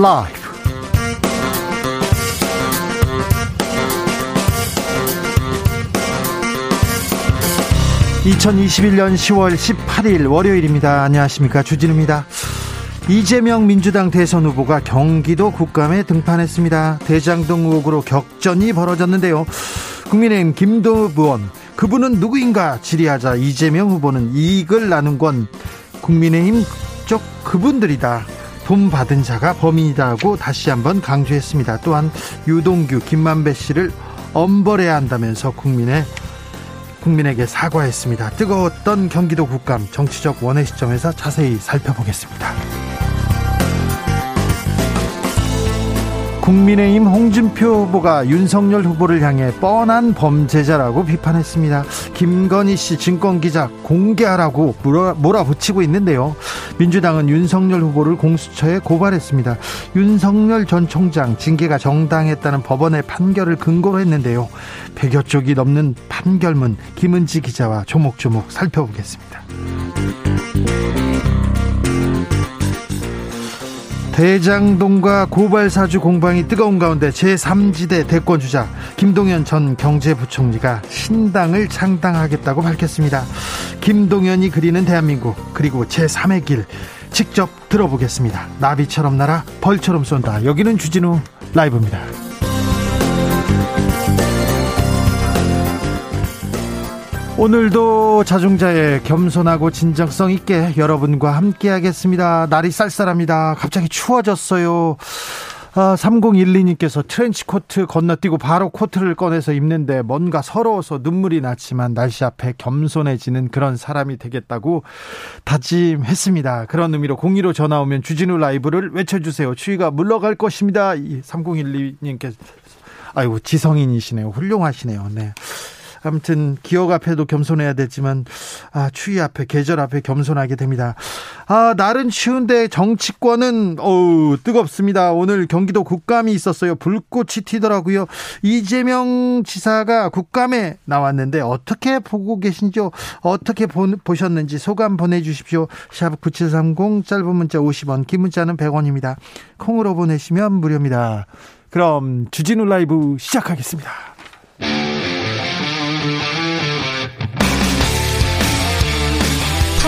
라이브. 2021년 10월 18일 월요일입니다. 안녕하십니까. 주진우입니다. 이재명 민주당 대선 후보가 경기도 국감에 등판했습니다. 대장동 의혹으로 격전이 벌어졌는데요. 국민의힘 김도부 의원, 그분은 누구인가 질의하자 이재명 후보는 이익을 나눈 건 국민의힘 쪽 그분들이다. 돈 받은 자가 범인이다고 다시 한번 강조했습니다. 또한 유동규, 김만배 씨를 엄벌해야 한다면서 국민의 국민에게 사과했습니다. 뜨거웠던 경기도 국감 정치적 원의 시점에서 자세히 살펴보겠습니다. 국민의힘 홍준표 후보가 윤석열 후보를 향해 뻔한 범죄자라고 비판했습니다. 김건희 씨 증권기자 공개하라고 몰아붙이고 있는데요. 민주당은 윤석열 후보를 공수처에 고발했습니다. 윤석열 전 총장 징계가 정당했다는 법원의 판결을 근거로 했는데요. 100여 쪽이 넘는 판결문 김은지 기자와 조목조목 살펴보겠습니다. 대장동과 고발사주 공방이 뜨거운 가운데 제3지대 대권주자 김동연 전 경제부총리가 신당을 창당하겠다고 밝혔습니다. 김동연이 그리는 대한민국 그리고 제3의 길 직접 들어보겠습니다. 나비처럼 날아 벌처럼 쏜다. 여기는 주진우 라이브입니다. 오늘도 자중자의 겸손하고 진정성 있게 여러분과 함께 하겠습니다. 날이 쌀쌀합니다. 갑자기 추워졌어요. 아, 3012님께서 트렌치 코트 건너뛰고 바로 코트를 꺼내서 입는데 뭔가 서러워서 눈물이 났지만 날씨 앞에 겸손해지는 그런 사람이 되겠다고 다짐했습니다. 그런 의미로 02로 전화 오면 주진우 라이브를 외쳐주세요. 추위가 물러갈 것입니다. 3012님께서 아이고 지성인이시네요. 훌륭하시네요. 네. 아무튼 기억 앞에도 겸손해야 되지만 아, 추위 앞에 계절 앞에 겸손하게 됩니다. 아, 날은 추운데 정치권은 어우 뜨겁습니다. 오늘 경기도 국감이 있었어요. 불꽃이 튀더라고요. 이재명 지사가 국감에 나왔는데 어떻게 보고 계신지요? 어떻게 보, 보셨는지 소감 보내 주십시오. 샵 9730 짧은 문자 50원, 긴 문자는 100원입니다. 콩으로 보내시면 무료입니다. 그럼 주진우 라이브 시작하겠습니다.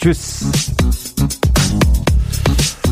주스.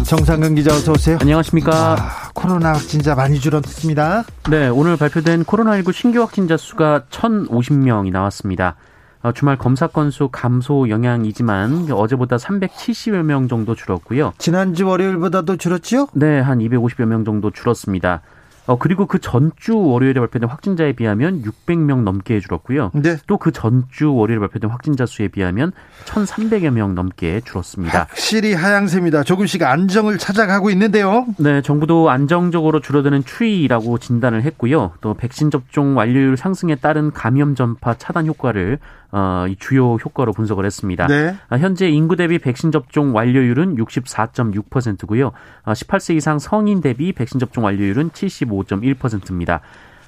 정상근 기자 어서 오세요. 안녕하십니까. 아, 코로나 확진자 많이 줄었습니다. 네, 오늘 발표된 코로나19 신규 확진자 수가 1,050명이 나왔습니다. 어, 주말 검사 건수 감소 영향이지만 어제보다 370여 명 정도 줄었고요. 지난주 월요일보다도 줄었지요? 네, 한 250여 명 정도 줄었습니다. 어, 그리고 그 전주 월요일에 발표된 확진자에 비하면 600명 넘게 줄었고요. 네. 또그 전주 월요일에 발표된 확진자 수에 비하면 1,300여 명 넘게 줄었습니다. 확실히 하향세입니다. 조금씩 안정을 찾아가고 있는데요. 네, 정부도 안정적으로 줄어드는 추이라고 진단을 했고요. 또 백신 접종 완료율 상승에 따른 감염 전파 차단 효과를 어, 이 주요 효과로 분석을 했습니다. 네. 아, 현재 인구 대비 백신 접종 완료율은 64.6%고요. 18세 아, 이상 성인 대비 백신 접종 완료율은 75.1%입니다.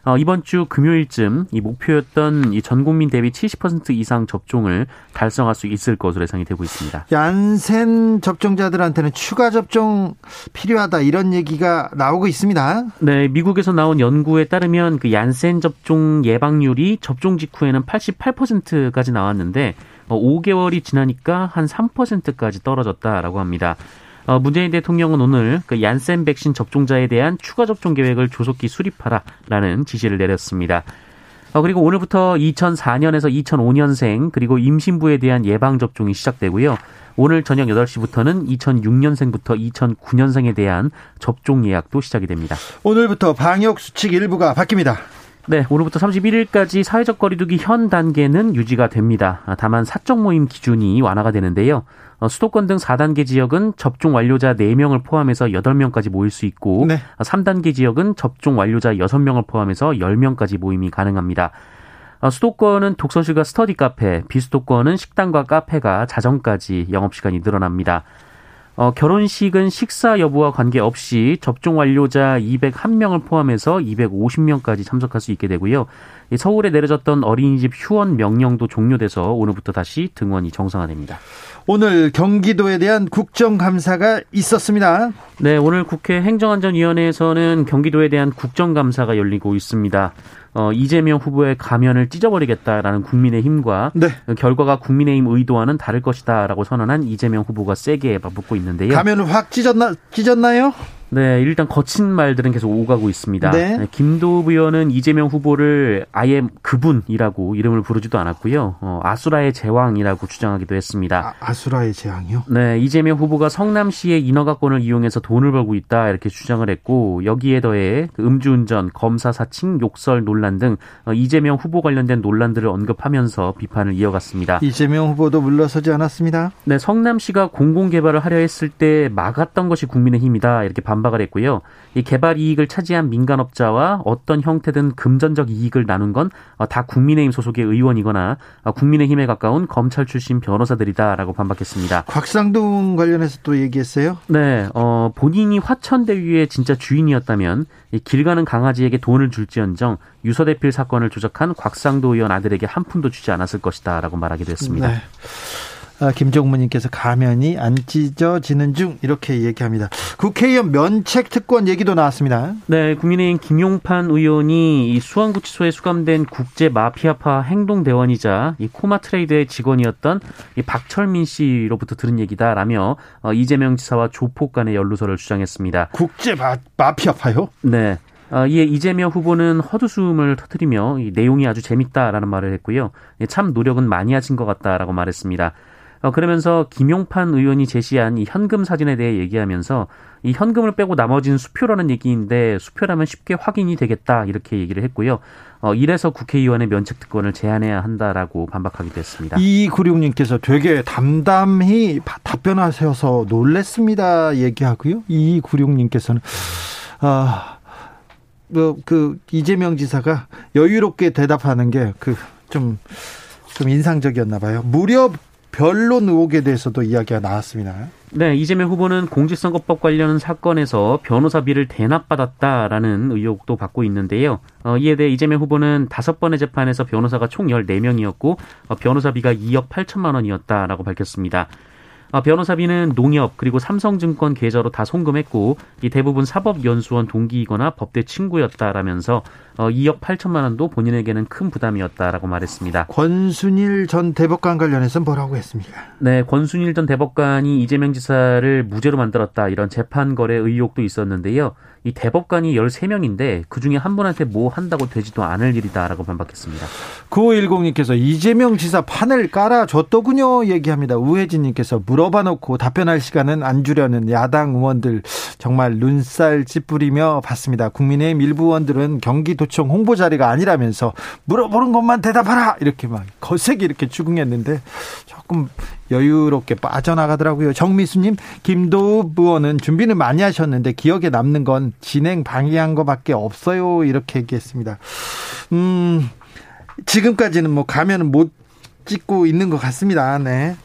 어, 이번 주 금요일쯤 이 목표였던 이 전 국민 대비 70% 이상 접종을 달성할 수 있을 것으로 예상이 되고 있습니다. 얀센 접종자들한테는 추가 접종 필요하다 이런 얘기가 나오고 있습니다. 네, 미국에서 나온 연구에 따르면 그 얀센 접종 예방률이 접종 직후에는 88%까지 나왔는데 5개월이 어, 지나니까 한 3%까지 떨어졌다라고 합니다. 어, 문재인 대통령은 오늘 그 얀센 백신 접종자에 대한 추가 접종 계획을 조속히 수립하라라는 지시를 내렸습니다. 어, 그리고 오늘부터 2004년에서 2005년생 그리고 임신부에 대한 예방 접종이 시작되고요. 오늘 저녁 8시부터는 2006년생부터 2009년생에 대한 접종 예약도 시작이 됩니다. 오늘부터 방역 수칙 일부가 바뀝니다. 네, 오늘부터 31일까지 사회적 거리두기 현 단계는 유지가 됩니다. 다만 사적 모임 기준이 완화가 되는데요. 어, 수도권 등 4단계 지역은 접종 완료자 4명을 포함해서 8명까지 모일 수 있고 네. 3단계 지역은 접종 완료자 6명을 포함해서 10명까지 모임이 가능합니다. 어, 수도권은 독서실과 스터디 카페, 비수도권은 식당과 카페가 자정까지 영업시간이 늘어납니다. 어, 결혼식은 식사 여부와 관계없이 접종 완료자 201명을 포함해서 250명까지 참석할 수 있게 되고요. 서울에 내려졌던 어린이집 휴원 명령도 종료돼서 오늘부터 다시 등원이 정상화됩니다. 오늘 경기도에 대한 국정감사가 있었습니다. 네, 오늘 국회 행정안전위원회에서는 경기도에 대한 국정감사가 열리고 있습니다. 어, 이재명 후보의 가면을 찢어버리겠다라는 국민의힘과 네. 결과가 국민의힘 의도와는 다를 것이다라고 선언한 이재명 후보가 세게 맞붙고 있는데요. 가면을 확 찢었나 찢었나요? 네, 일단 거친 말들은 계속 오가고 있습니다. 네. 네 김도읍 의원은 이재명 후보를 아예 그분이라고 이름을 부르지도 않았고요. 어, 아수라의 제왕이라고 주장하기도 했습니다. 아, 수라의 제왕이요? 네, 이재명 후보가 성남시의 인허가권을 이용해서 돈을 벌고 있다 이렇게 주장을 했고 여기에 더해 그 음주운전, 검사 사칭, 욕설 논란 등 어, 이재명 후보 관련된 논란들을 언급하면서 비판을 이어갔습니다. 이재명 후보도 물러서지 않았습니다. 네, 성남시가 공공개발을 하려 했을 때 막았던 것이 국민의힘이다 이렇게 반 반박을 했고요. 이 개발 이익을 차지한 민간업자와 어떤 형태든 금전적 이익을 나눈 건다 어, 국민의힘 소속의 의원이거나 어, 국민의힘에 가까운 검찰 출신 변호사들이다라고 반박했습니다. 곽상동 관련해서 또 얘기했어요? 네, 어, 본인이 화천대유의 진짜 주인이었다면 길 가는 강아지에게 돈을 줄지언정 유서대필 사건을 조작한 곽상도 의원 아들에게 한 푼도 주지 않았을 것이다라고 말하기도 했습니다. 네. 아, 김종무님께서 가면이 안 찢어지는 중 이렇게 얘기합니다. 국회의원 면책 특권 얘기도 나왔습니다. 네, 국민의힘 김용판 의원이 이 수원구치소에 수감된 국제 마피아파 행동 대원이자 이 코마 트레이드의 직원이었던 이 박철민 씨로부터 들은 얘기다라며 어, 이재명 지사와 조폭 간의 연루설을 주장했습니다. 국제 마, 마피아파요? 네. 어, 이에 이재명 후보는 헛웃음을 터뜨리며 이 내용이 아주 재밌다라는 말을 했고요. 참 노력은 많이 하신 것 같다라고 말했습니다. 어, 그러면서 김용판 의원이 제시한 이 현금 사진에 대해 얘기하면서 이 현금을 빼고 나머지는 수표라는 얘기인데 수표라면 쉽게 확인이 되겠다 이렇게 얘기를 했고요. 어, 이래서 국회의원의 면책 특권을 제한해야 한다라고 반박하기도 했습니다. 이구룡님께서 되게 담담히 답변하셔서 놀랬습니다 얘기하고요. 이구룡님께서는 아, 뭐, 그 이재명 지사가 여유롭게 대답하는 게 그 좀좀 인상적이었나 봐요. 무려 변론 의혹에 대해서도 이야기가 나왔습니다. 네, 이재명 후보는 공직선거법 관련 사건에서 변호사비를 대납받았다라는 의혹도 받고 있는데요. 어, 이에 대해 이재명 후보는 다섯 번의 재판에서 변호사가 총 14명이었고 어, 변호사비가 2억 8천만 원이었다라고 밝혔습니다. 아, 변호사비는 농협 그리고 삼성증권 계좌로 다 송금했고 이 대부분 사법연수원 동기이거나 법대 친구였다라면서 어, 2억 8천만 원도 본인에게는 큰 부담이었다라고 말했습니다. 권순일 전 대법관 관련해서 뭐라고 했습니까? 네, 권순일 전 대법관이 이재명 지사를 무죄로 만들었다 이런 재판 거래 의혹도 있었는데요. 이 대법관이 13명인데 그중에 한 분한테 뭐 한다고 되지도 않을 일이다라고 반박했습니다. 9510님께서 이재명 지사 판을 깔아줬더군요 얘기합니다. 우혜진님께서 물어봐 놓고 답변할 시간은 안 주려는 야당 의원들 정말 눈살 찌푸리며 봤습니다. 국민의힘 일부 의원들은 경기도청 홍보 자리가 아니라면서 물어보는 것만 대답하라 이렇게 막 거세게 이렇게 추궁했는데 조금 여유롭게 빠져나가더라고요. 정미수님, 김도읍 의원은 준비는 많이 하셨는데 기억에 남는 건 진행 방해한 것밖에 없어요. 이렇게 얘기했습니다. 음, 지금까지는 뭐 가면은 못 찍고 있는 것 같습니다. 네.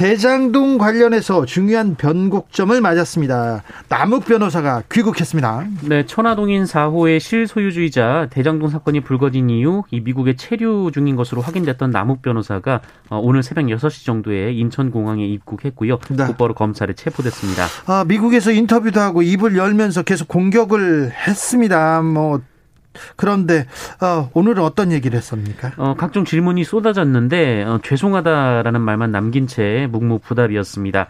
대장동 관련해서 중요한 변곡점을 맞았습니다. 남욱 변호사가 귀국했습니다. 네, 천화동인 4호의 실소유주이자 대장동 사건이 불거진 이후 이 미국에 체류 중인 것으로 확인됐던 남욱 변호사가 어, 오늘 새벽 6시 정도에 인천공항에 입국했고요. 네. 곧바로 검찰에 체포됐습니다. 아, 미국에서 인터뷰도 하고 입을 열면서 계속 공격을 했습니다. 뭐 그런데 어, 오늘은 어떤 얘기를 했습니까? 어, 각종 질문이 쏟아졌는데 어, 죄송하다라는 말만 남긴 채 묵묵부답이었습니다.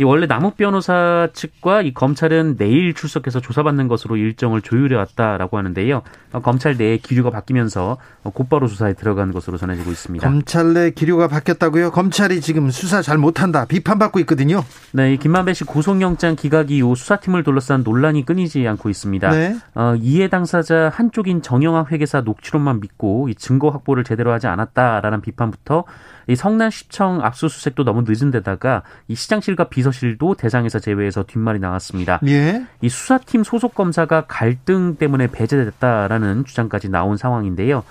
이 원래 남욱 변호사 측과 이 검찰은 내일 출석해서 조사받는 것으로 일정을 조율해 왔다라고 하는데요. 어, 검찰 내에 기류가 바뀌면서 곧바로 수사에 들어간 것으로 전해지고 있습니다. 검찰 내 기류가 바뀌었다고요? 검찰이 지금 수사 잘 못한다 비판받고 있거든요. 네, 이 김만배 씨 구속영장 기각 이후 수사팀을 둘러싼 논란이 끊이지 않고 있습니다. 네. 어, 이해 당사자 한쪽인 정영학 회계사 녹취록만 믿고 이 증거 확보를 제대로 하지 않았다라는 비판부터 이 성남시청 압수수색도 너무 늦은 데다가 이 시장실과 비서실도 대상에서 제외해서 뒷말이 나왔습니다. 예. 이 수사팀 소속 검사가 갈등 때문에 배제됐다라는 주장까지 나온 상황인데요.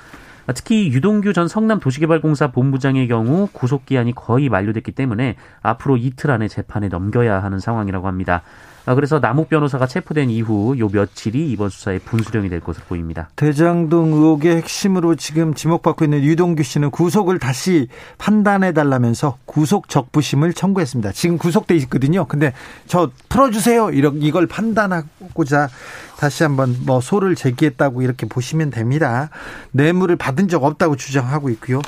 특히 유동규 전 성남도시개발공사 본부장의 경우 구속기한이 거의 만료됐기 때문에 앞으로 이틀 안에 재판에 넘겨야 하는 상황이라고 합니다. 아, 그래서 남욱 변호사가 체포된 이후 요 며칠이 이번 수사의 분수령이 될 것으로 보입니다. 대장동 의혹의 핵심으로 지금 지목받고 있는 유동규 씨는 구속을 다시 판단해 달라면서 구속 적부심을 청구했습니다. 지금 구속돼 있거든요. 근데 저 풀어주세요. 이걸 판단하고자 다시 한번 뭐 소를 제기했다고 이렇게 보시면 됩니다. 뇌물을 받은 적 없다고 주장하고 있고요.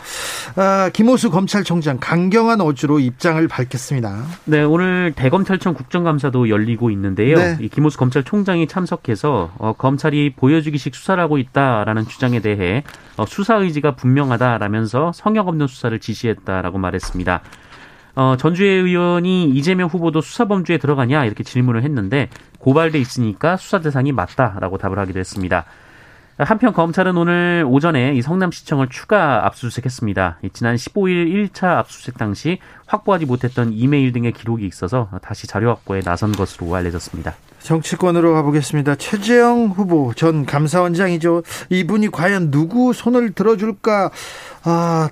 아, 김호수 검찰총장 강경한 어조로 입장을 밝혔습니다. 네, 오늘 대검찰청 국정감사도 열리고 있는데요. 네. 이 김호수 검찰총장이 참석해서 어, 검찰이 보여주기식 수사를 하고 있다라는 주장에 대해 어, 수사 의지가 분명하다라면서 성역 없는 수사를 지시했다라고 말했습니다. 어, 전주의 의원이 이재명 후보도 수사 범주에 들어가냐 이렇게 질문을 했는데 고발돼 있으니까 수사 대상이 맞다라고 답을 하기도 했습니다. 한편 검찰은 오늘 오전에 이 성남시청을 추가 압수수색했습니다. 지난 15일 1차 압수수색 당시 확보하지 못했던 이메일 등의 기록이 있어서 다시 자료 확보에 나선 것으로 알려졌습니다. 정치권으로 가보겠습니다. 최재형 후보 전 감사원장이죠. 이분이 과연 누구 손을 들어줄까? 아,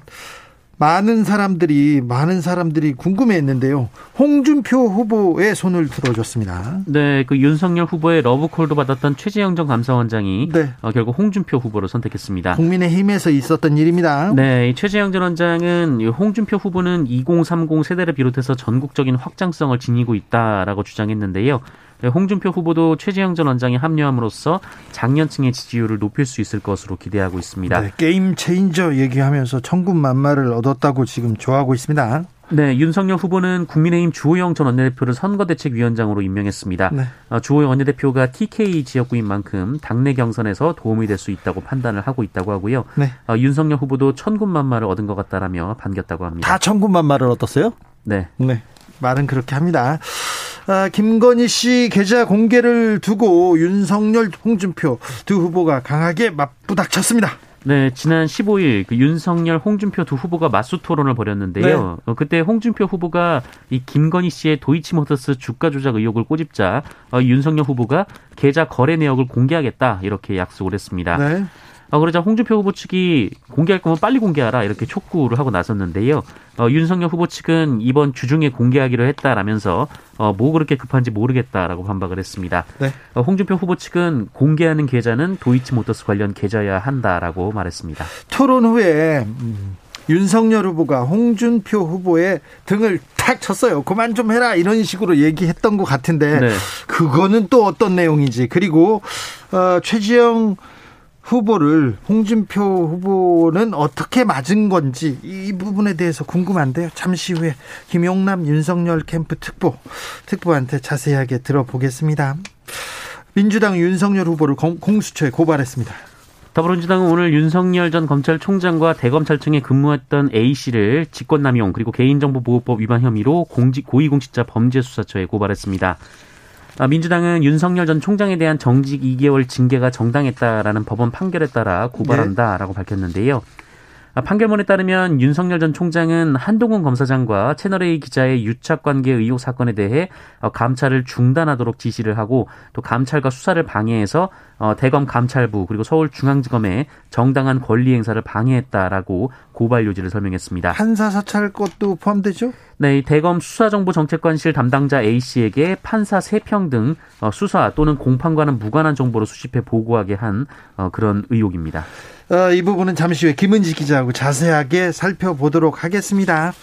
많은 사람들이 많은 사람들이 궁금해했는데요. 홍준표 후보의 손을 들어줬습니다. 네, 그 윤석열 후보의 러브콜도 받았던 최재형 전 감사원장이 네. 어, 결국 홍준표 후보로 선택했습니다. 국민의힘에서 있었던 일입니다. 네, 최재형 전 원장은 홍준표 후보는 2030 세대를 비롯해서 전국적인 확장성을 지니고 있다라고 주장했는데요. 네, 홍준표 후보도 최재형 전 원장이 합류함으로써 장년층의 지지율을 높일 수 있을 것으로 기대하고 있습니다. 네, 게임 체인저 얘기하면서 천군만마를 얻었다고 지금 좋아하고 있습니다. 네, 윤석열 후보는 국민의힘 주호영 전 원내대표를 선거대책위원장으로 임명했습니다. 네. 어, 주호영 원내대표가 TK 지역구인 만큼 당내 경선에서 도움이 될 수 있다고 판단을 하고 있다고 하고요. 네. 어, 윤석열 후보도 천군만마를 얻은 것 같다라며 반겼다고 합니다. 다 천군만마를 얻었어요? 네. 네. 말은 그렇게 합니다. 아, 김건희 씨 계좌 공개를 두고 윤석열, 홍준표 두 후보가 강하게 맞부닥쳤습니다. 네, 지난 15일 그 윤석열, 홍준표 두 후보가 맞수 토론을 벌였는데요. 네. 어, 그때 홍준표 후보가 이 김건희 씨의 도이치모터스 주가 조작 의혹을 꼬집자 어, 윤석열 후보가 계좌 거래 내역을 공개하겠다 이렇게 약속을 했습니다. 네. 어, 그러자 홍준표 후보 측이 공개할 거면 빨리 공개하라 이렇게 촉구를 하고 나섰는데요. 어, 윤석열 후보 측은 이번 주중에 공개하기로 했다라면서 어, 뭐 그렇게 급한지 모르겠다라고 반박을 했습니다. 네. 어, 홍준표 후보 측은 공개하는 계좌는 도이치모터스 관련 계좌여야 한다라고 말했습니다. 토론 후에 음, 윤석열 후보가 홍준표 후보의 등을 탁 쳤어요. 그만 좀 해라 이런 식으로 얘기했던 것 같은데 네. 그거는 또 어떤 내용인지 그리고 어, 최지영 후보를 홍준표 후보는 어떻게 맞은 건지 이 부분에 대해서 궁금한데요. 잠시 후에 김용남 윤석열 캠프 특보 특보한테 자세하게 들어보겠습니다. 민주당 윤석열 후보를 공 수처에 고발했습니다. 더불어민주당은 오늘 윤석열 전 검찰총장과 대검찰청에 근무했던 A 씨를 직권남용 그리고 개인정보보호법 위반 혐의로 공직 고위공직자 범죄수사처에 고발했습니다. 아, 민주당은 윤석열 전 총장에 대한 정직 2개월 징계가 정당했다라는 법원 판결에 따라 고발한다라고 네. 밝혔는데요. 아, 판결문에 따르면 윤석열 전 총장은 한동훈 검사장과 채널A 기자의 유착 관계 의혹 사건에 대해 어, 감찰을 중단하도록 지시를 하고 또 감찰과 수사를 방해해서 어, 대검 감찰부 그리고 서울중앙지검의 정당한 권리 행사를 방해했다라고 고발 요지를 설명했습니다. 판사 사찰 것도 포함되죠? 네, 대검 수사정보정책관실 담당자 A 씨에게 판사 3평 등 어, 수사 또는 공판과는 무관한 정보를 수집해 보고하게 한 그런 의혹입니다. 어, 이 부분은 잠시 후에 김은지 기자하고 자세하게 살펴보도록 하겠습니다.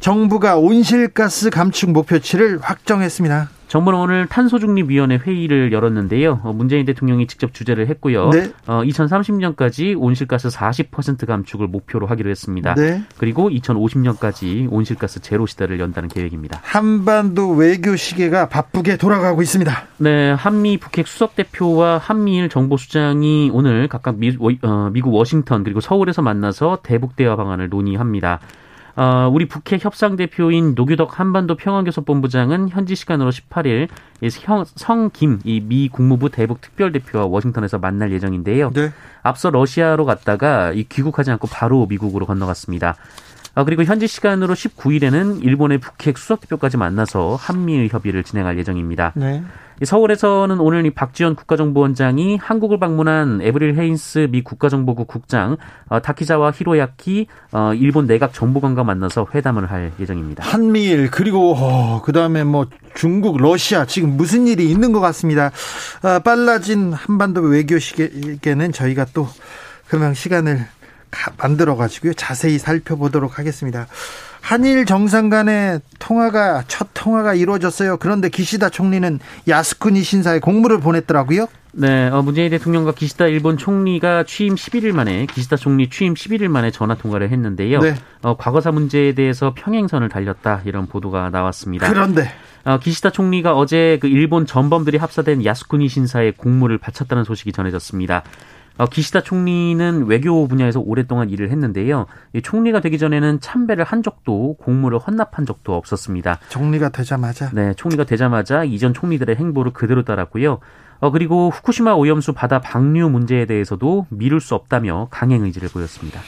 정부가 온실가스 감축 목표치를 확정했습니다. 정부는 오늘 탄소중립위원회 회의를 열었는데요. 어, 문재인 대통령이 직접 주재를 했고요. 네. 어, 2030년까지 온실가스 40% 감축을 목표로 하기로 했습니다. 네. 그리고 2050년까지 온실가스 제로 시대를 연다는 계획입니다. 한반도 외교 시계가 바쁘게 돌아가고 있습니다. 네, 한미 북핵 수석 대표와 한미일 정보수장이 오늘 각각 미, 어, 미국 워싱턴 그리고 서울에서 만나서 대북 대화 방안을 논의합니다. 어, 우리 북핵 협상 대표인 노규덕 한반도 평화교섭본부장은 현지 시간으로 18일 성김 이미 국무부 대북 특별대표와 워싱턴에서 만날 예정인데요. 네. 앞서 러시아로 갔다가 이 귀국하지 않고 바로 미국으로 건너갔습니다. 아, 그리고 현지 시간으로 19일에는 일본의 북핵 수석대표까지 만나서 한미일 협의를 진행할 예정입니다. 네. 서울에서는 오늘 이 박지원 국가정보원장이 한국을 방문한 에브릴 헤인스 미 국가정보국 국장 어, 타키자와 히로야키 어, 일본 내각 정보관과 만나서 회담을 할 예정입니다. 한미일 그리고 어, 그다음에 뭐 중국, 러시아 지금 무슨 일이 있는 것 같습니다. 어, 빨라진 한반도 외교 시계는 저희가 또 그냥 시간을 만들어 가지고요. 자세히 살펴보도록 하겠습니다. 한일 정상 간의 통화가 첫 통화가 이루어졌어요. 그런데 기시다 총리는 야스쿠니 신사에 공물을 보냈더라고요. 네, 어, 문재인 대통령과 기시다 일본 총리가 취임 11일 만에 기시다 총리 취임 11일 만에 전화 통화를 했는데요. 네. 어, 과거사 문제에 대해서 평행선을 달렸다 이런 보도가 나왔습니다. 그런데 어, 기시다 총리가 어제 그 일본 전범들이 합사된 야스쿠니 신사에 공물을 바쳤다는 소식이 전해졌습니다. 어, 기시다 총리는 외교 분야에서 오랫동안 일을 했는데요. 총리가 되기 전에는 참배를 한 적도 공무를 헌납한 적도 없었습니다. 총리가 되자마자? 네, 총리가 되자마자 이전 총리들의 행보를 그대로 따랐고요. 어, 그리고 후쿠시마 오염수 바다 방류 문제에 대해서도 미룰 수 없다며 강행 의지를 보였습니다.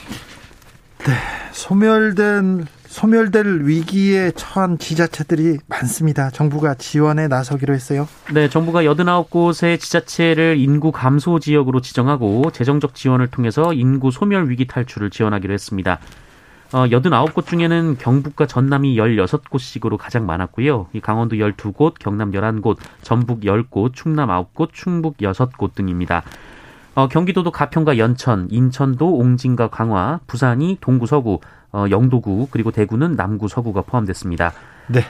네, 소멸된 소멸될 위기에 처한 지자체들이 많습니다. 정부가 지원에 나서기로 했어요. 네, 정부가 89곳의 지자체를 인구 감소 지역으로 지정하고 재정적 지원을 통해서 인구 소멸 위기 탈출을 지원하기로 했습니다. 어, 89곳 중에는 경북과 전남이 16곳씩으로 가장 많았고요. 이 강원도 12곳, 경남 11곳, 전북 10곳, 충남 9곳, 충북 6곳 등입니다. 어, 경기도도 가평과 연천, 인천도 옹진과 강화, 부산이 동구 서구, 어, 영도구 그리고 대구는 남구 서구가 포함됐습니다. 네.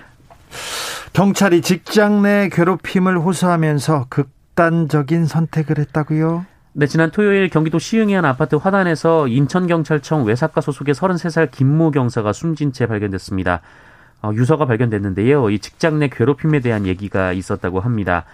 경찰이 직장 내 괴롭힘을 호소하면서 극단적인 선택을 했다고요? 네, 지난 토요일 경기도 시흥의 한 아파트 화단에서 인천경찰청 외사과 소속의 33살 김모 경사가 숨진 채 발견됐습니다. 어, 유서가 발견됐는데요. 이 직장 내 괴롭힘에 대한 얘기가 있었다고 합니다.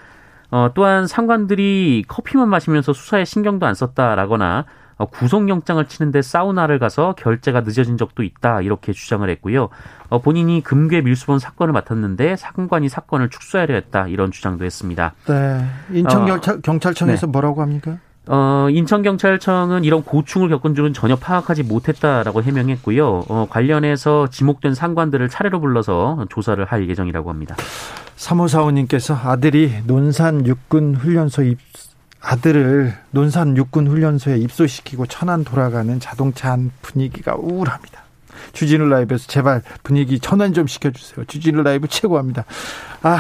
어, 또한 상관들이 커피만 마시면서 수사에 신경도 안 썼다라거나 어, 구속영장을 치는데 사우나를 가서 결제가 늦어진 적도 있다 이렇게 주장을 했고요. 어, 본인이 금괴 밀수본 사건을 맡았는데 상관이 사건을 축소하려 했다 이런 주장도 했습니다. 네, 인천 경찰, 경찰청에서 네. 뭐라고 합니까? 어, 인천경찰청은 이런 고충을 겪은 줄은 전혀 파악하지 못했다라고 해명했고요. 어, 관련해서 지목된 상관들을 차례로 불러서 조사를 할 예정이라고 합니다. 사모사원님께서 아들이 논산 육군 훈련소 입 아들을 논산 육군 훈련소에 입소시키고 천안 돌아가는 자동차 한 분위기가 우울합니다. 주진우 라이브에서 제발 분위기 천안 좀 시켜주세요. 주진우 라이브 최고합니다. 아,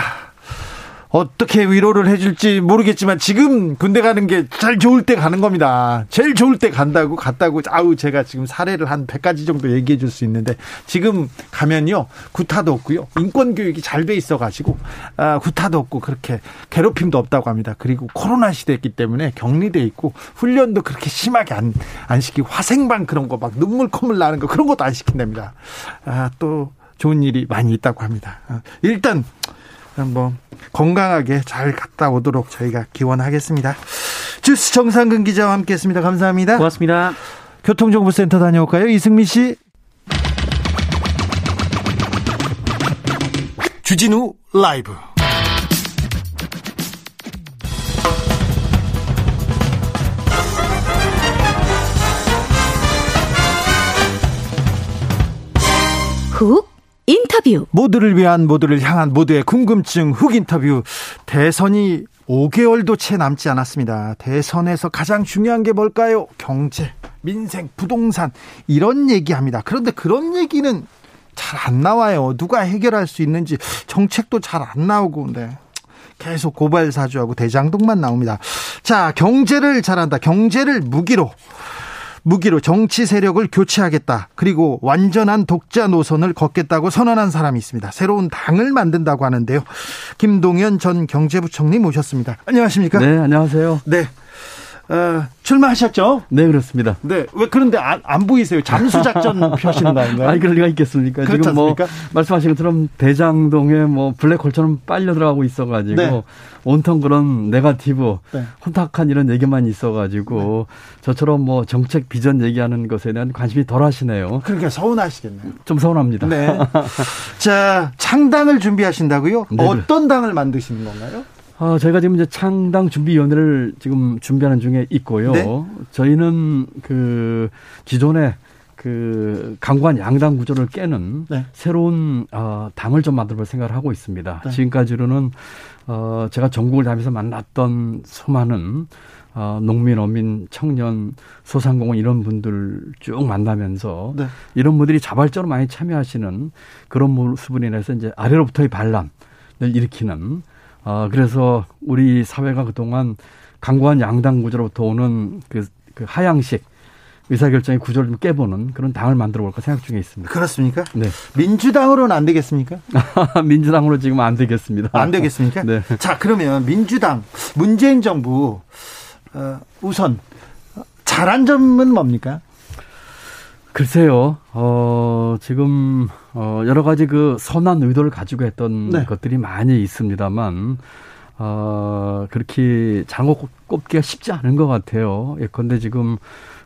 어떻게 위로를 해줄지 모르겠지만 지금 군대 가는 게 제일 좋을 때 가는 겁니다. 제일 좋을 때 간다고 갔다고 아우 제가 지금 사례를 한 100가지 정도 얘기해 줄 수 있는데 지금 가면요 구타도 없고요 인권 교육이 잘 돼 있어 가지고 아, 구타도 없고 그렇게 괴롭힘도 없다고 합니다. 그리고 코로나 시대였기 때문에 격리돼 있고 훈련도 그렇게 심하게 안, 안 시키고 화생방 그런 거 막 눈물 콧물 나는 거 그런 것도 안 시킨답니다. 아, 또 좋은 일이 많이 있다고 합니다. 아, 일단 뭐 건강하게 잘 갔다 오도록 저희가 기원하겠습니다. 주스 정상근 기자와 함께했습니다. 감사합니다. 고맙습니다. 교통정보센터 다녀올까요, 이승미 씨? 주진우 라이브. 훅 인터뷰. 모두를 위한 모두를 향한 모두의 궁금증 흑 인터뷰. 대선이 5개월도 채 남지 않았습니다. 대선에서 가장 중요한 게 뭘까요? 경제, 민생, 부동산 이런 얘기합니다. 그런데 그런 얘기는 잘 안 나와요. 누가 해결할 수 있는지 정책도 잘 안 나오고 근데 계속 고발 사주하고 대장동만 나옵니다. 자, 경제를 잘한다. 경제를 무기로 무기로 정치 세력을 교체하겠다. 그리고 완전한 독자 노선을 걷겠다고 선언한 사람이 있습니다. 새로운 당을 만든다고 하는데요. 김동연 전 경제부총리 모셨습니다. 안녕하십니까? 네, 안녕하세요. 네. 어, 출마하셨죠? 네, 그렇습니다. 네. 왜 그런데 안, 안 보이세요? 잠수 작전 펴시는 거 아닌가요? 아니, 그럴 리가 있겠습니까? 지금 뭐, 말씀하신 것처럼 대장동에 뭐 블랙홀처럼 빨려 들어가고 있어가지고, 네. 온통 그런 네가티브, 네. 혼탁한 이런 얘기만 있어가지고, 네. 저처럼 뭐 정책 비전 얘기하는 것에 대한 관심이 덜 하시네요. 그러니까 서운하시겠네요. 좀 서운합니다. 네. 자, 창당을 준비하신다고요? 네, 어떤 당을 만드시는 건가요? 어, 저희가 지금 이제 창당 준비위원회를 지금 준비하는 중에 있고요. 네? 저희는 그 기존에 그 강관 양당 구조를 깨는 네. 새로운 어, 당을 좀 만들어 볼 생각을 하고 있습니다. 네. 지금까지로는 어, 제가 전국을 다니면서 만났던 수많은 어, 농민, 어민, 청년, 소상공인 이런 분들 쭉 만나면서 네. 이런 분들이 자발적으로 많이 참여하시는 그런 모습을 인해서 이제 아래로부터의 반란 을 일으키는 어, 그래서 우리 사회가 그동안 강고한 양당 구조로부터 오는 그, 그 하향식 의사결정의 구조를 좀 깨보는 그런 당을 만들어 볼까 생각 중에 있습니다. 그렇습니까? 네. 민주당으로는 안 되겠습니까? 민주당으로 지금 안 되겠습니다. 안 되겠습니까? 네. 자, 그러면 민주당, 문재인 정부, 어, 우선, 잘한 점은 뭡니까? 글쎄요, 어, 지금, 어, 여러 가지 그 선한 의도를 가지고 했던 네. 것들이 많이 있습니다만, 어, 그렇게 장어 꼽기가 쉽지 않은 것 같아요. 예컨대 지금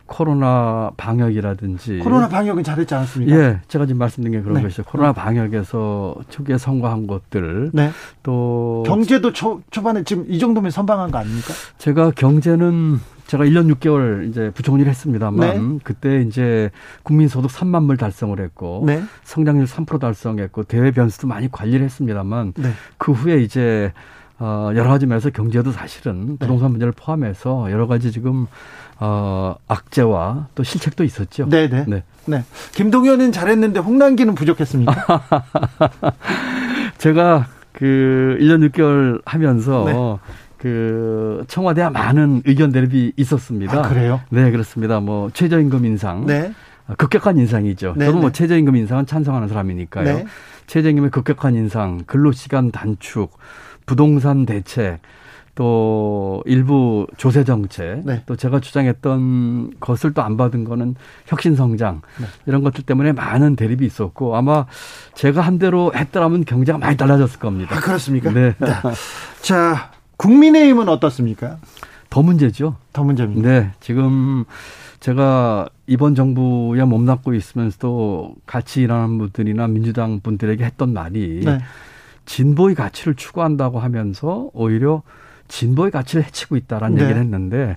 코로나 방역이라든지. 코로나 방역은 잘했지 않습니까? 예, 제가 지금 말씀드린 게 그런 네. 것이죠. 코로나 방역에서 초기에 성공한 것들. 네. 또. 경제도 초, 초반에 지금 이 정도면 선방한 거 아닙니까? 제가 경제는 제가 1년 6개월 이제 부총리를 했습니다만 네. 그때 이제 국민소득 3만 불 달성을 했고 네. 성장률 3% 달성했고 대외 변수도 많이 관리를 했습니다만 네. 그 후에 이제 어 여러 가지 면에서 경제도 사실은 네. 부동산 문제를 포함해서 여러 가지 지금 어 악재와 또 실책도 있었죠. 네, 네. 네. 네. 김동연은 잘했는데 홍남기는 부족했습니까? 제가 그 1년 6개월 하면서 네. 그 청와대와 많은 의견 대립이 있었습니다. 아, 그래요? 네, 그렇습니다. 뭐 최저임금 인상. 네. 급격한 인상이죠. 네, 저는 뭐 네. 최저임금 인상은 찬성하는 사람이니까요. 네. 최저임금의 급격한 인상, 근로시간 단축, 부동산 대책, 또 일부 조세 정책, 네. 또 제가 주장했던 것을 또 안 받은 거는 혁신 성장 네. 이런 것들 때문에 많은 대립이 있었고 아마 제가 한 대로 했더라면 경제가 많이 달라졌을 겁니다. 아, 그렇습니까? 네. 네. 자, 국민의힘은 어떻습니까? 더 문제죠. 더 문제입니다. 네. 지금 제가 이번 정부에 몸담고 있으면서도 같이 일하는 분들이나 민주당 분들에게 했던 말이 네. 진보의 가치를 추구한다고 하면서 오히려 진보의 가치를 해치고 있다라는 네. 얘기를 했는데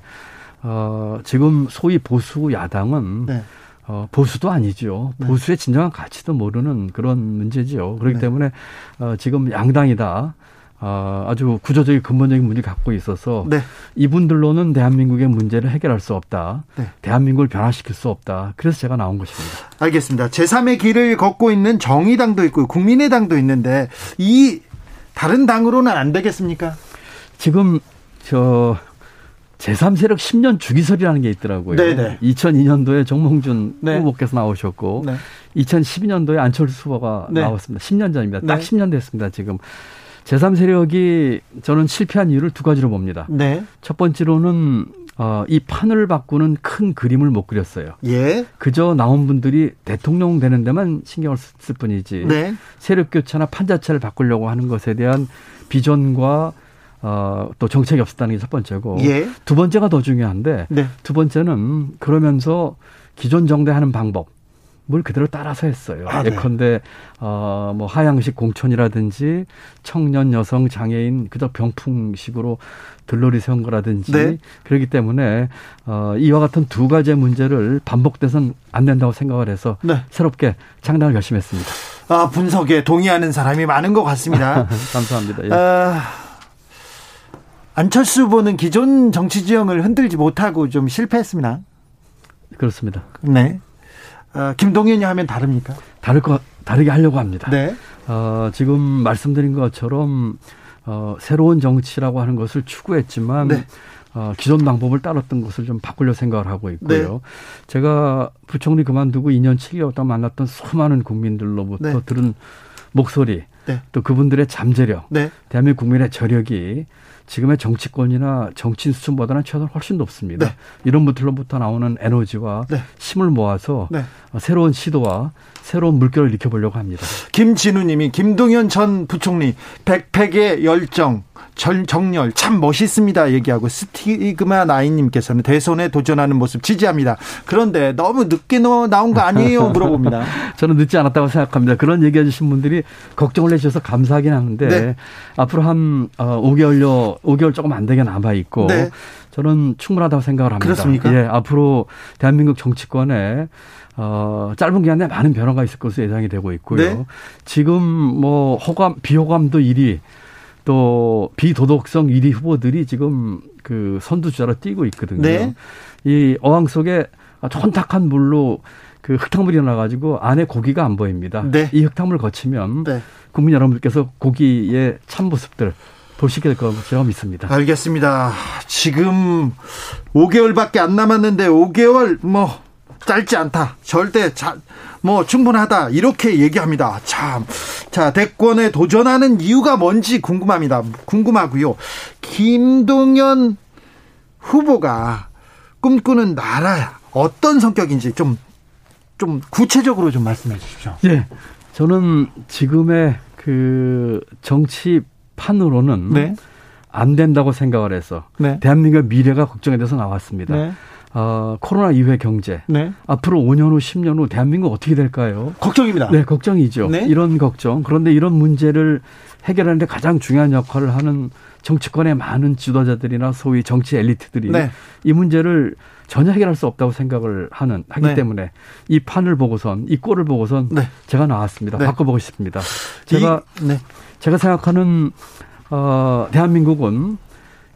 어, 지금 소위 보수 야당은 네. 어, 보수도 아니죠. 네. 보수의 진정한 가치도 모르는 그런 문제죠. 그렇기 네. 때문에 어, 지금 양당이다. 어, 아주 구조적인 근본적인 문제를 갖고 있어서 네. 이분들로는 대한민국의 문제를 해결할 수 없다. 네. 대한민국을 변화시킬 수 없다. 그래서 제가 나온 것입니다. 알겠습니다. 제3의 길을 걷고 있는 정의당도 있고 국민의당도 있는데 이 다른 당으로는 안 되겠습니까? 지금 저 제3세력 10년 주기설이라는 게 있더라고요. 네네. 2002년도에 정몽준 네. 후보께서 나오셨고 네. 2012년도에 안철수 후보가 네. 나왔습니다. 10년 전입니다. 딱 10년 됐습니다. 지금 제3세력이 저는 실패한 이유를 두 가지로 봅니다. 네. 첫 번째로는 어, 이 판을 바꾸는 큰 그림을 못 그렸어요. 예. 그저 나온 분들이 대통령 되는 데만 신경을 쓸 뿐이지. 네. 세력 교체나 판 자체를 바꾸려고 하는 것에 대한 비전과 어, 또 정책이 없었다는 게 첫 번째고. 예. 두 번째가 더 중요한데. 네. 두 번째는 그러면서 기존 정대하는 방법. 뭘 그대로 따라서 했어요. 아, 네. 예컨대 어 뭐 하향식 공천이라든지 청년 여성 장애인 그저 병풍식으로 들러리 세운 거라든지 네. 그렇기 때문에 어 이와 같은 두 가지의 문제를 반복돼선 안 된다고 생각을 해서 네. 새롭게 창당을 결심했습니다. 아 분석에 동의하는 사람이 많은 것 같습니다. 감사합니다. 예. 아, 안철수 후보는 기존 정치 지형을 흔들지 못하고 좀 실패했습니다. 그렇습니다. 네. 어, 김동연이 하면 다릅니까? 다를 것 다르게 하려고 합니다. 네. 어, 지금 말씀드린 것처럼 어, 새로운 정치라고 하는 것을 추구했지만 네. 어, 기존 방법을 따랐던 것을 좀 바꾸려 생각을 하고 있고요. 네. 제가 부총리 그만두고 2년 7개월 동안 만났던 수많은 국민들로부터 네. 들은 목소리, 네. 또 그분들의 잠재력, 네. 대한민국 국민의 저력이 지금의 정치권이나 정치인 수준보다는 최소한 훨씬 높습니다. 네. 이런 분들로부터 나오는 에너지와 네. 힘을 모아서 네. 새로운 시도와 새로운 물결을 일으켜보려고 합니다. 김진우님이 김동연 전 부총리 백팩의 열정 정열 참 멋있습니다 얘기하고 스티그마 나인님께서는 대선에 도전하는 모습 지지합니다. 그런데 너무 늦게 나온 거 아니에요 물어봅니다. 저는 늦지 않았다고 생각합니다. 그런 얘기해 주신 분들이 걱정을 해주셔서 감사하긴 하는데 네. 앞으로 한 5개월여 어, 5개월 조금 안 되게 남아 있고 네. 저는 충분하다고 생각을 합니다. 그렇습니까? 예, 앞으로 대한민국 정치권에 어, 짧은 기간에 많은 변화가 있을 것으로 예상이 되고 있고요. 네. 지금 뭐 호감, 비호감도 1위 또 비도덕성 1위 후보들이 지금 그 선두주자로 뛰고 있거든요. 네. 이 어항 속에 촌탁한 물로 그 흙탕물이 나가지고 안에 고기가 안 보입니다. 네. 이 흙탕물을 거치면 네. 국민 여러분들께서 고기의 참 모습들 보시게 될 것이라고 믿습니다. 알겠습니다. 지금 5개월밖에 안 남았는데 5개월 뭐 짧지 않다. 절대 자, 뭐 충분하다. 이렇게 얘기합니다. 참. 자, 대권에 도전하는 이유가 뭔지 궁금합니다. 궁금하고요. 김동연 후보가 꿈꾸는 나라 어떤 성격인지 좀, 좀 구체적으로 좀 말씀해 주십시오. 예. 저는 지금의 그 정치판으로는 네. 안 된다고 생각을 해서 네. 대한민국의 미래가 걱정이 돼서 나왔습니다. 네. 어, 코로나 이후의 경제. 네. 앞으로 5년 후, 10년 후 대한민국 어떻게 될까요? 걱정입니다. 네, 걱정이죠. 네. 이런 걱정. 그런데 이런 문제를 해결하는데 가장 중요한 역할을 하는 정치권의 많은 지도자들이나 소위 정치 엘리트들이 네. 이 문제를 전혀 해결할 수 없다고 생각을 하는 하기 네. 때문에 이 판을 보고선 이 꼴을 보고선 네. 제가 나왔습니다. 네. 바꿔보고 싶습니다. 제가 이, 네. 제가 생각하는 어, 대한민국은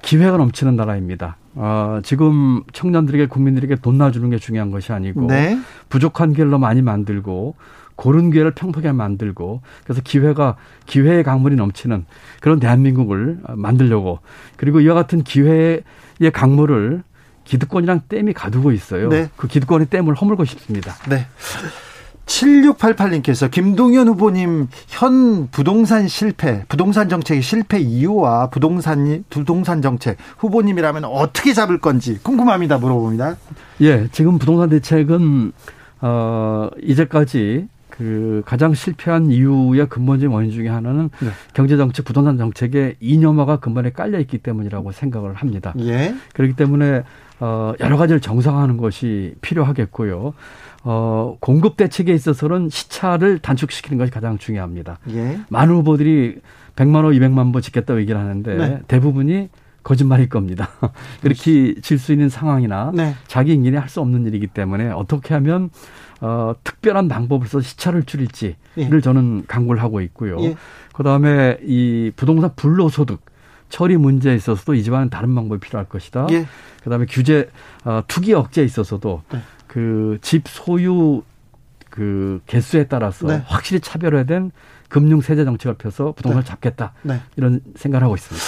기회가 넘치는 나라입니다. 어, 지금 청년들에게 국민들에게 돈 놔주는 게 중요한 것이 아니고 네. 부족한 기회를 많이 만들고 고른 기회를 평평하게 만들고 그래서 기회가 기회의 강물이 넘치는 그런 대한민국을 만들려고 그리고 이와 같은 기회의 강물을 기득권이랑 댐이 가두고 있어요. 네. 그 기득권의 댐을 허물고 싶습니다. 네. 7688님께서 김동연 후보님 현 부동산 실패, 부동산 정책의 실패 이유와 부동산 부동산 정책 후보님이라면 어떻게 잡을 건지 궁금합니다. 물어봅니다. 예, 지금 부동산 대책은 어 이제까지 그 가장 실패한 이유의 근본적인 원인 중에 하나는 네. 경제 정책, 부동산 정책의 이념화가 근본에 깔려 있기 때문이라고 생각을 합니다. 예. 그렇기 때문에 어 여러 가지를 정상화하는 것이 필요하겠고요. 어, 공급 대책에 있어서는 시차를 단축시키는 것이 가장 중요합니다. 예. 많은 후보들이 100만 원, 200만 번 짓겠다고 얘기를 하는데 네. 대부분이 거짓말일 겁니다. 그렇게 질 수 있는 상황이나 네. 자기 인간이 할 수 없는 일이기 때문에 어떻게 하면 어, 특별한 방법을 써 시차를 줄일지를 예. 저는 강구를 하고 있고요. 예. 그다음에 이 부동산 불로소득 처리 문제에 있어서도 이 집안은 다른 방법이 필요할 것이다. 예. 그다음에 규제 어, 투기 억제에 있어서도 네. 그 집 소유 그 개수에 따라서 네. 확실히 차별화된 금융 세제 정책을 펴서 부동산을 네. 잡겠다 네. 이런 생각을 하고 있습니다.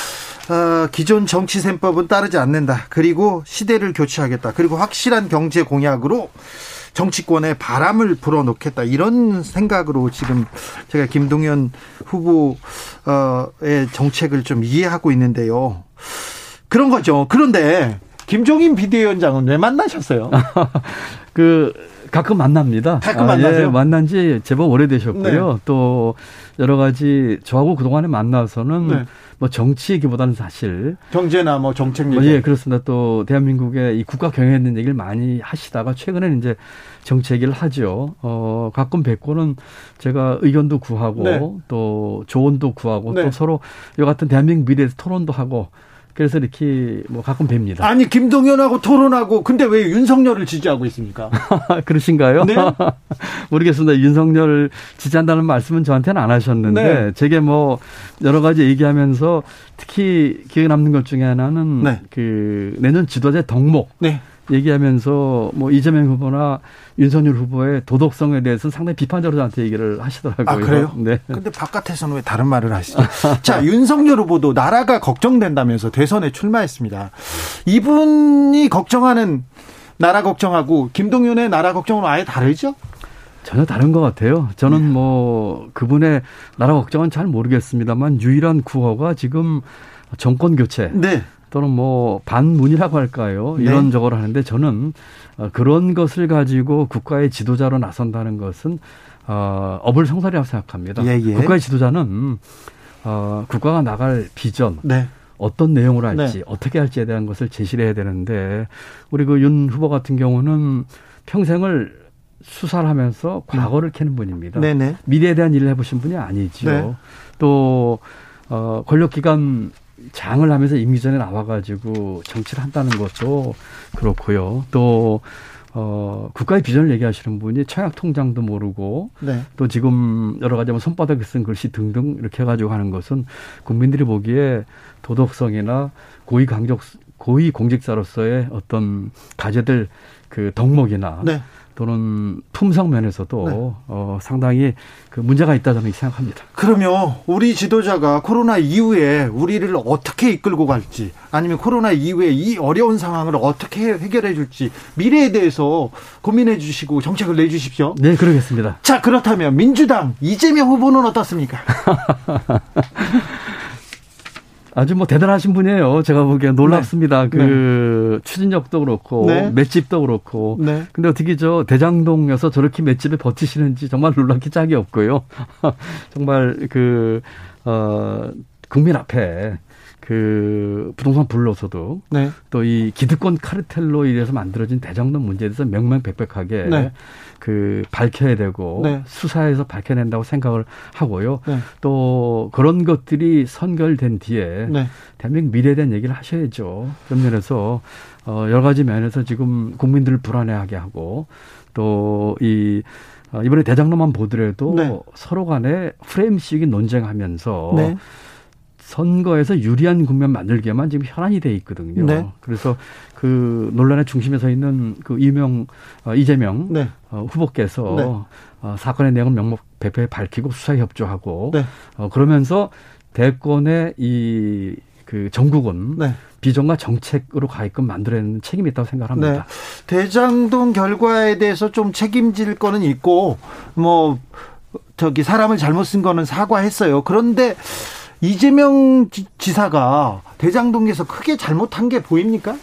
어, 기존 정치 셈법은 따르지 않는다. 그리고 시대를 교체하겠다. 그리고 확실한 경제 공약으로 정치권에 바람을 불어넣겠다. 이런 생각으로 지금 제가 김동연 후보의 정책을 좀 이해하고 있는데요. 그런 거죠. 그런데 김종인 비대위원장은 왜 만나셨어요? 그 가끔 만납니다. 가끔 만나세요? 아, 예, 만난 지 제법 오래되셨고요. 네. 또 여러 가지 저하고 그동안에 만나서는 네. 뭐 정치 얘기보다는 사실 경제나 뭐 정책 얘기. 뭐 예, 그렇습니다. 또 대한민국의 이 국가 경영에 있는 얘기를 많이 하시다가 최근에는 이제 정치 얘기를 하죠. 어, 가끔 뵙고는 제가 의견도 구하고 네. 또 조언도 구하고 네. 또 서로 이 같은 대한민국 미래에서 토론도 하고 그래서 이렇게 뭐 가끔 뵙니다. 아니 김동연하고 토론하고 근데 왜 윤석열을 지지하고 있습니까? 그러신가요? 네? 모르겠습니다. 윤석열 지지한다는 말씀은 저한테는 안 하셨는데 네. 제게 뭐 여러 가지 얘기하면서 특히 기억에 남는 것 중에 하나는 네. 그 내년 지도자 덕목. 네. 얘기하면서 뭐 이재명 후보나 윤석열 후보의 도덕성에 대해서는 상당히 비판적으로 저한테 얘기를 하시더라고요. 아, 그래요? 네. 근데 바깥에서는 왜 다른 말을 하시죠? 자, 윤석열 후보도 나라가 걱정된다면서 대선에 출마했습니다. 이분이 걱정하는 나라 걱정하고 김동윤의 나라 걱정은 아예 다르죠? 전혀 다른 것 같아요. 저는 네. 뭐 그분의 나라 걱정은 잘 모르겠습니다만 유일한 구호가 지금 정권 교체. 네. 또는 뭐 반문이라고 할까요? 네. 이런 저걸 하는데 저는 어, 그런 것을 가지고 국가의 지도자로 나선다는 것은 어, 어불성설이라고 생각합니다. 예, 예. 국가의 지도자는 어, 국가가 나갈 비전, 네. 어떤 내용으로 할지, 네. 어떻게 할지에 대한 것을 제시를 해야 되는데 우리 그 윤 후보 같은 경우는 평생을 수사를 하면서 과거를 캐는 분입니다. 네네. 미래에 대한 일을 해보신 분이 아니죠. 네. 또 어, 권력기관 장을 하면서 임기전에 나와가지고 정치를 한다는 것도 그렇고요. 또 어, 국가의 비전을 얘기하시는 분이 청약 통장도 모르고 네. 또 지금 여러 가지 뭐 손바닥에 쓴 글씨 등등 이렇게 해가지고 하는 것은 국민들이 보기에 도덕성이나 고위 강적 고위 공직자로서의 어떤 가져들 그 덕목이나 네. 또는 품성 면에서도 네. 어, 상당히 그 문제가 있다 저는 생각합니다. 그러면 우리 지도자가 코로나 이후에 우리를 어떻게 이끌고 갈지 아니면 코로나 이후에 이 어려운 상황을 어떻게 해결해 줄지 미래에 대해서 고민해 주시고 정책을 내 주십시오. 네, 그러겠습니다. 자, 그렇다면 민주당 이재명 후보는 어떻습니까? 아주 뭐 대단하신 분이에요. 제가 보기엔 놀랍습니다. 네. 그 네. 추진력도 그렇고 네. 맷집도 그렇고. 네. 근데 어떻게 저 대장동에서 저렇게 맷집에 버티시는지 정말 놀랍기 짝이 없고요. 정말 그 어, 국민 앞에 그 부동산 불로서도 네. 또이 기득권 카르텔로 인해서 만들어진 대장동 문제에 대해서 명명백백하게 네. 그 밝혀야 되고 네. 수사에서 밝혀낸다고 생각을 하고요. 네. 또 그런 것들이 선결된 뒤에 네. 대한민국 미래에 대한 얘기를 하셔야죠. 그런 면에서 어 여러 가지 면에서 지금 국민들을 불안해하게 하고 또이 어, 이번에 대장로만 보더라도 네. 서로 간에 프레임식이 논쟁하면서 네. 선거에서 유리한 국면 만들기에만 지금 현안이 돼 있거든요. 네. 그래서 그 논란의 중심에 서 있는 그 이명 어, 이재명 네. 어, 후보께서 네. 어, 사건의 내용을 명목백백히 밝히고 수사에 협조하고 네. 어, 그러면서 대권의 이그 정국은 네. 비전과 정책으로 가게끔 만들어내는 책임이 있다고 생각합니다. 네. 대장동 결과에 대해서 좀 책임질 거는 있고 뭐 저기 사람을 잘못 쓴 거는 사과했어요. 그런데 이재명 지사가 대장동에서 크게 잘못한 게 보입니까?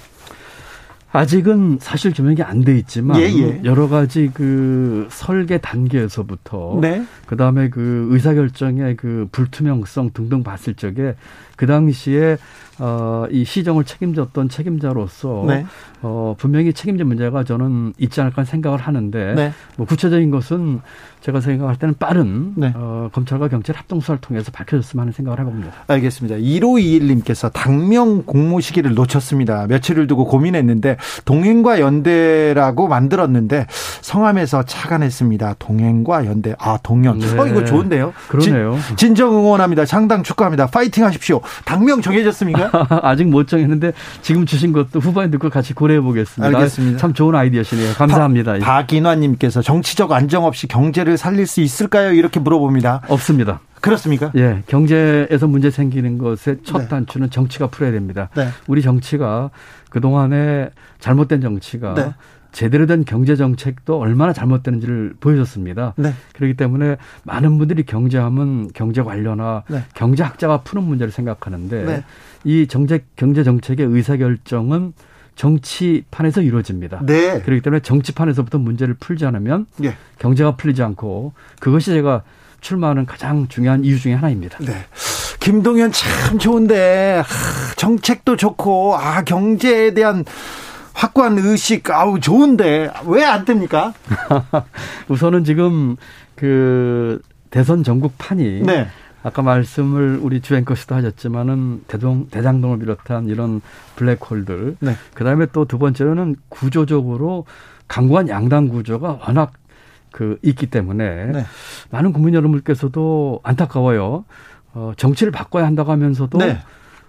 아직은 사실 규명이 안 돼 있지만 예, 예. 여러 가지 그 설계 단계에서부터 네. 그다음에 그 의사 결정의 그 불투명성 등등 봤을 적에 그 당시에 어, 이 시정을 책임졌던 책임자로서 네. 어, 분명히 책임질 문제가 저는 있지 않을까 생각을 하는데 네. 뭐 구체적인 것은 제가 생각할 때는 빠른 네. 어, 검찰과 경찰 합동 수사를 통해서 밝혀졌으면 하는 생각을 해봅니다. 알겠습니다. 1521님께서 당명 공모 시기를 놓쳤습니다. 며칠을 두고 고민했는데 동행과 연대라고 만들었는데 성함에서 착안했습니다. 동행과 연대. 아 동연. 네. 어 이거 좋은데요. 그러네요. 진, 진정 응원합니다. 상당 축하합니다. 파이팅 하십시오. 당명 정해졌습니까? 아직 못 정했는데 지금 주신 것도 후반에 듣고 같이 고려해 보겠습니다. 알겠습니다. 참 좋은 아이디어시네요. 감사합니다. 박인화님께서 정치적 안정 없이 경제를 살릴 수 있을까요? 이렇게 물어봅니다. 없습니다. 그렇습니까? 예, 경제에서 문제 생기는 것의 첫 네. 단추는 정치가 풀어야 됩니다. 네. 우리 정치가 그 동안에 잘못된 정치가 네. 제대로 된 경제 정책도 얼마나 잘못되는지를 보여줬습니다. 네. 그렇기 때문에 많은 분들이 경제하면 경제 관련화, 네. 경제학자가 푸는 문제를 생각하는데 네. 이 정책 경제 정책의 의사 결정은 정치판에서 이루어집니다. 네. 그렇기 때문에 정치판에서부터 문제를 풀지 않으면 네. 경제가 풀리지 않고 그것이 제가 출마하는 가장 중요한 이유 중의 하나입니다. 네. 김동연 참 좋은데 정책도 좋고 아 경제에 대한 확고한 의식 아우 좋은데 왜 안 됩니까? 우선은 지금 그 대선 전국판이 네. 아까 말씀을 우리 주앵커씨도 하셨지만은 대동 대장동을 비롯한 이런 블랙홀들 네. 그 다음에 또 두 번째로는 구조적으로 강구한 양당 구조가 워낙 그 있기 때문에 네. 많은 국민 여러분께서도 안타까워요. 어, 정치를 바꿔야 한다고 하면서도 네.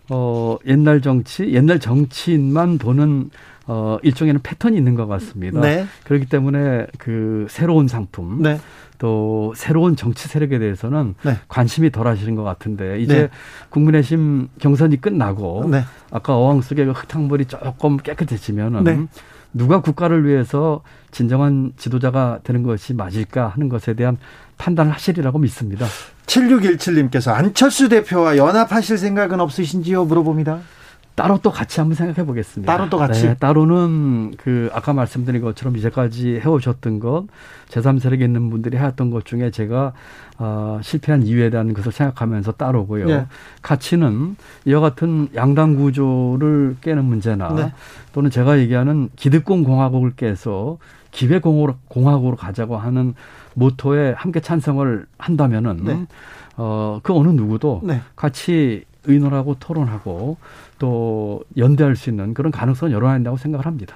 어, 옛날 정치, 옛날 정치인만 보는 어, 일종에는 패턴이 있는 것 같습니다. 네. 그렇기 때문에 그 새로운 상품, 네. 또 새로운 정치 세력에 대해서는 네. 관심이 덜 하시는 것 같은데 이제 네. 국민의힘 경선이 끝나고 네. 아까 어항 속의 그 흙탕물이 조금 깨끗해지면은 네. 누가 국가를 위해서 진정한 지도자가 되는 것이 맞을까 하는 것에 대한 판단을 하시리라고 믿습니다. 7617님께서 안철수 대표와 연합하실 생각은 없으신지요? 물어봅니다. 따로 또 같이 한번 생각해 보겠습니다. 따로 또 같이? 네, 따로는 그 아까 말씀드린 것처럼 이제까지 해오셨던 것, 제3세력에 있는 분들이 해왔던 것 중에 제가 어, 실패한 이유에 대한 것을 생각하면서 따로고요. 네. 같이는 이와 같은 양당 구조를 깨는 문제나 네. 또는 제가 얘기하는 기득권 공화국을 깨서 기회 공화국으로 가자고 하는 모토에 함께 찬성을 한다면은 네. 어, 그 어느 누구도 네. 같이 의논하고 토론하고 또 연대할 수 있는 그런 가능성은 열어낸다고 생각을 합니다.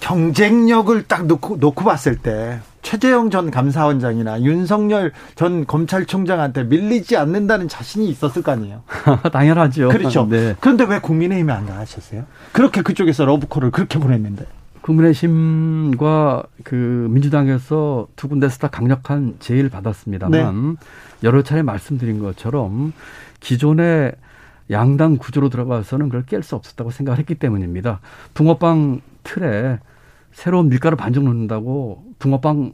경쟁력을 딱 놓고, 놓고 봤을 때 최재형 전 감사원장이나 윤석열 전 검찰총장한테 밀리지 않는다는 자신이 있었을 거 아니에요? 당연하죠. 그렇죠. 네. 그런데 왜 국민의힘에 안 나가셨어요? 그렇게 그쪽에서 러브콜을 그렇게 보냈는데. 국민의힘과 그 민주당에서 두 군데서 다 강력한 제의를 받았습니다만 네. 여러 차례 말씀드린 것처럼 기존의 양당 구조로 들어가서는 그걸 깰 수 없었다고 생각을 했기 때문입니다. 붕어빵 틀에 새로운 밀가루 반죽 넣는다고 붕어빵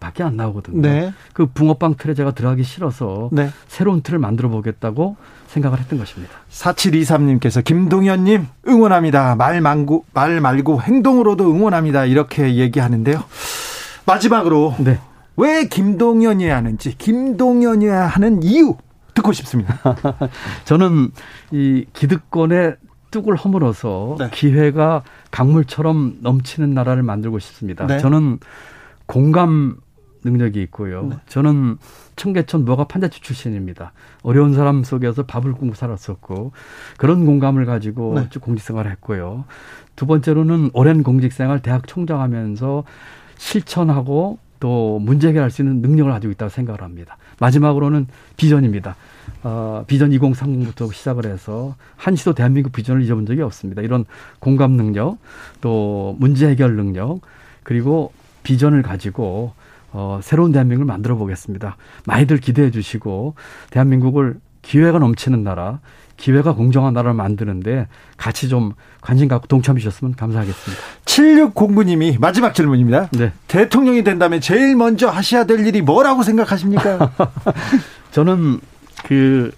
밖에 안 나오거든요. 네. 그 붕어빵 틀에 제가 들어가기 싫어서 네. 새로운 틀을 만들어 보겠다고 생각을 했던 것입니다. 4723님께서 김동현님 응원합니다. 말, 말고, 말 말고 행동으로도 응원합니다. 이렇게 얘기하는데요. 마지막으로 네. 왜 김동현이어야 하는지 김동현이어야 하는 이유 듣고 싶습니다. 저는 이 기득권의 뚝을 허물어서 네. 기회가 강물처럼 넘치는 나라를 만들고 싶습니다. 네. 저는 공감 능력이 있고요. 네. 저는 청계천 무화과 판자집 출신입니다. 어려운 사람 속에서 밥을 굶고 살았었고 그런 공감을 가지고 네. 쭉 공직생활을 했고요. 두 번째로는 오랜 공직생활 대학 총장하면서 실천하고 또 문제 해결할 수 있는 능력을 가지고 있다고 생각을 합니다. 마지막으로는 비전입니다. 어, 비전 2030부터 시작을 해서 한시도 대한민국 비전을 잊어본 적이 없습니다. 이런 공감 능력, 또 문제 해결 능력, 그리고 비전을 가지고 어, 새로운 대한민국을 만들어 보겠습니다. 많이들 기대해 주시고 대한민국을 기회가 넘치는 나라, 기회가 공정한 나라를 만드는데 같이 좀 관심 갖고 동참해 주셨으면 감사하겠습니다. 7609님이 마지막 질문입니다. 네. 대통령이 된다면 제일 먼저 하셔야 될 일이 뭐라고 생각하십니까? 저는 그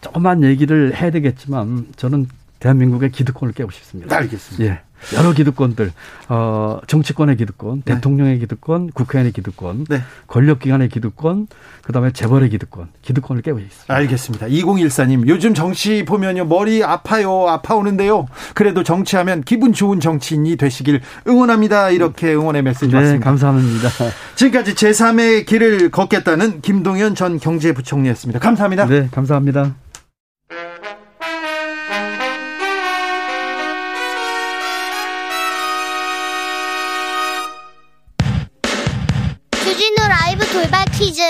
조그만 얘기를 해야 되겠지만 저는 대한민국의 기득권을 깨고 싶습니다. 알겠습니다. 예. 여러 기득권들, 어, 정치권의 기득권, 네. 대통령의 기득권, 국회의원의 기득권, 네. 권력기관의 기득권, 그 다음에 재벌의 기득권, 기득권을 깨고 있습니다. 알겠습니다. 2014님, 요즘 정치 보면요, 머리 아파요, 아파오는데요. 그래도 정치하면 기분 좋은 정치인이 되시길 응원합니다. 이렇게 응원의 메시지 네, 왔습니다. 감사합니다. 지금까지 제3의 길을 걷겠다는 김동연 전 경제부총리였습니다. 감사합니다. 네, 감사합니다. 퀴즈.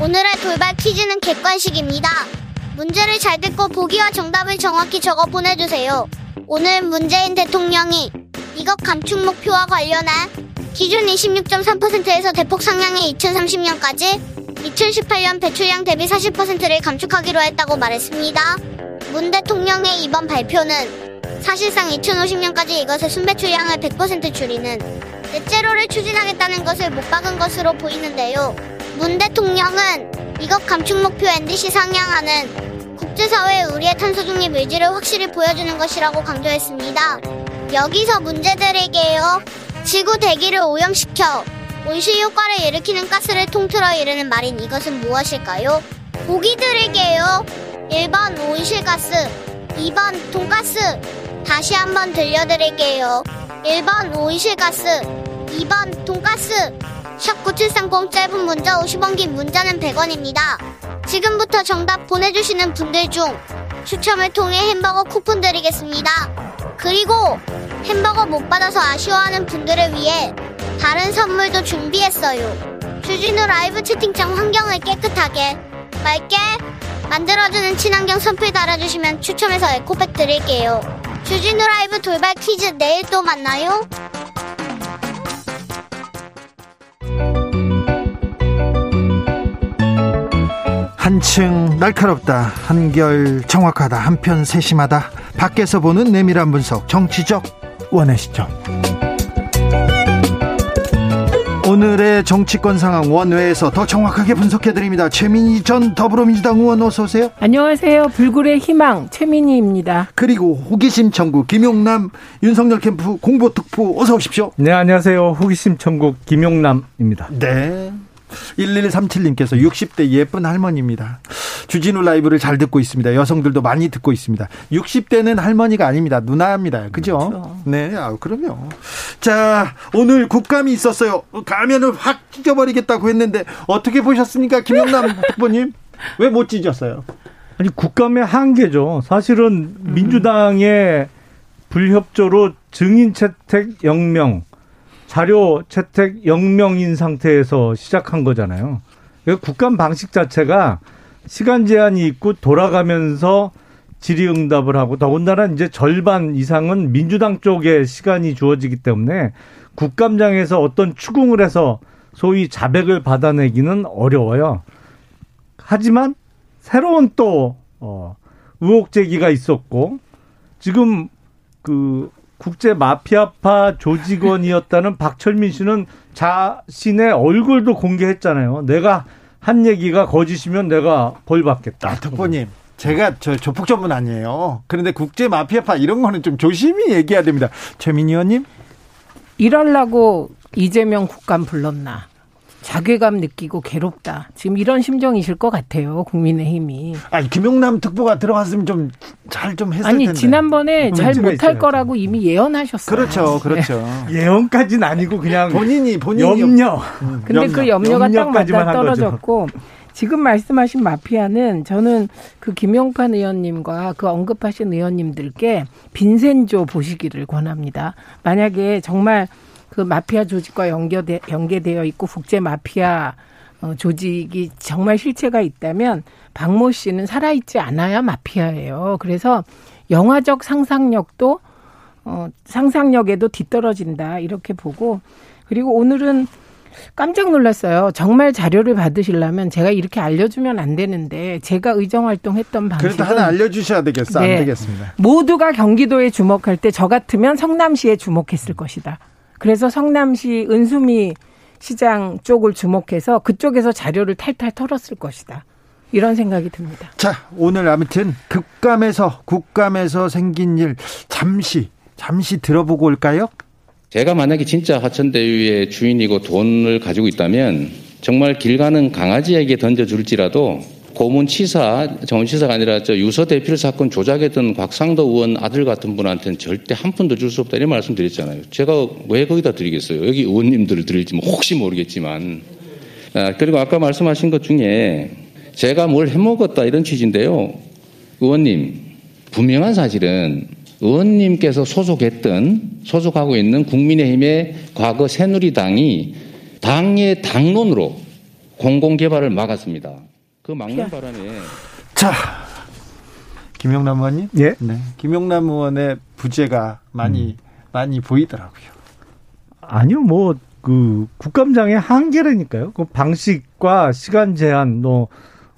오늘의 돌발 퀴즈는 객관식입니다. 문제를 잘 듣고 보기와 정답을 정확히 적어 보내주세요. 오늘 문재인 대통령이 이것 감축 목표와 관련해 기준 26.3%에서 대폭 상향해 2030년까지 2018년 배출량 대비 40%를 감축하기로 했다고 말했습니다. 문 대통령의 이번 발표는 사실상 2050년까지 이것의 순배출량을 100% 줄이는 넷제로를 추진하겠다는 것을 못 박은 것으로 보이는데요. 문 대통령은 이것 감축 목표 NDC 상향하는 국제사회에 우리의 탄소 중립 의지를 확실히 보여주는 것이라고 강조했습니다. 여기서 문제 드릴게요. 지구 대기를 오염시켜 온실 효과를 일으키는 가스를 통틀어 이르는 말인 이것은 무엇일까요? 보기 드릴게요. 1번 온실가스, 2번 돈가스. 다시 한번 들려드릴게요. 1번 온실가스, 2번 돈가스. 샵9730 짧은 문자 50원 긴 문자는 100원입니다. 지금부터 정답 보내주시는 분들 중 추첨을 통해 햄버거 쿠폰 드리겠습니다. 그리고 햄버거 못 받아서 아쉬워하는 분들을 위해 다른 선물도 준비했어요. 주진우 라이브 채팅창 환경을 깨끗하게 맑게 만들어주는 친환경 선풀 달아주시면 추첨해서 에코백 드릴게요. 주진우 라이브 돌발 퀴즈 내일 또 만나요. 한층 날카롭다 한결 정확하다 한편 세심하다 밖에서 보는 내밀한 분석 정치적 원의 시점 오늘의 정치권 상황 원외에서 더 정확하게 분석해드립니다. 최민희 전 더불어민주당 의원 어서 오세요. 안녕하세요. 불굴의 희망 최민희입니다. 그리고 호기심 천국 김용남 윤석열 캠프 공보특보 어서 오십시오. 네 안녕하세요. 호기심 천국 김용남입니다. 네. 1137님께서 60대 예쁜 할머니입니다. 주진우 라이브를 잘 듣고 있습니다. 여성들도 많이 듣고 있습니다. 60대는 할머니가 아닙니다. 누나입니다. 그죠? 그렇죠. 네, 아, 그럼요. 자, 오늘 국감이 있었어요. 가면을 확 찢어버리겠다고 했는데 어떻게 보셨습니까? 김영남 후보님? 왜 못 찢었어요? 아니, 국감의 한계죠. 사실은 음. 민주당의 불협조로 증인 채택 영명 자료 채택 영명인 상태에서 시작한 거잖아요. 국감 방식 자체가 시간 제한이 있고 돌아가면서 질의응답을 하고 더군다나 이제 절반 이상은 민주당 쪽에 시간이 주어지기 때문에 국감장에서 어떤 추궁을 해서 소위 자백을 받아내기는 어려워요. 하지만 새로운 또 어, 의혹 제기가 있었고 지금 그 국제 마피아파 조직원이었다는 박철민 씨는 자신의 얼굴도 공개했잖아요. 내가 한 얘기가 거짓이면 내가 벌 받겠다. 아, 특보님. 제가 저 조폭 전문 아니에요. 그런데 국제 마피아파 이런 거는 좀 조심히 얘기해야 됩니다. 최민희 의원님? 이럴라고 이재명 국감 불렀나? 자괴감 느끼고 괴롭다. 지금 이런 심정이실 것 같아요. 국민의힘이. 아니 김용남 특보가 들어갔으면 좀 잘좀 좀 했을 아니, 텐데. 지난번에 잘 못할 거라고 이미 예언하셨어요. 그렇죠, 그렇죠. 네. 예언까지는 아니고 그냥 본인이 본인이 염려. 음, 근데 염려. 그 염려가 딱 맞아 떨어졌고. 지금 말씀하신 마피아는 저는 그 김용판 의원님과 그 언급하신 의원님들께 빈센조 보시기를 권합니다. 만약에 정말 그 마피아 조직과 연계되, 연계되어 있고 국제 마피아 어, 조직이 정말 실체가 있다면 박모 씨는 살아있지 않아야 마피아예요. 그래서 영화적 상상력도 어, 상상력에도 뒤떨어진다 이렇게 보고 그리고 오늘은 깜짝 놀랐어요. 정말 자료를 받으시려면 제가 이렇게 알려주면 안 되는데 제가 의정 활동했던 방식은 그래도 하나 알려주셔야 되겠어. 네, 안 되겠습니다. 모두가 경기도에 주목할 때 저 같으면 성남시에 주목했을 것이다. 그래서 성남시 은수미 시장 쪽을 주목해서 그쪽에서 자료를 탈탈 털었을 것이다. 이런 생각이 듭니다. 자, 오늘 아무튼 국감에서 국감에서 생긴 일 잠시 잠시 들어보고 올까요? 제가 만약에 진짜 하천대유의 주인이고 돈을 가지고 있다면 정말 길 가는 강아지에게 던져줄지라도 고문치사, 정치사가 아니라 저 유서 대필 사건 조작했던 곽상도 의원 아들 같은 분한테는 절대 한 푼도 줄 수 없다 이런 말씀 드렸잖아요. 제가 왜 거기다 드리겠어요? 여기 의원님들을 드릴지 뭐 혹시 모르겠지만. 아, 그리고 아까 말씀하신 것 중에 제가 뭘 해먹었다 이런 취지인데요. 의원님, 분명한 사실은 의원님께서 소속했던, 소속하고 있는 국민의힘의 과거 새누리당이 당의 당론으로 공공개발을 막았습니다. 그 막는 바람에 자 김용남 의원님, 예, 네. 김용남 의원의 부재가 많이 음. 많이 보이더라고요. 아니요, 뭐 그 국감장의 한계라니까요. 그 방식과 시간 제한, 뭐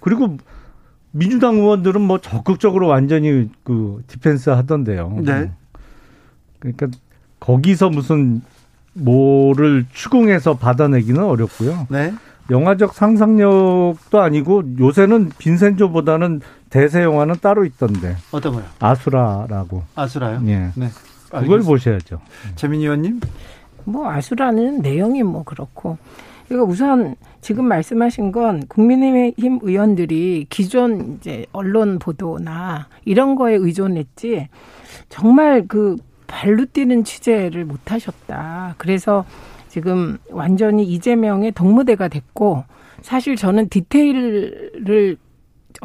그리고 민주당 의원들은 뭐 적극적으로 완전히 그 디펜스 하던데요. 네. 그러니까 거기서 무슨 뭐를 추궁해서 받아내기는 어렵고요. 네. 영화적 상상력도 아니고 요새는 빈센조보다는 대세 영화는 따로 있던데. 어떤 거요? 아수라라고. 아수라요? 예. 네. 그걸 보셔야죠. 재민이 의원님? 뭐 아수라는 내용이 뭐 그렇고. 그러니까 우선 지금 말씀하신 건 국민의힘 의원들이 기존 이제 언론 보도나 이런 거에 의존했지 정말 그 발로 뛰는 취재를 못 하셨다. 그래서 지금 완전히 이재명의 동무대가 됐고 사실 저는 디테일을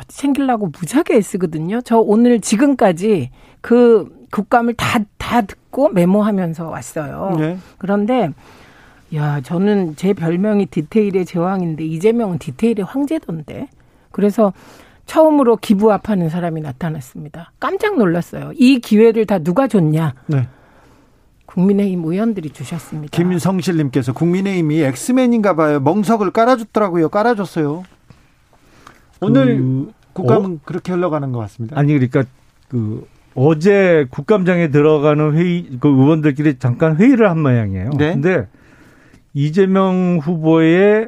챙기려고 무지하게 애쓰거든요. 저 오늘 지금까지 그 국감을 다, 다 듣고 메모하면서 왔어요. 네. 그런데, 야, 저는 제 별명이 디테일의 제왕인데, 이재명은 디테일의 황제던데. 그래서 처음으로 기부합하는 사람이 나타났습니다. 깜짝 놀랐어요. 이 기회를 다 누가 줬냐? 네. 국민의힘 의원들이 주셨습니다. 김성실님께서 국민의힘이 엑스맨인가 봐요. 멍석을 깔아줬더라고요. 깔아줬어요. 오늘 그, 국감은 어? 그렇게 흘러가는 것 같습니다. 아니 그러니까 그 어제 국감장에 들어가는 회의 그 의원들끼리 잠깐 회의를 한 모양이에요. 네. 근데 이재명 후보의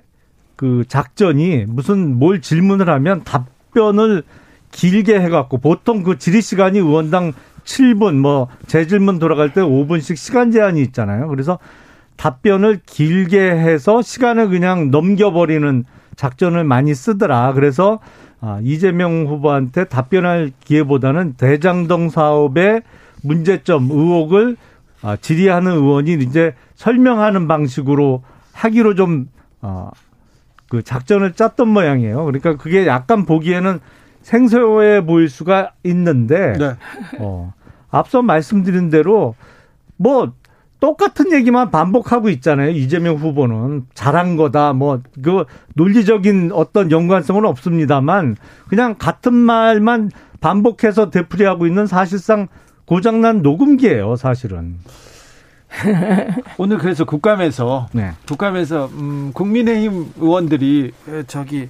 그 작전이 무슨 뭘 질문을 하면 답변을 길게 해갖고 보통 그 질의 시간이 의원당 7분 뭐 재질문 돌아갈 때 5분씩 시간 제한이 있잖아요. 그래서 답변을 길게 해서 시간을 그냥 넘겨버리는 작전을 많이 쓰더라. 그래서 아, 이재명 후보한테 답변할 기회보다는 대장동 사업의 문제점, 의혹을 아, 질의하는 의원이 이제 설명하는 방식으로 하기로 좀, 어, 그 작전을 짰던 모양이에요. 그러니까 그게 약간 보기에는 생소해 보일 수가 있는데, 네. 어, 앞서 말씀드린 대로 뭐 똑같은 얘기만 반복하고 있잖아요. 이재명 후보는 잘한 거다. 뭐 그 논리적인 어떤 연관성은 없습니다만 그냥 같은 말만 반복해서 되풀이하고 있는 사실상 고장난 녹음기예요, 사실은. 오늘 그래서 국감에서 네. 국감에서 음 국민의힘 의원들이 저기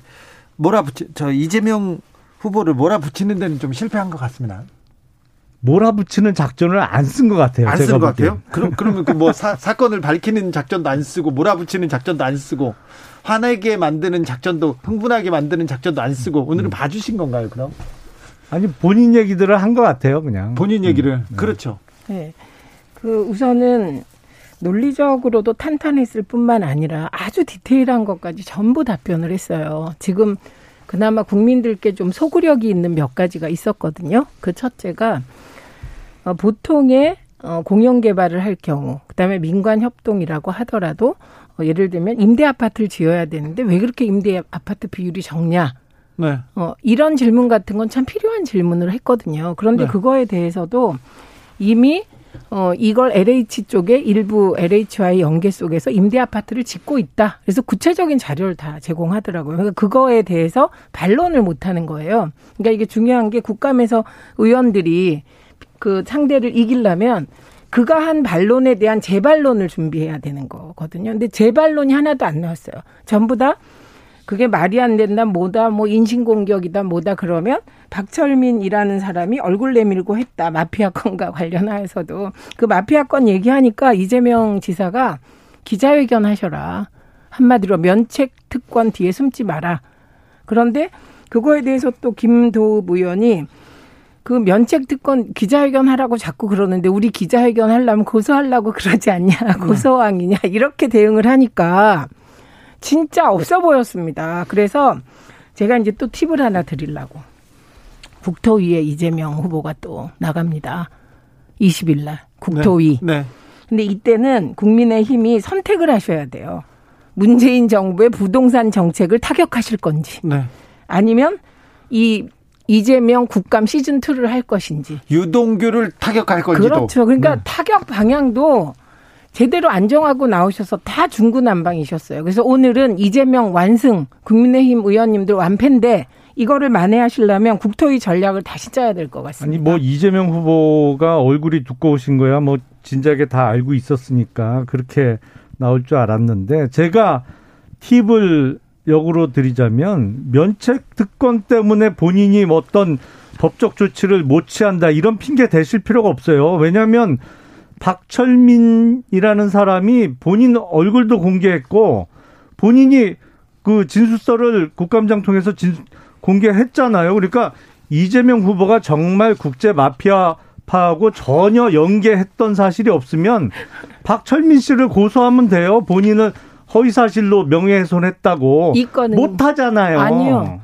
몰아붙이 저 이재명 후보를 몰아붙이는 데는 좀 실패한 것 같습니다. 몰아붙이는 작전을 안 쓴 것 같아요. 안 쓴 것 같아요? 그럼 그러면 그 뭐 사건을 밝히는 작전도 안 쓰고 몰아붙이는 작전도 안 쓰고 화내게 만드는 작전도 흥분하게 만드는 작전도 안 쓰고 오늘은 음. 봐주신 건가요? 그럼? 아니 본인 얘기들을 한 것 같아요, 그냥. 본인 얘기를 음. 네. 그렇죠. 네. 그 우선은 논리적으로도 탄탄했을 뿐만 아니라 아주 디테일한 것까지 전부 답변을 했어요. 지금 그나마 국민들께 좀 소구력이 있는 몇 가지가 있었거든요. 그 첫째가 어, 보통의 어, 공영 개발을 할 경우, 그다음에 민관 협동이라고 하더라도 어, 예를 들면 임대 아파트를 지어야 되는데 왜 그렇게 임대 아파트 비율이 적냐? 네. 어, 이런 질문 같은 건 참 필요한 질문을 했거든요. 그런데 네. 그거에 대해서도 이미 어, 이걸 LH 쪽에 일부 LH와의 연계 속에서 임대 아파트를 짓고 있다. 그래서 구체적인 자료를 다 제공하더라고요. 그러니까 그거에 대해서 반론을 못 하는 거예요. 그러니까 이게 중요한 게 국감에서 의원들이 그 상대를 이기려면 그가 한 반론에 대한 재반론을 준비해야 되는 거거든요. 근데 재반론이 하나도 안 나왔어요. 전부 다 그게 말이 안 된다, 뭐다, 뭐 인신공격이다, 뭐다 그러면 박철민이라는 사람이 얼굴 내밀고 했다. 마피아 건과 관련하여서도 그 마피아 건 얘기하니까 이재명 지사가 기자회견 하셔라. 한마디로 면책 특권 뒤에 숨지 마라. 그런데 그거에 대해서 또 김도읍 의원이 그 면책 특권 기자회견 하라고 자꾸 그러는데 우리 기자회견 하려면 고소하려고 그러지 않냐 고소왕이냐 이렇게 대응을 하니까 진짜 없어 보였습니다. 그래서 제가 이제 또 팁을 하나 드리려고 국토위에 이재명 후보가 또 나갑니다. 20일 날 국토위. 네. 네. 근데 이때는 국민의 힘이 선택을 하셔야 돼요. 문재인 정부의 부동산 정책을 타격하실 건지 네. 아니면 이 이재명 국감 시즌 2를 할 것인지 유동규를 타격할 건지도 그렇죠. 그러니까 네. 타격 방향도 제대로 안정하고 나오셔서 다 중구난방이셨어요. 그래서 오늘은 이재명 완승 국민의힘 의원님들 완패인데 이거를 만회하시려면 국토위 전략을 다시 짜야 될 것 같습니다. 아니 뭐 이재명 후보가 얼굴이 두꺼우신 거야 뭐 진작에 다 알고 있었으니까 그렇게 나올 줄 알았는데 제가 팁을 역으로 드리자면 면책 특권 때문에 본인이 어떤 법적 조치를 못 취한다 이런 핑계 대실 필요가 없어요. 왜냐하면 박철민이라는 사람이 본인 얼굴도 공개했고 본인이 그 진술서를 국감장 통해서 진, 공개했잖아요. 그러니까 이재명 후보가 정말 국제 마피아파하고 전혀 연계했던 사실이 없으면 박철민 씨를 고소하면 돼요. 본인은 허위 사실로 명예훼손했다고 못 하잖아요. 아니요.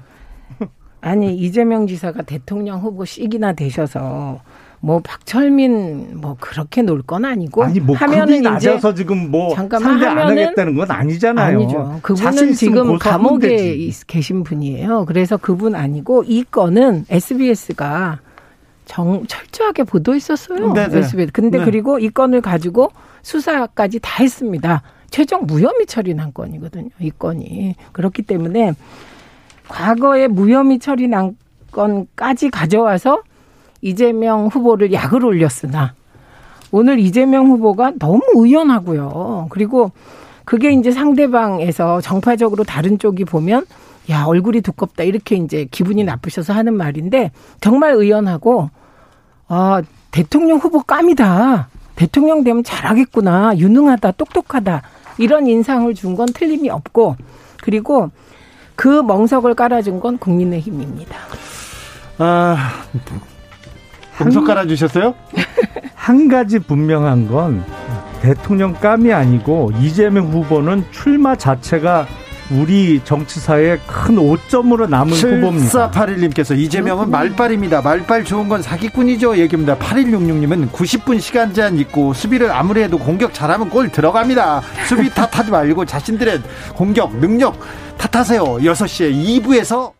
아니 이재명 지사가 대통령 후보 시기나 되셔서 뭐 박철민 뭐 그렇게 놀 건 아니고 아니 뭐 하면은 낮아서 지금 뭐 잠깐만 상대 안 하겠다는 건 아니잖아요. 아니죠. 그분은 지금 감옥에 되지. 계신 분이에요. 그래서 그분 아니고 이 건은 SBS가 정 철저하게 보도했었어요. 네네. SBS. 근데 네. 그리고 이 건을 가지고 수사까지 다 했습니다. 최종 무혐의 처리 난 건이거든요. 이 건이. 그렇기 때문에 과거에 무혐의 처리 난 건까지 가져와서 이재명 후보를 약을 올렸으나 오늘 이재명 후보가 너무 의연하고요. 그리고 그게 이제 상대방에서 정파적으로 다른 쪽이 보면 야 얼굴이 두껍다 이렇게 이제 기분이 나쁘셔서 하는 말인데 정말 의연하고 아 대통령 후보 깜이다 대통령 되면 잘하겠구나 유능하다 똑똑하다 이런 인상을 준 건 틀림이 없고 그리고 그 멍석을 깔아준 건 국민의힘입니다. 아 멍석 깔아주셨어요? 한 가지 분명한 건 대통령 깜이 아니고 이재명 후보는 출마 자체가 우리 정치사에 큰 오점으로 남은 후보입니다. 7481님께서 이재명은 말빨입니다. 말빨 좋은 건 사기꾼이죠. 얘기입니다. 8166님은 90분 시간 제한 있고 수비를 아무리 해도 공격 잘하면 골 들어갑니다. 수비 탓하지 말고 자신들의 공격 능력 탓하세요. 6시에 2부에서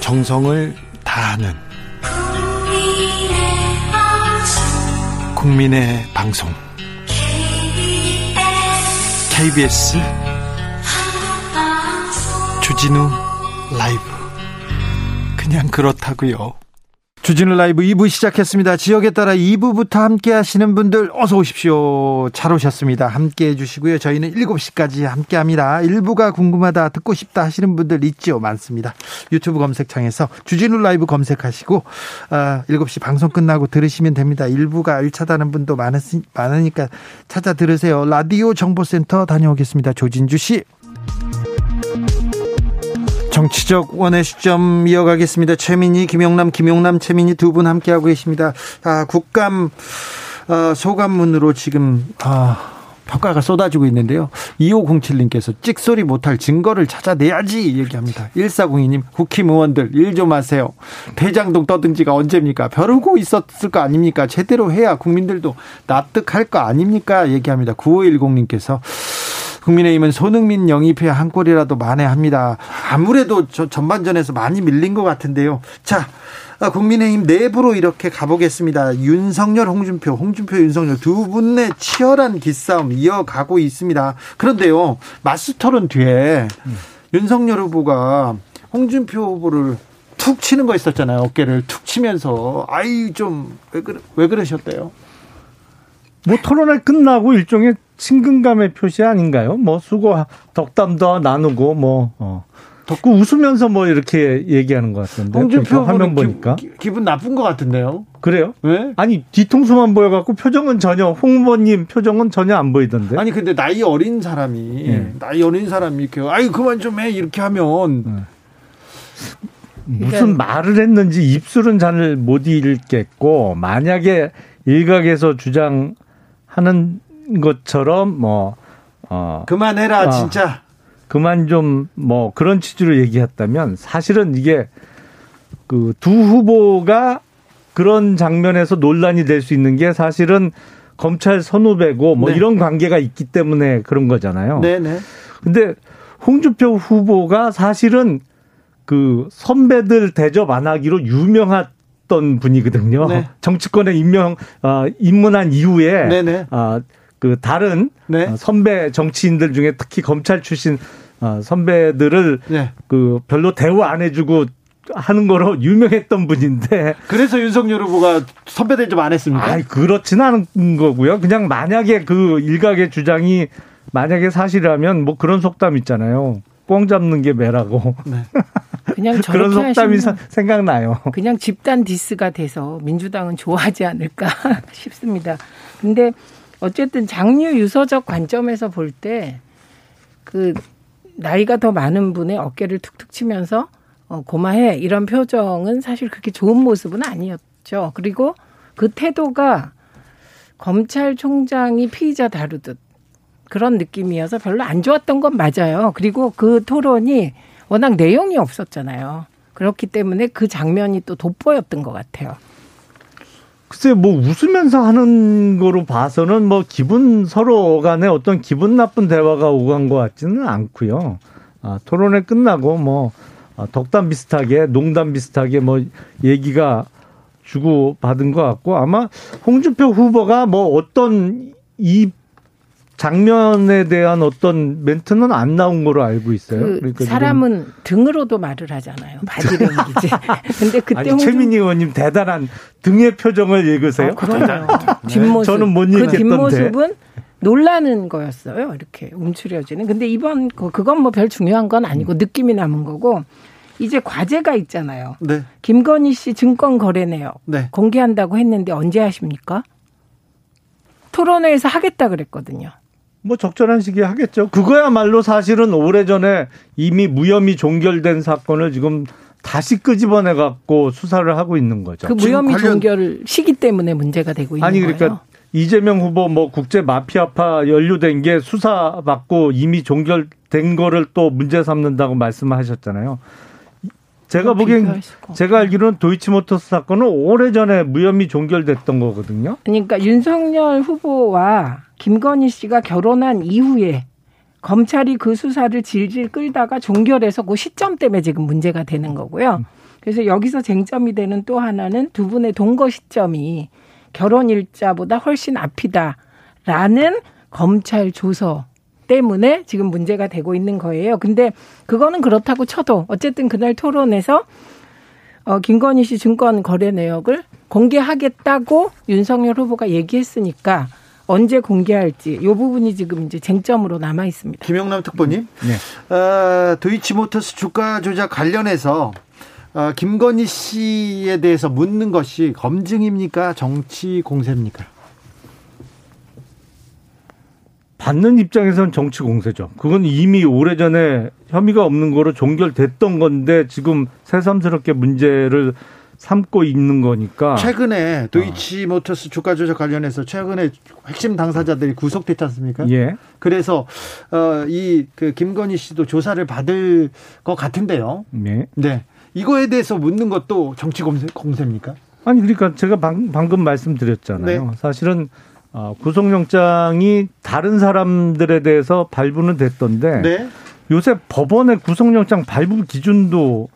정성을 다하는 국민의 방송 KBS 주진우 라이브 그냥 그렇다고요. 주진우 라이브 2부 시작했습니다. 지역에 따라 2부부터 함께 하시는 분들 어서 오십시오. 잘 오셨습니다. 함께 해주시고요. 저희는 7시까지 함께 합니다. 1부가 궁금하다, 듣고 싶다 하시는 분들 있죠. 많습니다. 유튜브 검색창에서 주진우 라이브 검색하시고, 아, 7시 방송 끝나고 들으시면 됩니다. 1부가 알차다는 분도 많으, 많으니까 찾아 들으세요. 라디오 정보센터 다녀오겠습니다. 조진주 씨. 정치적 원의 시점 이어가겠습니다. 최민희, 김용남, 김용남, 최민희 두 분 함께하고 계십니다. 아, 국감 어, 소감문으로 지금 아, 평가가 쏟아지고 있는데요. 2507님께서 찍소리 못할 증거를 찾아내야지 얘기합니다. 1402님 국힘 의원들 일 좀 하세요. 대장동 떠든 지가 언제입니까? 벼르고 있었을 거 아닙니까? 제대로 해야 국민들도 납득할 거 아닙니까? 얘기합니다. 9510님께서 국민의힘은 손흥민 영입해 한 골이라도 만회합니다. 아무래도 저 전반전에서 많이 밀린 것 같은데요. 자, 아, 국민의힘 내부로 이렇게 가보겠습니다. 윤석열, 홍준표, 홍준표, 윤석열 두 분의 치열한 기싸움 이어가고 있습니다. 그런데요, 마스터론 뒤에 음. 윤석열 후보가 홍준표 후보를 툭 치는 거 있었잖아요. 어깨를 툭 치면서 아이 좀왜 그러, 왜 그러셨대요? 뭐 토론회 끝나고 일종의 친근감의 표시 아닌가요? 뭐 수고 덕담도 나누고 뭐 어. 덕구 웃으면서 뭐 이렇게 얘기하는 것 같은데 홍준표 화면 보니까 기, 분 나쁜 것 같은데요? 그래요? 왜? 아니 뒤통수만 보여갖고 표정은 전혀 홍보님 표정은 전혀 안 보이던데. 아니 근데 나이 어린 사람이 네. 나이 어린 사람이 이렇게 아유 그만 좀 해 이렇게 하면 네. 무슨 말을 했는지 입술은 잘 못 읽겠고 만약에 일각에서 주장하는 것처럼 뭐 어, 그만해라 어, 진짜 그만 좀 뭐 그런 취지로 얘기했다면 사실은 이게 그 두 후보가 그런 장면에서 논란이 될 수 있는 게 사실은 검찰 선후배고 뭐 네. 이런 관계가 있기 때문에 그런 거잖아요. 네, 네. 근데 홍준표 후보가 사실은 그 선배들 대접 안 하기로 유명했던 분이거든요. 네. 정치권에 임명 어, 입문한 이후에 네네. 어, 그 다른 네. 어, 선배 정치인들 중에 특히 검찰 출신 어, 선배들을 네. 그 별로 대우 안 해주고 하는 거로 유명했던 분인데. 그래서 윤석열 후보가 선배들 좀 안 했습니까? 아니, 그렇진 않은 거고요. 그냥 만약에 그 일각의 주장이 만약에 사실이라면 뭐 그런 속담 있잖아요. 꽁 잡는 게 매라고. 네. 그냥 그런 속담이 생각나요. 그냥 집단 디스가 돼서 민주당은 좋아하지 않을까 싶습니다. 근데 어쨌든 장류 유서적 관점에서 볼 때 그 나이가 더 많은 분의 어깨를 툭툭 치면서 어, 고마해 이런 표정은 사실 그렇게 좋은 모습은 아니었죠. 그리고 그 태도가 검찰총장이 피의자 다루듯 그런 느낌이어서 별로 안 좋았던 건 맞아요. 그리고 그 토론이 워낙 내용이 없었잖아요. 그렇기 때문에 그 장면이 또 돋보였던 것 같아요. 글쎄 뭐 웃으면서 하는 거로 봐서는 뭐 기분 서로 간에 어떤 기분 나쁜 대화가 오간 것 같지는 않고요. 아, 토론회 끝나고 뭐 아, 덕담 비슷하게 농담 비슷하게 뭐 얘기가 주고 받은 것 같고 아마 홍준표 후보가 뭐 어떤 이 장면에 대한 어떤 멘트는 안 나온 거로 알고 있어요. 그 그러니까 사람은 등으로도 말을 하잖아요. 바디랭귀지. 근데 그때 아니, 홍준... 최민희 의원님 대단한 등의 표정을 읽으세요? 아, 그럼요. 뒷모습. 저는 못 읽겠던데. 그 뒷모습은 놀라는 거였어요. 이렇게 움츠려지는. 근데 이번 그건 뭐 별 중요한 건 아니고 느낌이 남은 거고 이제 과제가 있잖아요. 네. 김건희 씨 증권 거래 내역 네. 공개한다고 했는데 언제 하십니까? 토론회에서 하겠다 그랬거든요. 뭐 적절한 시기에 하겠죠. 그거야말로 사실은 오래전에 이미 무혐의 종결된 사건을 지금 다시 끄집어내 갖고 수사를 하고 있는 거죠. 그 무혐의 관련... 종결 시기 때문에 문제가 되고 있는 아니, 그러니까 거예요. 이재명 후보 뭐 국제 마피아파 연루된 게 수사받고 이미 종결된 거를 또 문제 삼는다고 말씀하셨잖아요. 제가 보기엔 제가 알기로는 도이치모터스 사건은 오래전에 무혐의 종결됐던 거거든요. 그러니까 윤석열 후보와 김건희 씨가 결혼한 이후에 검찰이 그 수사를 질질 끌다가 종결해서 그 시점 때문에 지금 문제가 되는 거고요. 그래서 여기서 쟁점이 되는 또 하나는 두 분의 동거 시점이 결혼 일자보다 훨씬 앞이다라는 검찰 조서 때문에 지금 문제가 되고 있는 거예요. 근데 그거는 그렇다고 쳐도 어쨌든 그날 토론에서 어, 김건희 씨 증권 거래 내역을 공개하겠다고 윤석열 후보가 얘기했으니까 언제 공개할지 이 부분이 지금 이제 쟁점으로 남아 있습니다. 김영남 특보님, 네. 어, 도이치모터스 주가 조작 관련해서 어, 김건희 씨에 대해서 묻는 것이 검증입니까? 정치 공세입니까? 받는 입장에서는 정치 공세죠. 그건 이미 오래전에 혐의가 없는 거로 종결됐던 건데 지금 새삼스럽게 문제를 삼고 있는 거니까. 최근에 도이치 모터스 주가 조작 관련해서 최근에 핵심 당사자들이 구속됐지 않습니까? 예. 그래서 어 이그 김건희 씨도 조사를 받을 것 같은데요. 네. 네. 이거에 대해서 묻는 것도 정치 공세, 공세입니까? 아니 그러니까 제가 방, 방금 말씀드렸잖아요. 네. 사실은 어, 구속영장이 다른 사람들에 대해서 발부는 됐던데 네. 요새 법원의 구속영장 발부 기준도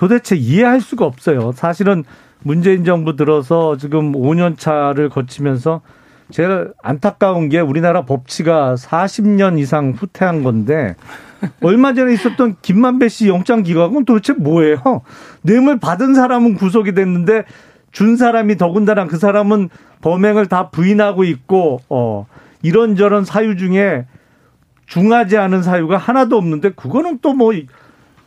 도대체 이해할 수가 없어요. 사실은 문재인 정부 들어서 지금 5년 차를 거치면서 제일 안타까운 게 우리나라 법치가 40년 이상 후퇴한 건데 얼마 전에 있었던 김만배 씨 영장 기각은 도대체 뭐예요? 뇌물 받은 사람은 구속이 됐는데 준 사람이 더군다나 그 사람은 범행을 다 부인하고 있고 어 이런저런 사유 중에 중하지 않은 사유가 하나도 없는데 그거는 또뭐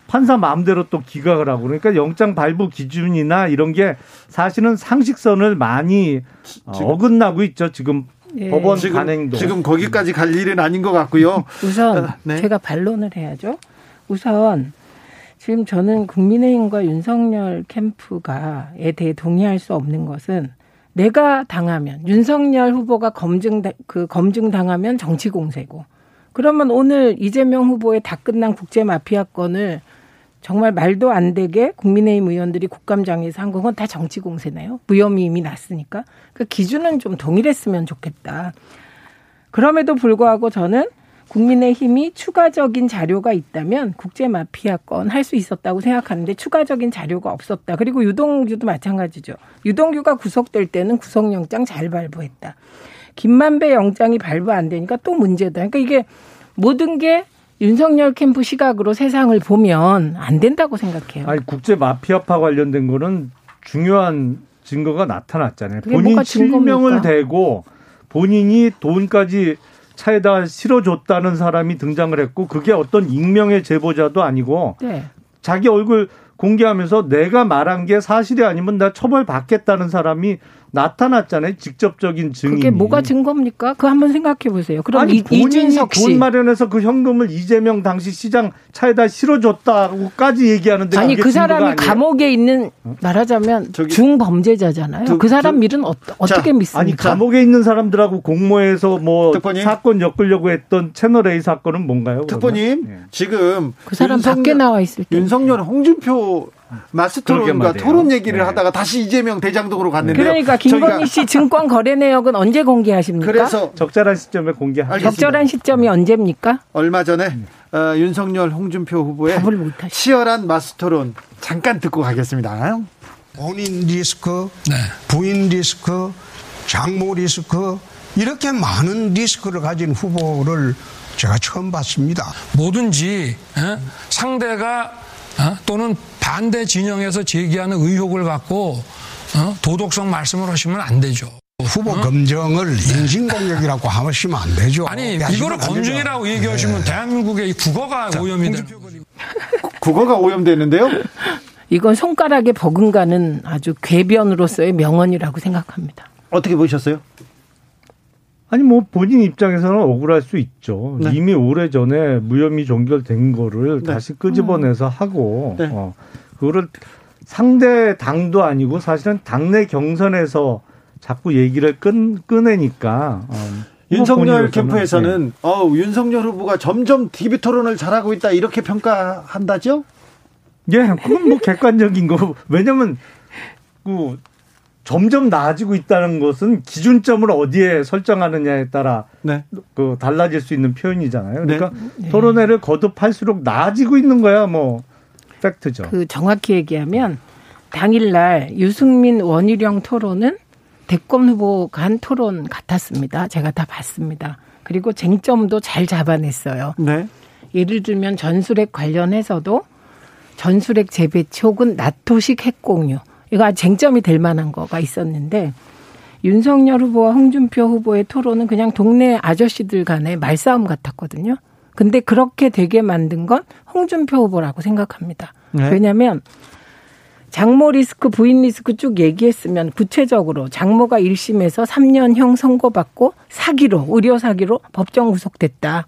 판사 마음대로 또 기각을 하고 그러니까 영장 발부 기준이나 이런 게 사실은 상식선을 많이 어, 어긋나고 있죠 지금 예. 법원 지금, 간행도 지금 거기까지 갈 일은 아닌 것 같고요. 우선 어, 네. 제가 반론을 해야죠. 우선 지금 저는 국민의힘과 윤석열 캠프가에 대해 동의할 수 없는 것은 내가 당하면 윤석열 후보가 검증 그 검증 당하면 정치 공세고 그러면 오늘 이재명 후보의 다 끝난 국제 마피아 건을 정말 말도 안 되게 국민의힘 의원들이 국감장에서 한 건 다 정치 공세네요. 무혐의 이미 났으니까 그 기준은 좀 동일했으면 좋겠다. 그럼에도 불구하고 저는 국민의힘이 추가적인 자료가 있다면 국제 마피아 건 할 수 있었다고 생각하는데 추가적인 자료가 없었다. 그리고 유동규도 마찬가지죠. 유동규가 구속될 때는 구속영장 잘 발부했다. 김만배 영장이 발부 안 되니까 또 문제다. 그러니까 이게 모든 게 윤석열 캠프 시각으로 세상을 보면 안 된다고 생각해요. 아니 국제 마피아파 관련된 거는 중요한 증거가 나타났잖아요. 본인 실명을 대고 본인이 돈까지 차에다 실어줬다는 사람이 등장을 했고 그게 어떤 익명의 제보자도 아니고 네. 자기 얼굴 공개하면서 내가 말한 게 사실이 아니면 나 처벌 받겠다는 사람이 나타났잖아요. 직접적인 증인. 그게 뭐가 증거입니까? 그 한번 생각해 보세요. 그럼 아니, 본인이 돈 마련해서 그 현금을 이재명 당시 시장 차에다 실어줬다고까지 얘기하는데 아니 그 사람이 감옥에 있는 말하자면 중범죄자잖아요. 두, 그 사람 두, 일은 어, 떻게 믿습니까? 아니 감옥에 있는 사람들하고 공모해서 뭐 특보님. 사건 엮으려고 했던 채널 A 사건은 뭔가요? 특보님 네. 지금 그 사람 윤석열, 밖에 나와 있을 때 윤석열 홍준표 마스터론과 토론 얘기를 네. 하다가 다시 이재명 대장동으로 갔는데요. 그러니까 김건희 씨 증권 거래 내역은 언제 공개하십니까? 그래서 적절한 시점에 공개하겠습니다. 적절한 시점이 언제입니까? 얼마 전에 어, 윤석열 홍준표 후보의 치열한 맞수토론 잠깐 듣고 가겠습니다. 본인 리스크, 네. 부인 리스크, 장모 리스크 이렇게 많은 리스크를 가진 후보를 제가 처음 봤습니다. 뭐든지 에? 상대가 어? 또는 반대 진영에서 제기하는 의혹을 갖고 어? 도덕성 말씀을 하시면 안 되죠. 후보 어? 검증을 인신공격이라고 하시면 안 되죠. 아니 이거를 검증이라고 얘기하시면 네. 대한민국의 국어가 자, 오염이 되는 국어가 오염되는데요? 이건 손가락에 버금가는 아주 궤변으로서의 명언이라고 생각합니다. 어떻게 보셨어요? 아니 뭐 본인 입장에서는 억울할 수 있죠. 네. 이미 오래 전에 무혐의 종결된 거를 네. 다시 끄집어내서 음. 하고 네. 어, 그거를 상대 당도 아니고 사실은 당내 경선에서 자꾸 얘기를 끈 끄내니까 어, 윤석열 캠프에서는 네. 어, 윤석열 후보가 점점 TV 토론을 잘하고 있다 이렇게 평가한다죠? 예, 그건 뭐 객관적인 거. 왜냐면 그 점점 나아지고 있다는 것은 기준점을 어디에 설정하느냐에 따라 네. 그 달라질 수 있는 표현이잖아요. 그러니까 네. 토론회를 거듭할수록 나아지고 있는 거야, 뭐 팩트죠. 그 정확히 얘기하면 당일날 유승민 원희룡 토론은 대권 후보 간 토론 같았습니다. 제가 다 봤습니다. 그리고 쟁점도 잘 잡아냈어요. 네. 예를 들면 전술핵 관련해서도 전술핵 재배치 혹은 나토식 핵공유 이거 쟁점이 될 만한 거가 있었는데 윤석열 후보와 홍준표 후보의 토론은 그냥 동네 아저씨들 간의 말싸움 같았거든요. 근데 그렇게 되게 만든 건 홍준표 후보라고 생각합니다. 네. 왜냐하면 장모 리스크, 부인 리스크 쭉 얘기했으면 구체적으로 장모가 1심에서 3년형 선고받고 사기로, 의료 사기로 법정 구속됐다.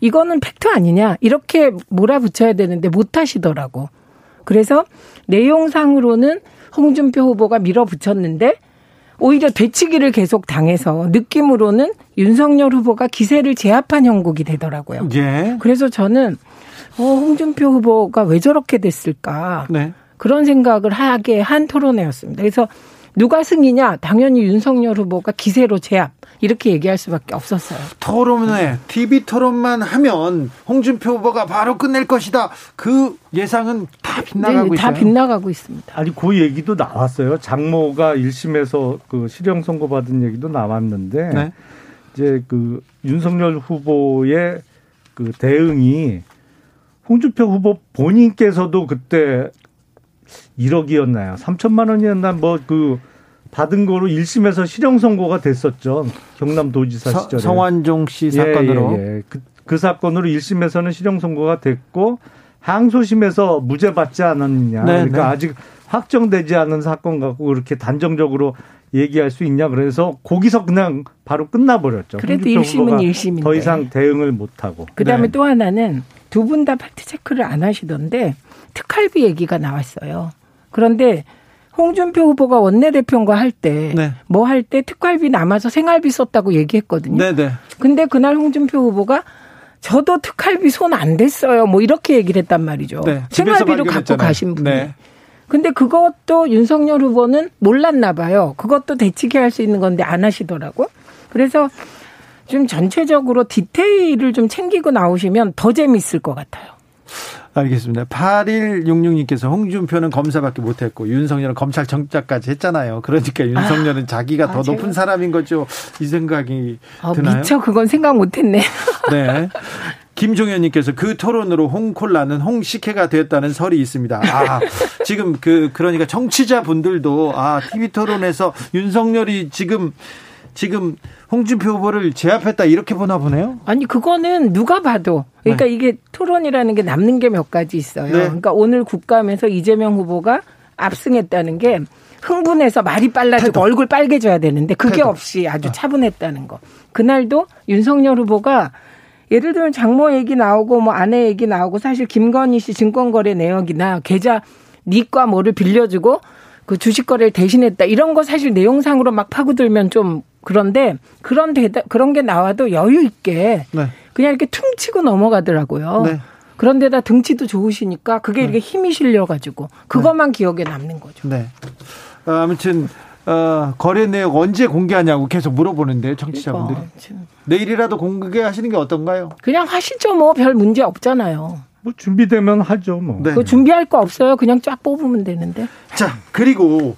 이거는 팩트 아니냐. 이렇게 몰아붙여야 되는데 못 하시더라고. 그래서 내용상으로는 홍준표 후보가 밀어붙였는데 오히려 되치기를 계속 당해서 느낌으로는 윤석열 후보가 기세를 제압한 형국이 되더라고요. 예. 그래서 저는 어, 홍준표 후보가 왜 저렇게 됐을까? 네. 그런 생각을 하게 한 토론회였습니다. 그래서 누가 승이냐? 당연히 윤석열 후보가 기세로 제압. 이렇게 얘기할 수밖에 없었어요. 토론회, TV 토론만 하면 홍준표 후보가 바로 끝낼 것이다. 그 예상은 다 빗나가고 네, 다 있어요. 빗나가고 있습니다. 아니 그 얘기도 나왔어요. 장모가 1심에서 그 실형 선고 받은 얘기도 나왔는데 네. 이제 그 윤석열 후보의 그 대응이 홍준표 후보 본인께서도 그때 1억이었나요? 3천만 원이었나 뭐 그 받은 거로 1심에서 실형 선고가 됐었죠. 경남도지사 서, 시절에. 성완종 씨 예, 사건으로. 예, 예. 그, 그 사건으로 1심에서는 실형 선고가 됐고 항소심에서 무죄 받지 않았느냐. 네, 그러니까 네. 아직 확정되지 않은 사건 갖고 그렇게 단정적으로 얘기할 수 있냐 그래서 거기서 그냥 바로 끝나버렸죠. 그래도 1심은 1심인데. 더 이상 대응을 못하고. 그다음에 네. 또 하나는 두 분 다 팩트 체크를 안 하시던데 특활비 얘기가 나왔어요. 그런데 홍준표 후보가 원내대표인가 할 때, 네. 뭐할 때 특활비 남아서 생활비 썼다고 얘기했거든요. 네네. 네. 근데 그날 홍준표 후보가 저도 특활비 손 안 댔어요. 뭐 이렇게 얘기를 했단 말이죠. 네. 생활비로 갖고 가신 분이. 네. 근데 그것도 윤석열 후보는 몰랐나 봐요. 그것도 대치기 할수 있는 건데 안 하시더라고. 그래서 좀 전체적으로 디테일을 좀 챙기고 나오시면 더 재미있을 것 같아요. 알겠습니다. 8166님께서 홍준표는 검사밖에 못했고 윤석열은 검찰청장까지 했잖아요. 그러니까 윤석열은 아, 자기가 아, 더 제가... 높은 사람인 거죠. 이 생각이 아, 드나요? 미처 그건 생각 못했네. 네. 김종현님께서 그 토론으로 홍콜라는 홍식혜가 되었다는 설이 있습니다. 아, 지금 그, 그러니까 청취자분들도 아, TV 토론에서 윤석열이 지금, 지금 홍준표 후보를 제압했다 이렇게 보나 보네요. 아니 그거는 누가 봐도 그러니까 네. 이게 토론이라는 게 남는 게 몇 가지 있어요. 네. 그러니까 오늘 국감에서 이재명 후보가 압승했다는 게 흥분해서 말이 빨라지고 태도. 얼굴 빨개져야 되는데 그게 태도. 없이 아주 어. 차분했다는 거. 그날도 윤석열 후보가 예를 들면 장모 얘기 나오고 뭐 아내 얘기 나오고 사실 김건희 씨 증권거래 내역이나 계좌 니과 뭐를 빌려주고 그 주식 거래를 대신했다 이런 거 사실 내용상으로 막 파고들면 좀 그런데 그런 대답 그런 게 나와도 여유 있게 네. 그냥 이렇게 퉁치고 넘어가더라고요. 네. 그런데다 등치도 좋으시니까 그게 이렇게 네. 힘이 실려가지고 그것만 네. 기억에 남는 거죠. 네. 어, 아무튼 어, 거래 내역 언제 공개하냐고 계속 물어보는데 청취자분들이 그러니까, 내일이라도 공개하시는 게 어떤가요? 그냥 하시죠 뭐 별 문제 없잖아요. 뭐 준비되면 하죠 뭐. 네. 그 준비할 거 없어요. 그냥 쫙 뽑으면 되는데. 자 그리고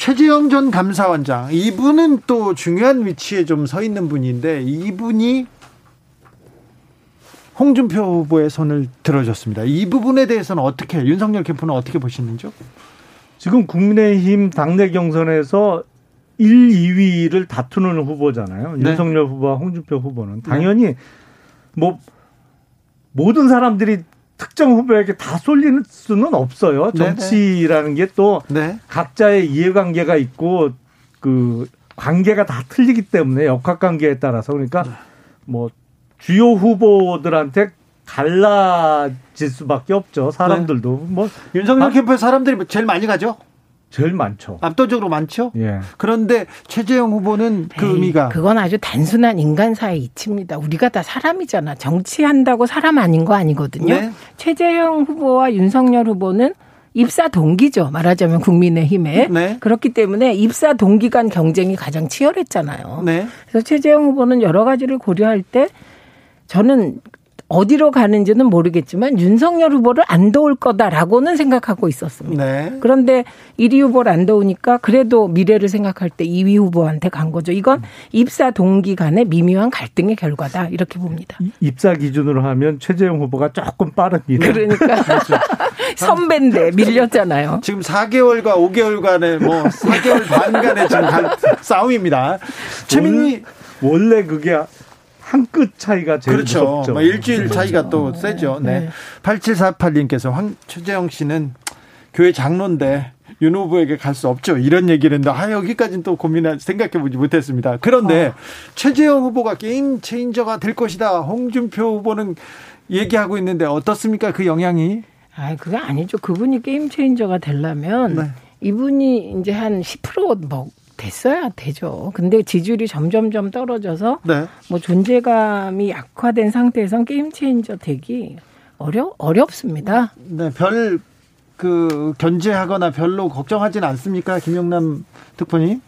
최재형 전 감사원장 이분은 또 중요한 위치에 좀 서 있는 분인데 이분이 홍준표 후보의 손을 들어줬습니다. 이 부분에 대해서는 어떻게 윤석열 캠프는 어떻게 보시는지요? 지금 국민의힘 당내 경선에서 1, 2위를 다투는 후보잖아요. 네. 윤석열 후보와 홍준표 후보는 당연히 네. 뭐 모든 사람들이 특정 후보에게 다 쏠리는 수는 없어요. 네, 정치라는 게또 네. 각자의 이해관계가 있고 그 관계가 다 틀리기 때문에 역학관계에 따라서 그러니까 네. 뭐 주요 후보들한테 갈라질 수밖에 없죠. 사람들도 네. 뭐 윤석열 아, 캠프에 사람들이 제일 많이 가죠. 제일 많죠. 압도적으로 많죠. 예. 그런데 최재형 후보는 그 에이, 의미가 그건 아주 단순한 인간사의 이치입니다. 우리가 다 사람이잖아. 정치한다고 사람 아닌 거 아니거든요. 네. 최재형 후보와 윤석열 후보는 입사 동기죠. 말하자면 국민의힘에 네. 그렇기 때문에 입사 동기 간 경쟁이 가장 치열했잖아요. 네. 그래서 최재형 후보는 여러 가지를 고려할 때 저는 어디로 가는지는 모르겠지만 윤석열 후보를 안 도울 거다라고는 생각하고 있었습니다. 네. 그런데 1위 후보를 안 도우니까 그래도 미래를 생각할 때 2위 후보한테 간 거죠. 이건 입사 동기 간의 미묘한 갈등의 결과다 이렇게 봅니다. 입사 기준으로 하면 최재형 후보가 조금 빠릅니다. 그러니까 그렇죠. 선배인데 밀렸잖아요. 지금 4개월과 5개월간의 뭐 4개월 반간의 지금 싸움입니다. 최민희 원래 그게 한 끗 차이가 제일 그렇죠. 무섭죠. 뭐 일주일 차이가 또 세죠. 네. 네. 8748님께서 황 최재형 씨는 교회 장로인데 윤 후보에게 갈 수 없죠. 이런 얘기를 했는데 아 여기까지는 또 고민을 생각해 보지 못했습니다. 그런데 어. 최재형 후보가 game changer가 될 것이다. 홍준표 후보는 얘기하고 있는데 어떻습니까? 그 영향이? 아, 그게 아니죠. 그분이 game changer가 되려면 네. 이분이 이제 한 10%뭐 됐어야 되죠. 근데 지지율이 점점점 떨어져서 네. 뭐 존재감이 약화된 상태에선 game changer 되기 어려 어렵습니다. 네, 별 그 견제하거나 별로 걱정하지는 않습니까, 김영남 특보님?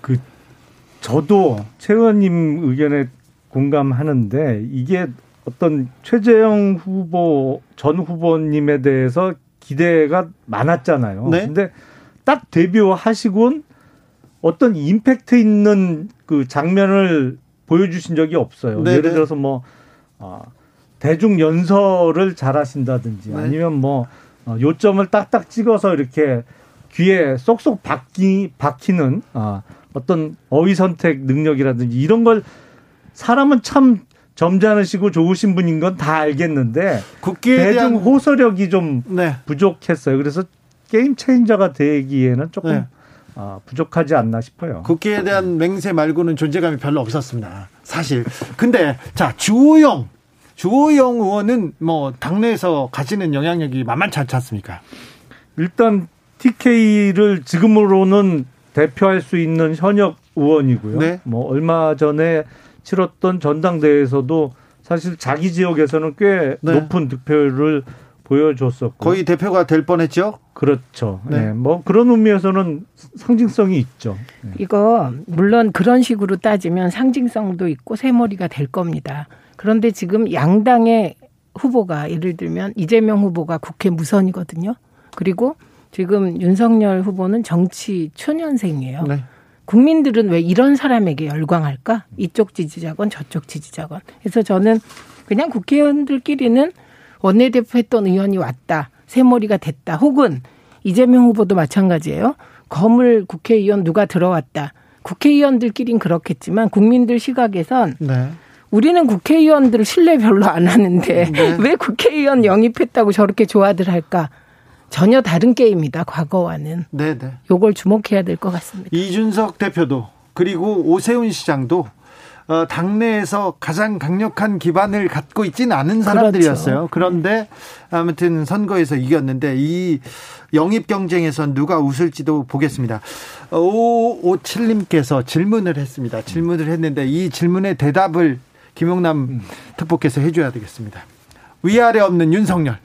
그 저도 최 의원님 의견에 공감하는데 이게 어떤 최재형 후보 전 후보님에 대해서 기대가 많았잖아요. 네? 근데 딱 데뷔하시곤 어떤 임팩트 있는 그 장면을 보여주신 적이 없어요. 네네. 예를 네. 들어서 뭐 아, 대중 연설을 잘하신다든지 네. 아니면 뭐 어, 요점을 딱딱 찍어서 이렇게 귀에 쏙쏙 박기 박히는 아, 어떤 어휘 선택 능력이라든지 이런 걸 사람은 참 점잖으시고 좋으신 분인 건 다 알겠는데 대중 호소력이 좀 네. 부족했어요. 그래서 게임 체인저가 되기에는 조금 네. 아, 부족하지 않나 싶어요. 국회에 대한 맹세 말고는 존재감이 별로 없었습니다. 사실. 근데 자 주호영 주호영 의원은 뭐 당내에서 가지는 영향력이 만만치 않지 않습니까? 일단 TK를 지금으로는 대표할 수 있는 현역 의원이고요. 네. 뭐 얼마 전에 치렀던 전당대회에서도 사실 자기 지역에서는 꽤 네. 높은 득표를 보여줬었고 거의 대표가 될 뻔했죠. 그렇죠. 네. 네. 뭐 그런 의미에서는 상징성이 있죠. 네. 이거 물론 그런 식으로 따지면 상징성도 있고 새머리가 될 겁니다. 그런데 지금 양당의 후보가 예를 들면 이재명 후보가 국회 무선이거든요. 그리고 지금 윤석열 후보는 정치 초년생이에요. 네. 국민들은 왜 이런 사람에게 열광할까? 이쪽 지지자건 저쪽 지지자건. 그래서 저는 그냥 국회의원들끼리는 원내대표 했던 의원이 왔다. 새머리가 됐다. 혹은 이재명 후보도 마찬가지예요. 거물 국회의원 누가 들어왔다. 국회의원들끼린 그렇겠지만 국민들 시각에선 네. 우리는 국회의원들 신뢰 별로 안 하는데 네. 왜 국회의원 영입했다고 저렇게 좋아들 할까? 전혀 다른 게임이다. 과거와는. 네, 네. 요걸 주목해야 될 것 같습니다. 이준석 대표도 그리고 오세훈 시장도 어, 당내에서 가장 강력한 기반을 갖고 있지는 않은 사람들이었어요. 그렇죠. 그런데 아무튼 선거에서 이겼는데 이 영입 경쟁에선 누가 웃을지도 보겠습니다. 557님께서 질문을 했습니다. 질문을 했는데 이 질문의 대답을 김용남 음. 특보께서 해줘야 되겠습니다. 위아래 없는 윤석열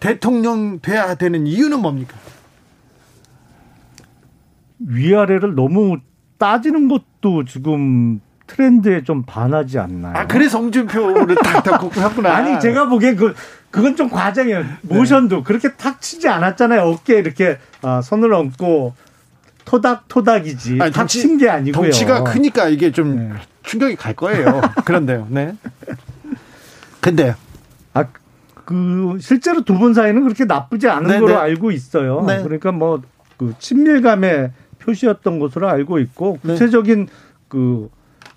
대통령 돼야 되는 이유는 뭡니까? 위아래를 너무 따지는 것도 지금 트렌드에 좀 반하지 않나요? 아, 그래서 홍준표를 탁탁 했구나. 아니, 제가 보기엔 그, 그건 좀 과정이에요. 네. 모션도 그렇게 탁 치지 않았잖아요. 어깨에 이렇게 아, 손을 얹고 토닥토닥이지. 아니, 닥친 게 아니고요. 덩치가 크니까 이게 좀 네. 충격이 갈 거예요. 그런데요. 네. 근데요. 아, 그 실제로 두 분 사이는 그렇게 나쁘지 않은 네네. 걸로 네. 알고 있어요. 네. 그러니까 뭐 그 친밀감의 표시였던 것으로 알고 있고 네. 구체적인 네. 그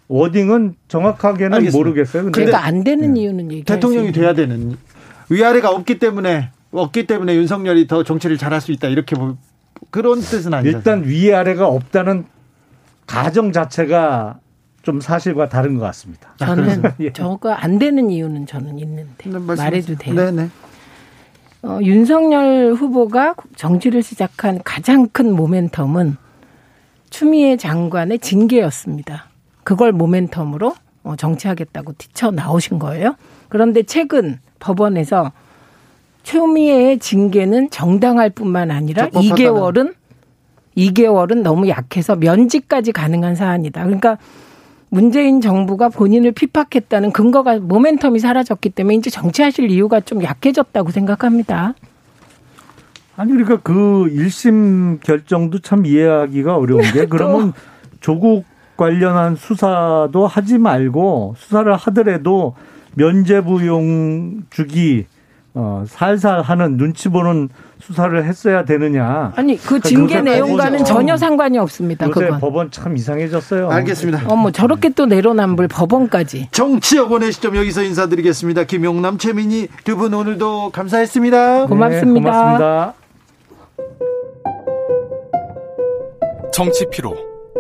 워딩은 정확하게는 알겠습니다. 모르겠어요. 근데 그러니까 안 되는 네. 이유는 얘기 대통령이 돼야 되는 위아래가 없기 때문에 없기 때문에 윤석열이 더 정치를 잘할 수 있다 이렇게 그런 뜻은 아니죠. 일단 위아래가 없다는 가정 자체가 좀 사실과 다른 것 같습니다. 저는 예. 저거 안 되는 이유는 저는 있는데 네, 말해도 돼요. 네네. 어, 윤석열 후보가 정치를 시작한 가장 큰 모멘텀은 추미애 장관의 징계였습니다. 그걸 모멘텀으로 어, 정치하겠다고 뛰쳐 나오신 거예요. 그런데 최근 법원에서 추미애의 징계는 정당할 뿐만 아니라 2개월은 2개월은 너무 약해서 면직까지 가능한 사안이다. 그러니까 문재인 정부가 본인을 피팍했다는 근거가 모멘텀이 사라졌기 때문에 이제 정치하실 이유가 좀 약해졌다고 생각합니다. 아니 그러니까 그 1심 결정도 참 이해하기가 어려운 게 그러면 조국 관련한 수사도 하지 말고 수사를 하더라도 면죄부용 주기 어, 살살 하는 눈치 보는 수사를 했어야 되느냐. 아니, 그 그러니까 징계 내용과는 전혀 상관이 없습니다. 요새 그건. 법원 참 이상해졌어요. 알겠습니다. 어머, 저렇게 또 내로남불 법원까지. 정치여권의 시점 여기서 인사드리겠습니다. 김용남, 최민희 두 분 오늘도 감사했습니다. 고맙습니다. 네, 고맙습니다. 정치 피로,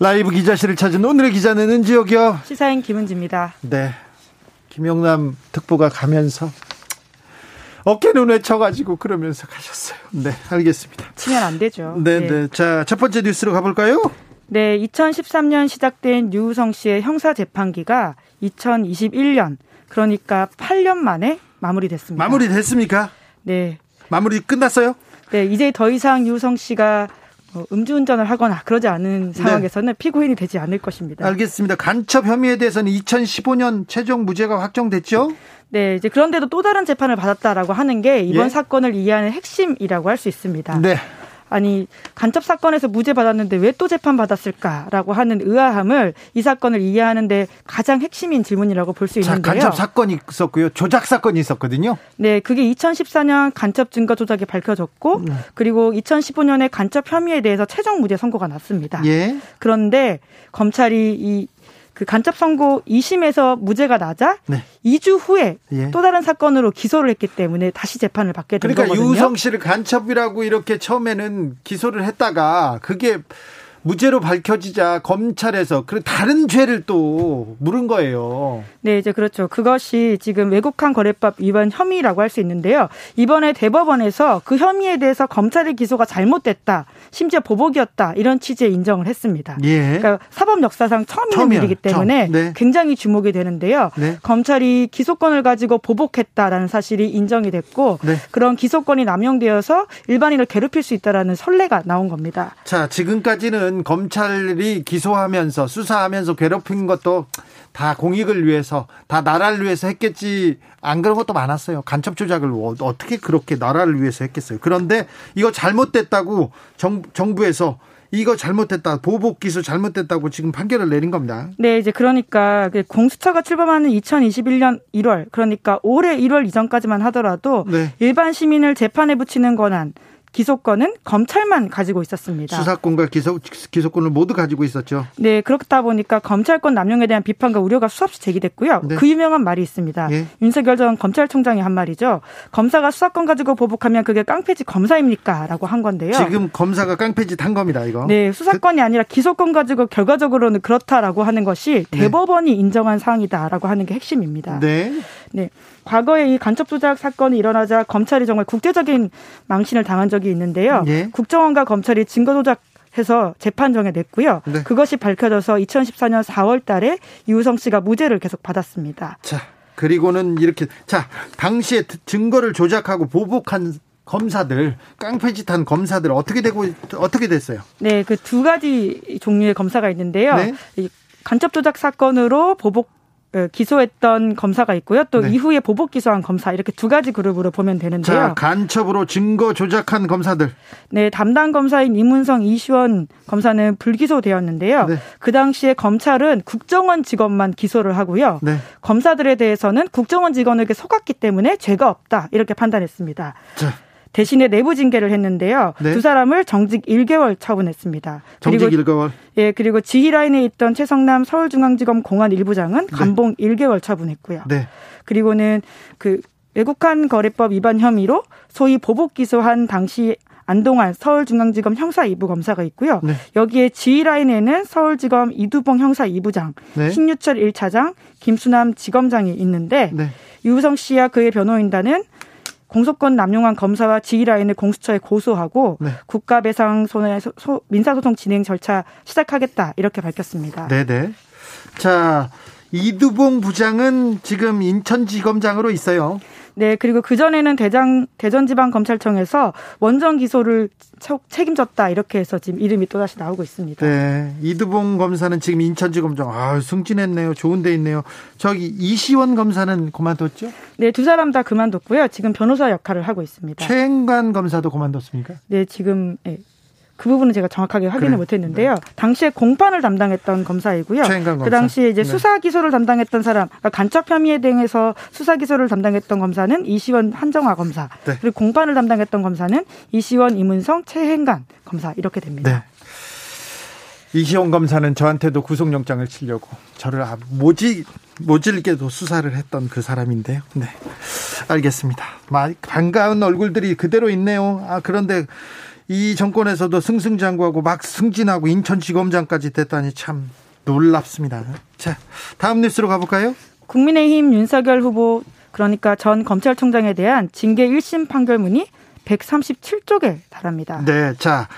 라이브 기자실을 찾은 오늘의 기자는 은지옥이요. 시사인 김은지입니다. 네. 김영남 특보가 가면서 어깨 눈에 쳐가지고 그러면서 가셨어요. 네, 알겠습니다. 치면 안 되죠. 네, 네. 네. 자, 첫 번째 뉴스로 가볼까요? 네, 2013년 시작된 유우성 씨의 형사 재판기가 2021년 그러니까 8년 만에 마무리됐습니다. 마무리됐습니까? 네. 마무리 끝났어요? 네, 이제 더 이상 유우성 씨가 어, 음주운전을 하거나 그러지 않은 네. 상황에서는 네. 피고인이 되지 않을 것입니다. 알겠습니다. 간첩 혐의에 대해서는 2015년 최종 무죄가 확정됐죠? 네, 이제 그런데도 또 다른 재판을 받았다라고 하는 게 이번 예? 사건을 이해하는 핵심이라고 할 수 있습니다. 네. 아니 간첩 사건에서 무죄 받았는데 왜 또 재판 받았을까라고 하는 의아함을 이 사건을 이해하는데 가장 핵심인 질문이라고 볼 수 있는데요. 간첩 사건이 있었고요, 조작 사건이 있었거든요. 네, 그게 2014년 간첩 증거 조작이 밝혀졌고 네. 그리고 2015년에 간첩 혐의에 대해서 최종 무죄 선고가 났습니다. 예. 그런데 검찰이 이 그 간첩 선고 2심에서 무죄가 나자 네. 2주 후에 예. 또 다른 사건으로 기소를 했기 때문에 다시 재판을 받게 된 그러니까 거거든요. 그러니까 유성 씨를 간첩이라고 이렇게 처음에는 기소를 했다가 그게 무죄로 밝혀지자 검찰에서 그 다른 죄를 또 물은 거예요. 네, 이제 그렇죠. 그것이 지금 외국한 거래법 위반 혐의라고 할 수 있는데요. 이번에 대법원에서 그 혐의에 대해서 검찰의 기소가 잘못됐다. 심지어 보복이었다. 이런 취지의 인정을 했습니다. 예. 그러니까 사법 역사상 처음 있는 일이기 때문에 네. 굉장히 주목이 되는데요. 네. 검찰이 기소권을 가지고 보복했다라는 사실이 인정이 됐고 네. 그런 기소권이 남용되어서 일반인을 괴롭힐 수 있다라는 선례가 나온 겁니다. 자, 지금까지는 검찰이 기소하면서 수사하면서 괴롭힌 것도 다 공익을 위해서 다 나라를 위해서 했겠지 안 그런 것도 많았어요. 간첩 조작을 어, 어떻게 그렇게 나라를 위해서 했겠어요. 그런데 이거 잘못됐다고 정, 정부에서 이거 잘못됐다 보복 기소 잘못됐다고 지금 판결을 내린 겁니다. 네, 이제 그러니까 그 공수처가 출범하는 2021년 1월 그러니까 올해 1월 이전까지만 하더라도 네. 일반 시민을 재판에 붙이는 권한 기소권은 검찰만 가지고 있었습니다. 수사권과 기소, 기소권을 모두 가지고 있었죠. 네, 그렇다 보니까 검찰권 남용에 대한 비판과 우려가 수없이 제기됐고요. 네. 그 유명한 말이 있습니다. 예. 윤석열 전 검찰총장이 한 말이죠. 검사가 수사권 가지고 보복하면 그게 깡패지 검사입니까? 라고 한 건데요. 지금 검사가 깡패짓 한 겁니다, 이거. 네, 수사권이 아니라 기소권 가지고 결과적으로는 그렇다라고 하는 것이 네. 대법원이 네. 인정한 사항이다라고 하는 게 핵심입니다. 네. 네. 과거에 이 간첩 조작 사건이 일어나자 검찰이 정말 국제적인 망신을 당한 적이 있는데요. 예. 국정원과 검찰이 증거 조작 해서 재판정에 냈고요. 네. 그것이 밝혀져서 2014년 4월 달에 이우성 씨가 무죄를 계속 받았습니다. 자, 그리고는 이렇게 자, 당시에 증거를 조작하고 보복한 검사들 깡패짓한 검사들 어떻게 되고 어떻게 됐어요? 네, 그 두 가지 종류의 검사가 있는데요. 네? 간첩 조작 사건으로 보복 그 기소했던 검사가 있고요. 또 네. 이후에 보복 기소한 검사 이렇게 두 가지 그룹으로 보면 되는데요. 자, 간첩으로 증거 조작한 검사들. 네, 담당 검사인 이문성 이시원 검사는 불기소되었는데요. 네. 그 당시에 검찰은 국정원 직원만 기소를 하고요. 네. 검사들에 대해서는 국정원 직원에게 속았기 때문에 죄가 없다 이렇게 판단했습니다. 자. 대신에 내부 징계를 했는데요. 네. 두 사람을 정직 1개월 처분했습니다. 정직 그리고, 1개월. 예, 그리고 지휘 라인에 있던 최성남 서울중앙지검 공안 일부장은 네. 감봉 네. 1개월 처분했고요. 네. 그리고는 그 외국한 거래법 위반 혐의로 소위 보복 기소한 당시 안동환 서울중앙지검 형사 2부 검사가 있고요. 네. 여기에 지휘 라인에는 서울지검 이두봉 형사 2부장, 네. 신유철 1차장, 김수남 지검장이 있는데 네. 유우성 씨와 그의 변호인단은 공소권 남용한 검사와 지휘라인을 공수처에 고소하고 네. 국가배상 손해 민사소송 진행 절차 시작하겠다 이렇게 밝혔습니다. 네네. 자 이두봉 부장은 지금 인천지검장으로 있어요. 네, 그리고 그전에는 대장, 대전지방검찰청에서 원전 기소를 책임졌다, 이렇게 해서 지금 이름이 또다시 나오고 있습니다. 네, 이두봉 검사는 지금 인천지검장, 아 승진했네요. 좋은 데 있네요. 저기 이시원 검사는 그만뒀죠? 네, 두 사람 다 그만뒀고요. 지금 변호사 역할을 하고 있습니다. 최행관 검사도 그만뒀습니까? 네, 지금, 네, 그 부분은 제가 정확하게 확인을 그래. 못했는데요. 네. 당시에 공판을 담당했던 검사이고요. 그 당시에 이제 네. 수사 기소를 담당했던 사람, 그러니까 간첩 혐의에 대해서 수사 기소를 담당했던 검사는 이시원 한정화 검사, 네. 그리고 공판을 담당했던 검사는 이시원 이문성 최행관 검사 이렇게 됩니다. 네. 이시원 검사는 저한테도 구속영장을 치려고 저를 아, 모지 모질게도 수사를 했던 그 사람인데요. 네, 알겠습니다. 반가운 얼굴들이 그대로 있네요. 아 그런데 이 정권에서도 승승장구하고 막 승진하고 인천지검장까지 됐다니 참 놀랍습니다. 자, 다음 뉴스로 가볼까요? 국민의힘 윤석열 후보 그러니까 전 검찰총장에 대한 징계 1심 판결문이 137쪽에 달합니다. 네, 자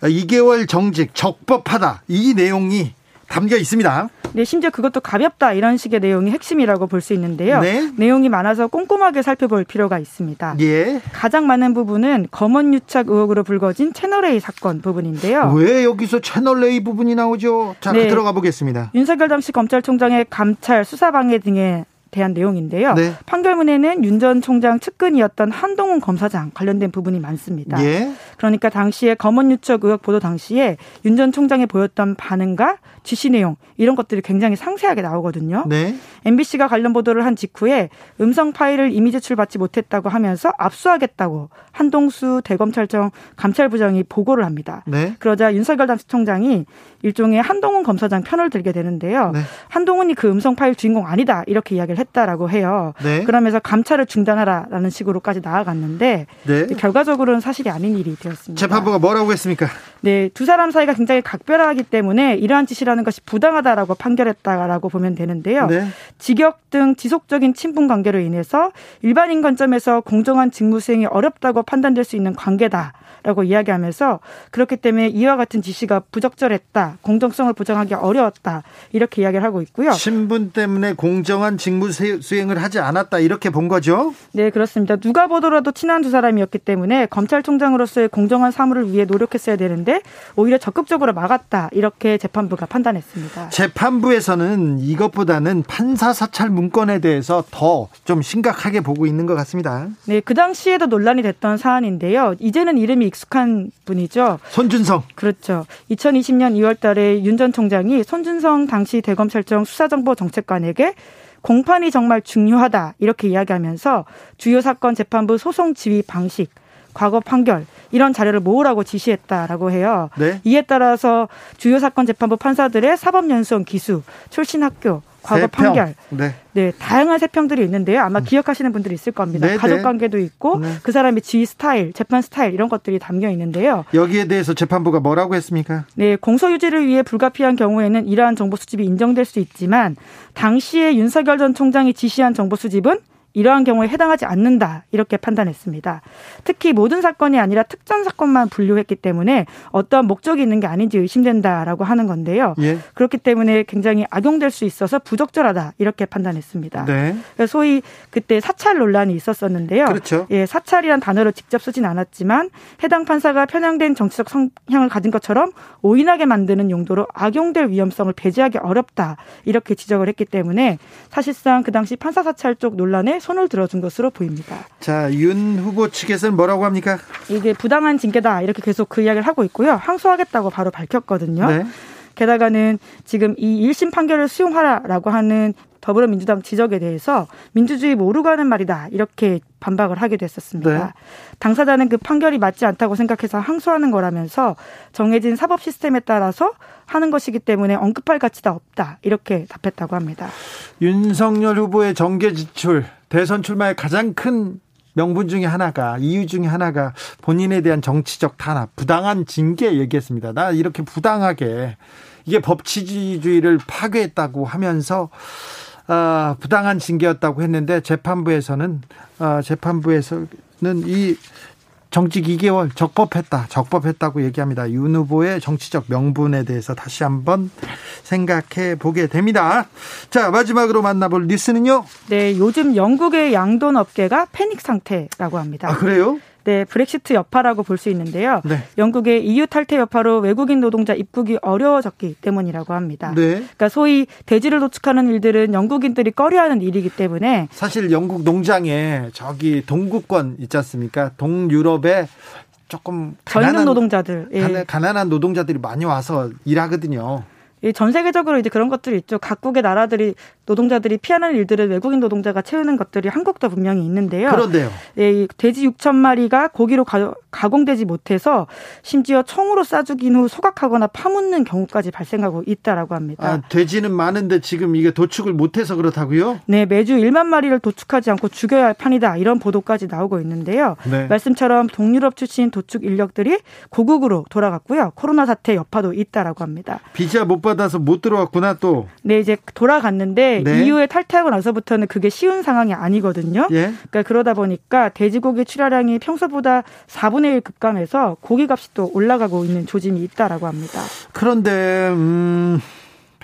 2개월 정직 적법하다 이 내용이 담겨 있습니다. 네, 심지어 그것도 가볍다 이런 식의 내용이 핵심이라고 볼 수 있는데요. 네. 내용이 많아서 꼼꼼하게 살펴볼 필요가 있습니다. 예. 가장 많은 부분은 검언 유착 의혹으로 불거진 채널 A 사건 부분인데요. 왜 여기서 채널 A 부분이 나오죠? 자, 네. 들어가 보겠습니다. 윤석열 당시 검찰총장의 감찰 수사 방해 등의 대한 내용인데요. 네. 판결문에는 윤 전 총장 측근이었던 한동훈 검사장 관련된 부분이 많습니다. 예. 그러니까 당시에 검언 유착 의혹 보도 당시에 윤 전 총장이 보였던 반응과 지시 내용 이런 것들이 굉장히 상세하게 나오거든요. 네. MBC가 관련 보도를 한 직후에 음성 파일을 이미 제출받지 못했다고 하면서 압수하겠다고 한동수 대검찰청 감찰부장이 보고를 합니다. 네. 그러자 윤석열 당시총장이 일종의 한동훈 검사장 편을 들게 되는데요. 네. 한동훈이 그 음성 파일 주인공 아니다 이렇게 이야기를 했다라고 해요. 네. 그러면서 감찰을 중단하라라는 식으로까지 나아갔는데 네. 결과적으로는 사실이 아닌 일이 되었습니다. 재판부가 뭐라고 했습니까? 네, 두 사람 사이가 굉장히 각별하기 때문에 이러한 짓이라는 것이 부당하다라고 판결했다라고 보면 되는데요. 네. 직역 등 지속적인 친분 관계로 인해서 일반인 관점에서 공정한 직무 수행이 어렵다고 판단될 수 있는 관계다. 라고 이야기하면서 그렇기 때문에 이와 같은 지시가 부적절했다. 공정성을 보장하기 어려웠다. 이렇게 이야기를 하고 있고요. 신분 때문에 공정한 직무 수행을 하지 않았다. 이렇게 본 거죠? 네, 그렇습니다. 누가 보더라도 친한 두 사람이었기 때문에 검찰총장으로서의 공정한 사무를 위해 노력했어야 되는데 오히려 적극적으로 막았다. 이렇게 재판부가 판단했습니다. 재판부에서는 이것보다는 판사 사찰 문건에 대해서 더 좀 심각하게 보고 있는 것 같습니다. 네, 그 당시에도 논란이 됐던 사안인데요. 이제는 이름이 익숙한 분이죠. 손준성. 그렇죠. 2020년 2월 달에 윤 전 총장이 손준성 당시 대검찰청 수사정보정책관에게 공판이 정말 중요하다 이렇게 이야기하면서 주요 사건 재판부 소송 지휘 방식, 과거 판결 이런 자료를 모으라고 지시했다라고 해요. 네. 이에 따라서 주요 사건 재판부 판사들의 사법연수원 기수, 출신 학교, 과거 세평. 판결. 네. 네. 다양한 세평들이 있는데요. 아마 음. 기억하시는 분들이 있을 겁니다. 네, 가족 네. 관계도 있고 네. 그 사람의 지휘 스타일, 재판 스타일 이런 것들이 담겨 있는데요. 여기에 대해서 재판부가 뭐라고 했습니까? 네, 공소 유지를 위해 불가피한 경우에는 이러한 정보 수집이 인정될 수 있지만 당시에 윤석열 전 총장이 지시한 정보 수집은 이러한 경우에 해당하지 않는다 이렇게 판단했습니다. 특히 모든 사건이 아니라 특정 사건만 분류했기 때문에 어떠한 목적이 있는 게 아닌지 의심된다라고 하는 건데요. 예. 그렇기 때문에 굉장히 악용될 수 있어서 부적절하다 이렇게 판단했습니다. 네. 소위 그때 사찰 논란이 있었었는데요. 그렇죠. 예, 사찰이란 단어를 직접 쓰진 않았지만 해당 판사가 편향된 정치적 성향을 가진 것처럼 오인하게 만드는 용도로 악용될 위험성을 배제하기 어렵다 이렇게 지적을 했기 때문에 사실상 그 당시 판사 사찰 쪽 논란에 손을 들어준 것으로 보입니다. 자, 윤 후보 측에서는 뭐라고 합니까? 이게 부당한 징계다 이렇게 계속 그 이야기를 하고 있고요. 항소하겠다고 바로 밝혔거든요. 네. 게다가는 지금 이 1심 판결을 수용하라라고 하는 더불어민주당 지적에 대해서 민주주의 모르고 하는 말이다 이렇게 반박을 하게 됐었습니다. 네. 당사자는 그 판결이 맞지 않다고 생각해서 항소하는 거라면서 정해진 사법 시스템에 따라서 하는 것이기 때문에 언급할 가치가 없다 이렇게 답했다고 합니다. 윤석열 후보의 정계 지출 대선 출마의 가장 큰 명분 중에 하나가 이유 중에 하나가 본인에 대한 정치적 탄압, 부당한 징계 얘기했습니다. 나 이렇게 부당하게 이게 법치주의를 파괴했다고 하면서 어, 부당한 징계였다고 했는데 재판부에서는 어, 재판부에서는 이 정직 2개월 적법했다, 적법했다고 얘기합니다. 윤 후보의 정치적 명분에 대해서 다시 한번 생각해 보게 됩니다. 자, 마지막으로 만나볼 뉴스는요? 네, 요즘 영국의 양돈 업계가 패닉 상태라고 합니다. 아, 그래요? 네, 브렉시트 여파라고 볼 수 있는데요. 네. 영국의 EU 탈퇴 여파로 외국인 노동자 입국이 어려워졌기 때문이라고 합니다. 네. 그러니까 소위 대지를 도축하는 일들은 영국인들이 꺼려하는 일이기 때문에 사실 영국 농장에 저기 동구권 있지 않습니까? 동유럽에 조금 가난한 노동자들, 예. 가난한 노동자들이 많이 와서 일하거든요. 전 세계적으로 이제 그런 것들이 있죠. 각국의 나라들이 노동자들이 피하는 일들을 외국인 노동자가 채우는 것들이 한국도 분명히 있는데요. 그런데요. 예, 돼지 6천 마리가 고기로 가, 공되지 못해서 심지어 총으로 쏴 죽인 후 소각하거나 파묻는 경우까지 발생하고 있다라고 합니다. 아, 돼지는 많은데 지금 이게 도축을 못해서 그렇다고요? 네, 매주 1만 마리를 도축하지 않고 죽여야 할 판이다 이런 보도까지 나오고 있는데요. 네. 말씀처럼 동유럽 출신 도축 인력들이 고국으로 돌아갔고요. 코로나 사태 여파도 있다라고 합니다. 비자 못 받아서 못 들어왔구나 또. 네, 이제 돌아갔는데 네. 이후에 탈퇴하고 나서부터는 그게 쉬운 상황이 아니거든요. 예. 그러니까 그러다 보니까 돼지고기 출하량이 평소보다 4분의 1 급감해서 고기값이 또 올라가고 있는 조짐이 있다라고 합니다. 그런데 음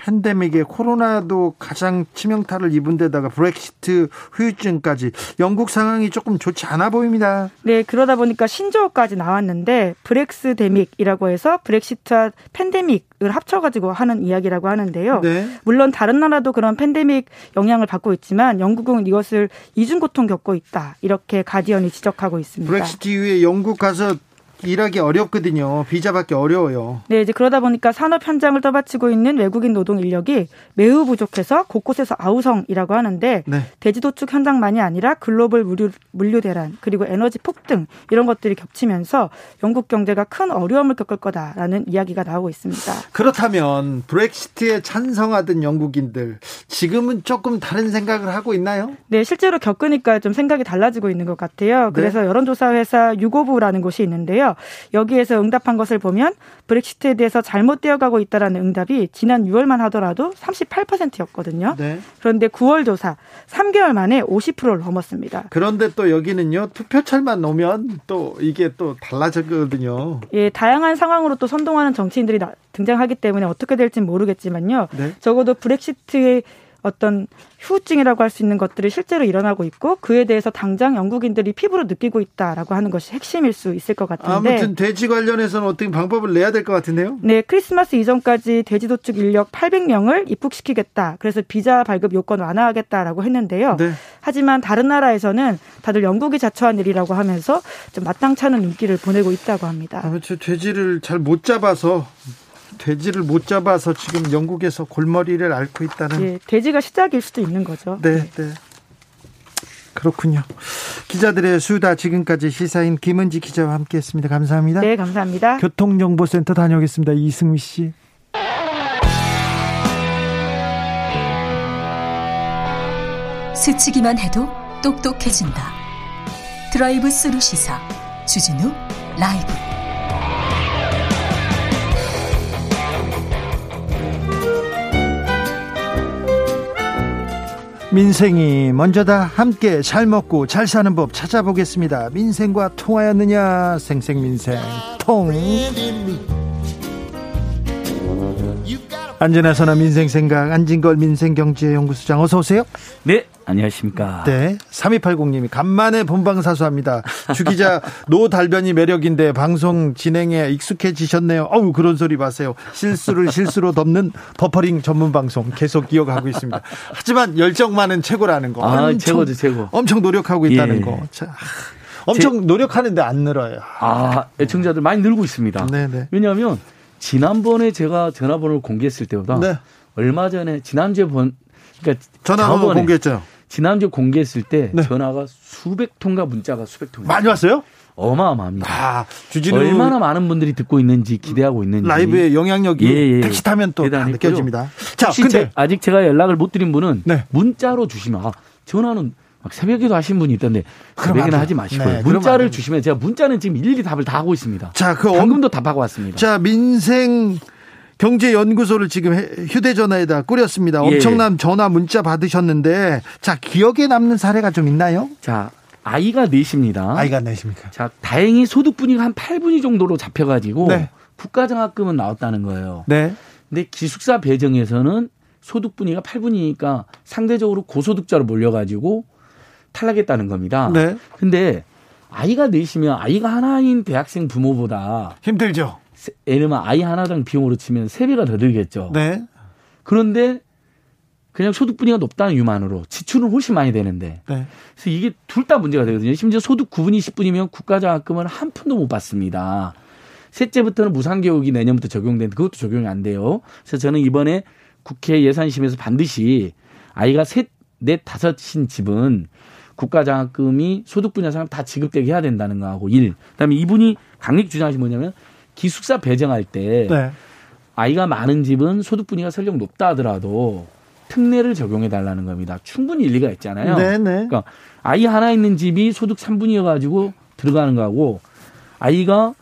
팬데믹에 코로나도 가장 치명타를 입은 데다가 브렉시트 후유증까지 영국 상황이 조금 좋지 않아 보입니다. 네, 그러다 보니까 신조어까지 나왔는데 브렉스 데믹이라고 해서 브렉시트와 팬데믹을 합쳐가지고 하는 이야기라고 하는데요. 네. 물론 다른 나라도 그런 팬데믹 영향을 받고 있지만 영국은 이것을 이중 고통 겪고 있다 이렇게 가디언이 지적하고 있습니다. 브렉시트 이후에 영국 가서 일하기 어렵거든요. 비자 받기 어려워요. 네, 이제 그러다 보니까 산업 현장을 떠받치고 있는 외국인 노동 인력이 매우 부족해서 곳곳에서 아우성이라고 하는데 네. 대지 도축 현장만이 아니라 글로벌 물류, 물류 대란 그리고 에너지 폭등 이런 것들이 겹치면서 영국 경제가 큰 어려움을 겪을 거다라는 이야기가 나오고 있습니다. 그렇다면 브렉시트에 찬성하던 영국인들 지금은 조금 다른 생각을 하고 있나요? 네, 실제로 겪으니까 좀 생각이 달라지고 있는 것 같아요. 그래서 네. 여론조사 회사 유고부라는 곳이 있는데요. 여기에서 응답한 것을 보면 브렉시트에 대해서 잘못 되어가고 있다라는 응답이 지난 6월만 하더라도 38%였거든요. 네. 그런데 9월 조사 3개월 만에 50%를 넘었습니다. 그런데 또 여기는요 투표철만 오면 또 이게 또 달라졌거든요. 예, 다양한 상황으로 또 선동하는 정치인들이 등장하기 때문에 어떻게 될지는 모르겠지만요. 네. 적어도 브렉시트의 어떤 후유증이라고 할 수 있는 것들이 실제로 일어나고 있고 그에 대해서 당장 영국인들이 피부로 느끼고 있다라고 하는 것이 핵심일 수 있을 것 같은데 아무튼 돼지 관련해서는 어떤 방법을 내야 될 것 같은데요. 네, 크리스마스 이전까지 돼지 도축 인력 800명을 입국시키겠다. 그래서 비자 발급 요건 완화하겠다라고 했는데요. 네. 하지만 다른 나라에서는 다들 영국이 자처한 일이라고 하면서 좀 마땅찮은 인기를 보내고 있다고 합니다. 아무튼 돼지를 잘 못 잡아서 돼지를 못 잡아서 지금 영국에서 골머리를 앓고 있다는. 예, 돼지가 시작일 수도 있는 거죠. 네, 네. 그렇군요. 기자들의 수다 지금까지 시사인 김은지 기자와 함께했습니다. 감사합니다. 네, 감사합니다. 교통정보센터 다녀오겠습니다. 이승미 씨. 스치기만 해도 똑똑해진다. 드라이브 스루 시사 주진우 라이브. 민생이 먼저다 함께 잘 먹고 잘 사는 법 찾아보겠습니다. 민생과 통하였느냐 생생민생 통. 안전하서나 민생생각 안진걸 민생경제연구소장 어서 오세요. 네. 안녕하십니까. 네. 3280님이 간만에 본방사수합니다. 주 기자 노달변이 매력인데 방송 진행에 익숙해지셨네요. 어우, 그런 소리 마세요. 실수를 실수로 덮는 버퍼링 전문 방송 계속 기억하고 있습니다. 하지만 열정만은 최고라는 거. 아, 엄청, 최고죠, 최고. 엄청 노력하고 있다는 예. 거. 자, 엄청 제, 노력하는데 안 늘어요. 아, 애청자들 많이 늘고 있습니다. 네네. 왜냐하면 지난번에 제가 전화번호를 공개했을 때보다 네. 얼마 전에 지난주에 본 그러니까 전화번호 공개했죠. 지난주 공개했을 때 네. 전화가 수백 통과 문자가 수백 통 많이 왔어요? 어마어마합니다. 아, 주진우 얼마나 많은 분들이 듣고 있는지 기대하고 있는지 라이브의 영향력이 예, 예. 택시 타면 또 느껴집니다. 자, 근데 아직 제가 연락을 못 드린 분은 네. 문자로 주시면 아, 전화는 막 새벽에도 하신 분이 있던데 새벽에는 하지 마시고요. 네, 문자를 주시면 제가 문자는 지금 일일이 답을 다 하고 있습니다. 자, 그 방금도 답하고 왔습니다. 자, 민생 경제연구소를 지금 휴대전화에다 꾸렸습니다. 예. 엄청난 전화 문자 받으셨는데 자 기억에 남는 사례가 좀 있나요? 자 아이가 넷입니다. 아이가 넷입니까? 자 다행히 소득 분위가 한 8분위 정도로 잡혀가지고 네. 국가장학금은 나왔다는 거예요. 네. 근데 기숙사 배정에서는 소득 분위가 8분위니까 상대적으로 고소득자로 몰려가지고 탈락했다는 겁니다. 네. 근데 아이가 넷이면 아이가 하나인 대학생 부모보다 힘들죠. 예를 들면 아이 하나당 비용으로 치면 세배가더 들겠죠. 네. 그런데 그냥 소득 분위가 높다는 유만으로 지출은 훨씬 많이 되는데. 네. 그래서 이게 둘 다 문제가 되거든요. 심지어 소득 9분이 10분이면 국가장학금을 한 푼도 못 받습니다. 셋째부터는 무상교육이 내년부터 적용되는데 그것도 적용이 안 돼요. 그래서 저는 이번에 국회 예산심에서 반드시 아이가 셋, 넷, 다섯인 집은 국가장학금이 소득 분야 상다 지급되게 해야 된다는 거하고 일. 그다음에 이분이 강력 주장하신 뭐냐면 기숙사 배정할 때 네. 아이가 많은 집은 소득 분위가 설령 높다 하더라도 특례를 적용해 달라는 겁니다. 충분히 일리가 있잖아요. 네네. 네. 그러니까 아이 하나 있는 집이 소득 3분이어 가지고 들어가는 거하고 아이가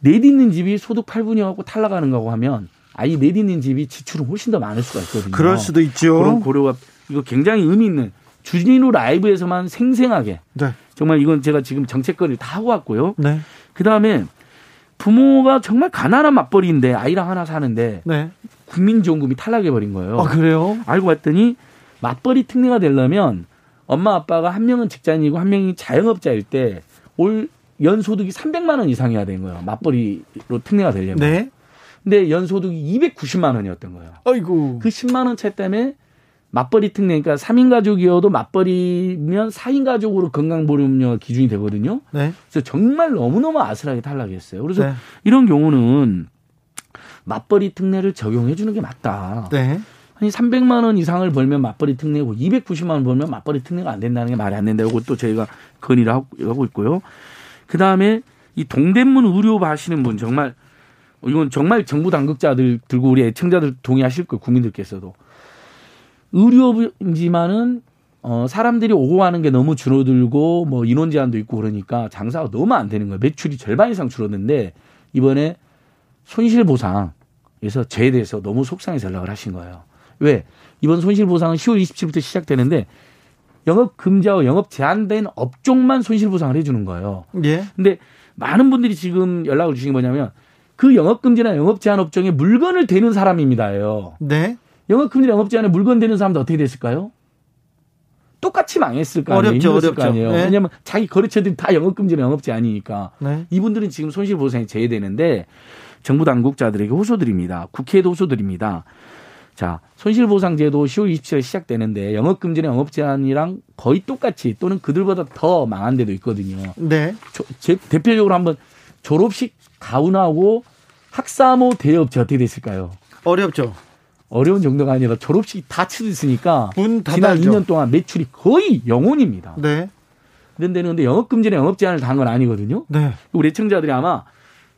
넷 있는 집이 소득 8분이어 갖고 탈락하는 거고 하면 아이 넷 있는 집이 지출은 훨씬 더 많을 수가 있거든요. 그럴 수도 있죠. 그런 고려가 이거 굉장히 의미 있는 주진우 라이브에서만 생생하게 네. 정말 이건 제가 지금 정책거리를 다 하고 왔고요. 네. 그다음에 부모가 정말 가난한 맞벌이인데 아이랑 하나 사는데 네. 국민지원금이 탈락해 버린 거예요. 아, 그래요? 알고 봤더니 맞벌이 특례가 되려면 엄마 아빠가 한 명은 직장인이고 한 명이 자영업자일 때 올 연소득이 300만 원 이상이어야 되는 거예요. 맞벌이로 특례가 되려면. 네. 근데 연소득이 290만 원이었던 거예요. 아이고. 그 10만 원 차이 때문에 맞벌이 특례, 그러니까 3인 가족이어도 맞벌이면 4인 가족으로 건강보험료 기준이 되거든요. 네. 그래서 정말 너무너무 아슬하게 탈락했어요. 그래서 네. 이런 경우는 맞벌이 특례를 적용해 주는 게 맞다. 네. 아니 300만 원 이상을 벌면 맞벌이 특례고 290만 원 벌면 맞벌이 특례가 안 된다는 게 말이 안 된다. 이것도 저희가 건의를 하고 있고요. 그 다음에 이 동대문 의료 하시는 분 정말 이건 정말 정부 당국자들 들고 우리 애청자들 동의하실 거예요. 국민들께서도 의료지만은 어, 사람들이 오고 가는 게 너무 줄어들고 뭐 인원 제한도 있고 그러니까 장사가 너무 안 되는 거예요. 매출이 절반 이상 줄었는데 이번에 손실 보상에서 저에 대해서 너무 속상해서 연락을 하신 거예요. 왜? 이번 손실 보상은 10월 27일부터 시작되는데 영업 금지와 영업 제한된 업종만 손실 보상을 해 주는 거예요. 예. 근데 많은 분들이 지금 연락을 주신 게 뭐냐면 그 영업 금지나 영업 제한 업종에 물건을 대는 사람입니다요. 네. 영업금지 영업 제한에 물건 되는 사람도 어떻게 됐을까요? 똑같이 망했을 거 아니에요. 어렵죠, 어렵죠. 아니에요. 네. 왜냐하면 자기 거래처들이 다 영업금지나 영업 제한이니까 네. 이분들은 지금 손실보상에 제외되는데 정부 당국자들에게 호소드립니다. 국회에도 호소드립니다. 자, 손실보상제도 10월 27일 시작되는데 영업금지나 영업 제한이랑 거의 똑같이 또는 그들보다 더 망한 데도 있거든요. 네. 조, 제, 대표적으로 한번 졸업식 가운하고 학사모 대업체 어떻게 됐을까요? 어렵죠. 어려운 정도가 아니라 졸업식이 다 치러졌으니까 지난 2년 동안 매출이 거의 영원입니다. 네. 그런데 근데 영업금지나 영업 제한을 다한건 아니거든요. 네. 우리 애청자들이 아마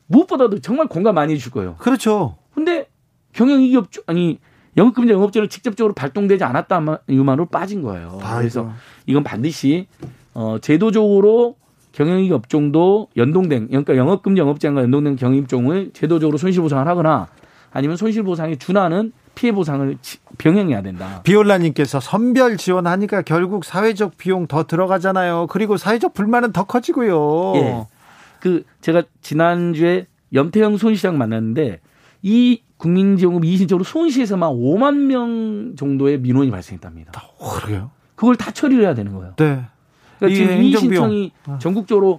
무엇보다도 정말 공감 많이 해줄 거예요. 그렇죠. 근데 경영이기업 아니 영업금지 영업제는 직접적으로 발동되지 않았다 이유만으로 빠진 거예요. 아, 그래서 이건 반드시 어 제도적으로 경영이익 업종도 연동된 그러니까 영업금지 영업제한과 연동된 경영업종을 제도적으로 손실보상을 하거나 아니면 손실보상에 준하는 피해 보상을 병행해야 된다. 비올라님께서 선별 지원하니까 결국 사회적 비용 더 들어가잖아요. 그리고 사회적 불만은 더 커지고요. 예. 그 제가 지난주에 염태영 손시장 만났는데 이 국민지원금 이신적으로 손시에서만 5만 명 정도의 민원이 발생했답니다. 어, 그래요? 그걸 다 처리를 해야 되는 거예요. 네. 그러니까 지금 이 신청이 어. 전국적으로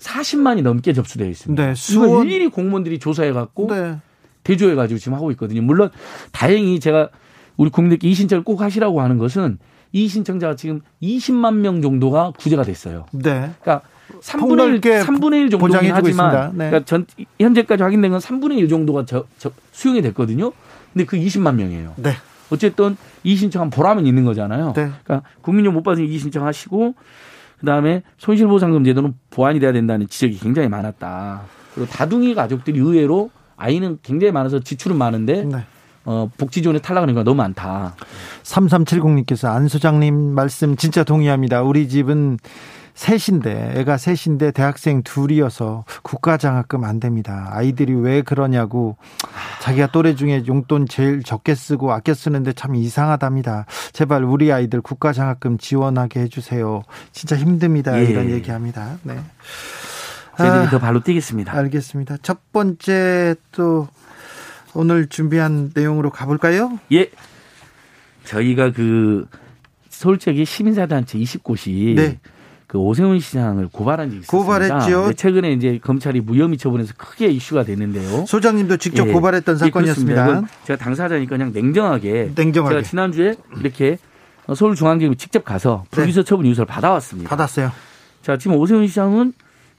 40만이 넘게 접수되어 있습니다. 네, 수원 일일이 공무원들이 조사해 갖고 네. 대조해 가지고 지금 하고 있거든요. 물론 다행히 제가 우리 국민들께 이 신청을 꼭 하시라고 하는 것은 이 신청자가 지금 20만 명 정도가 구제가 됐어요. 네. 그러니까 3분의 1, 3분의 1 정도긴 하지만 네. 그러니까 전 현재까지 확인된 건 3분의 1 정도가 저, 저 수용이 됐거든요. 근데 그 20만 명이에요. 네. 어쨌든 이 신청한 보람은 있는 거잖아요. 네. 그러니까 국민용 못 받으면 이 신청하시고 그다음에 손실보상금 제도는 보완이 돼야 된다는 지적이 굉장히 많았다. 그리고 다둥이 가족들이 의외로 아이는 굉장히 많아서 지출은 많은데 네. 어, 복지존에 탈락하는 거 너무 많다. 3370님께서 안 소장님 말씀 진짜 동의합니다. 우리 집은 셋인데 애가 셋인데 대학생 둘이어서 국가장학금 안 됩니다. 아이들이 왜 그러냐고 자기가 또래 중에 용돈 제일 적게 쓰고 아껴 쓰는데 참 이상하답니다. 제발 우리 아이들 국가장학금 지원하게 해주세요. 진짜 힘듭니다. 예. 이런 얘기합니다. 네. 저희들이 아, 더 발로 뛰겠습니다. 알겠습니다. 첫 번째 또 오늘 준비한 내용으로 가볼까요? 예. 저희가 그 서울 지역의 시민사단체 20곳이 네. 그 오세훈 시장을 고발한 적이 있습니다 고발했죠. 최근에 이제 검찰이 무혐의 처분해서 크게 이슈가 됐는데요. 소장님도 직접 예. 고발했던 예, 사건이었습니다. 예, 제가 당사자니까 그냥 냉정하게, 냉정하게. 제가 지난주에 이렇게 서울중앙지검 직접 가서 불기소 네. 처분 유서를 받아왔습니다. 받았어요. 자, 지금 오세훈 시장은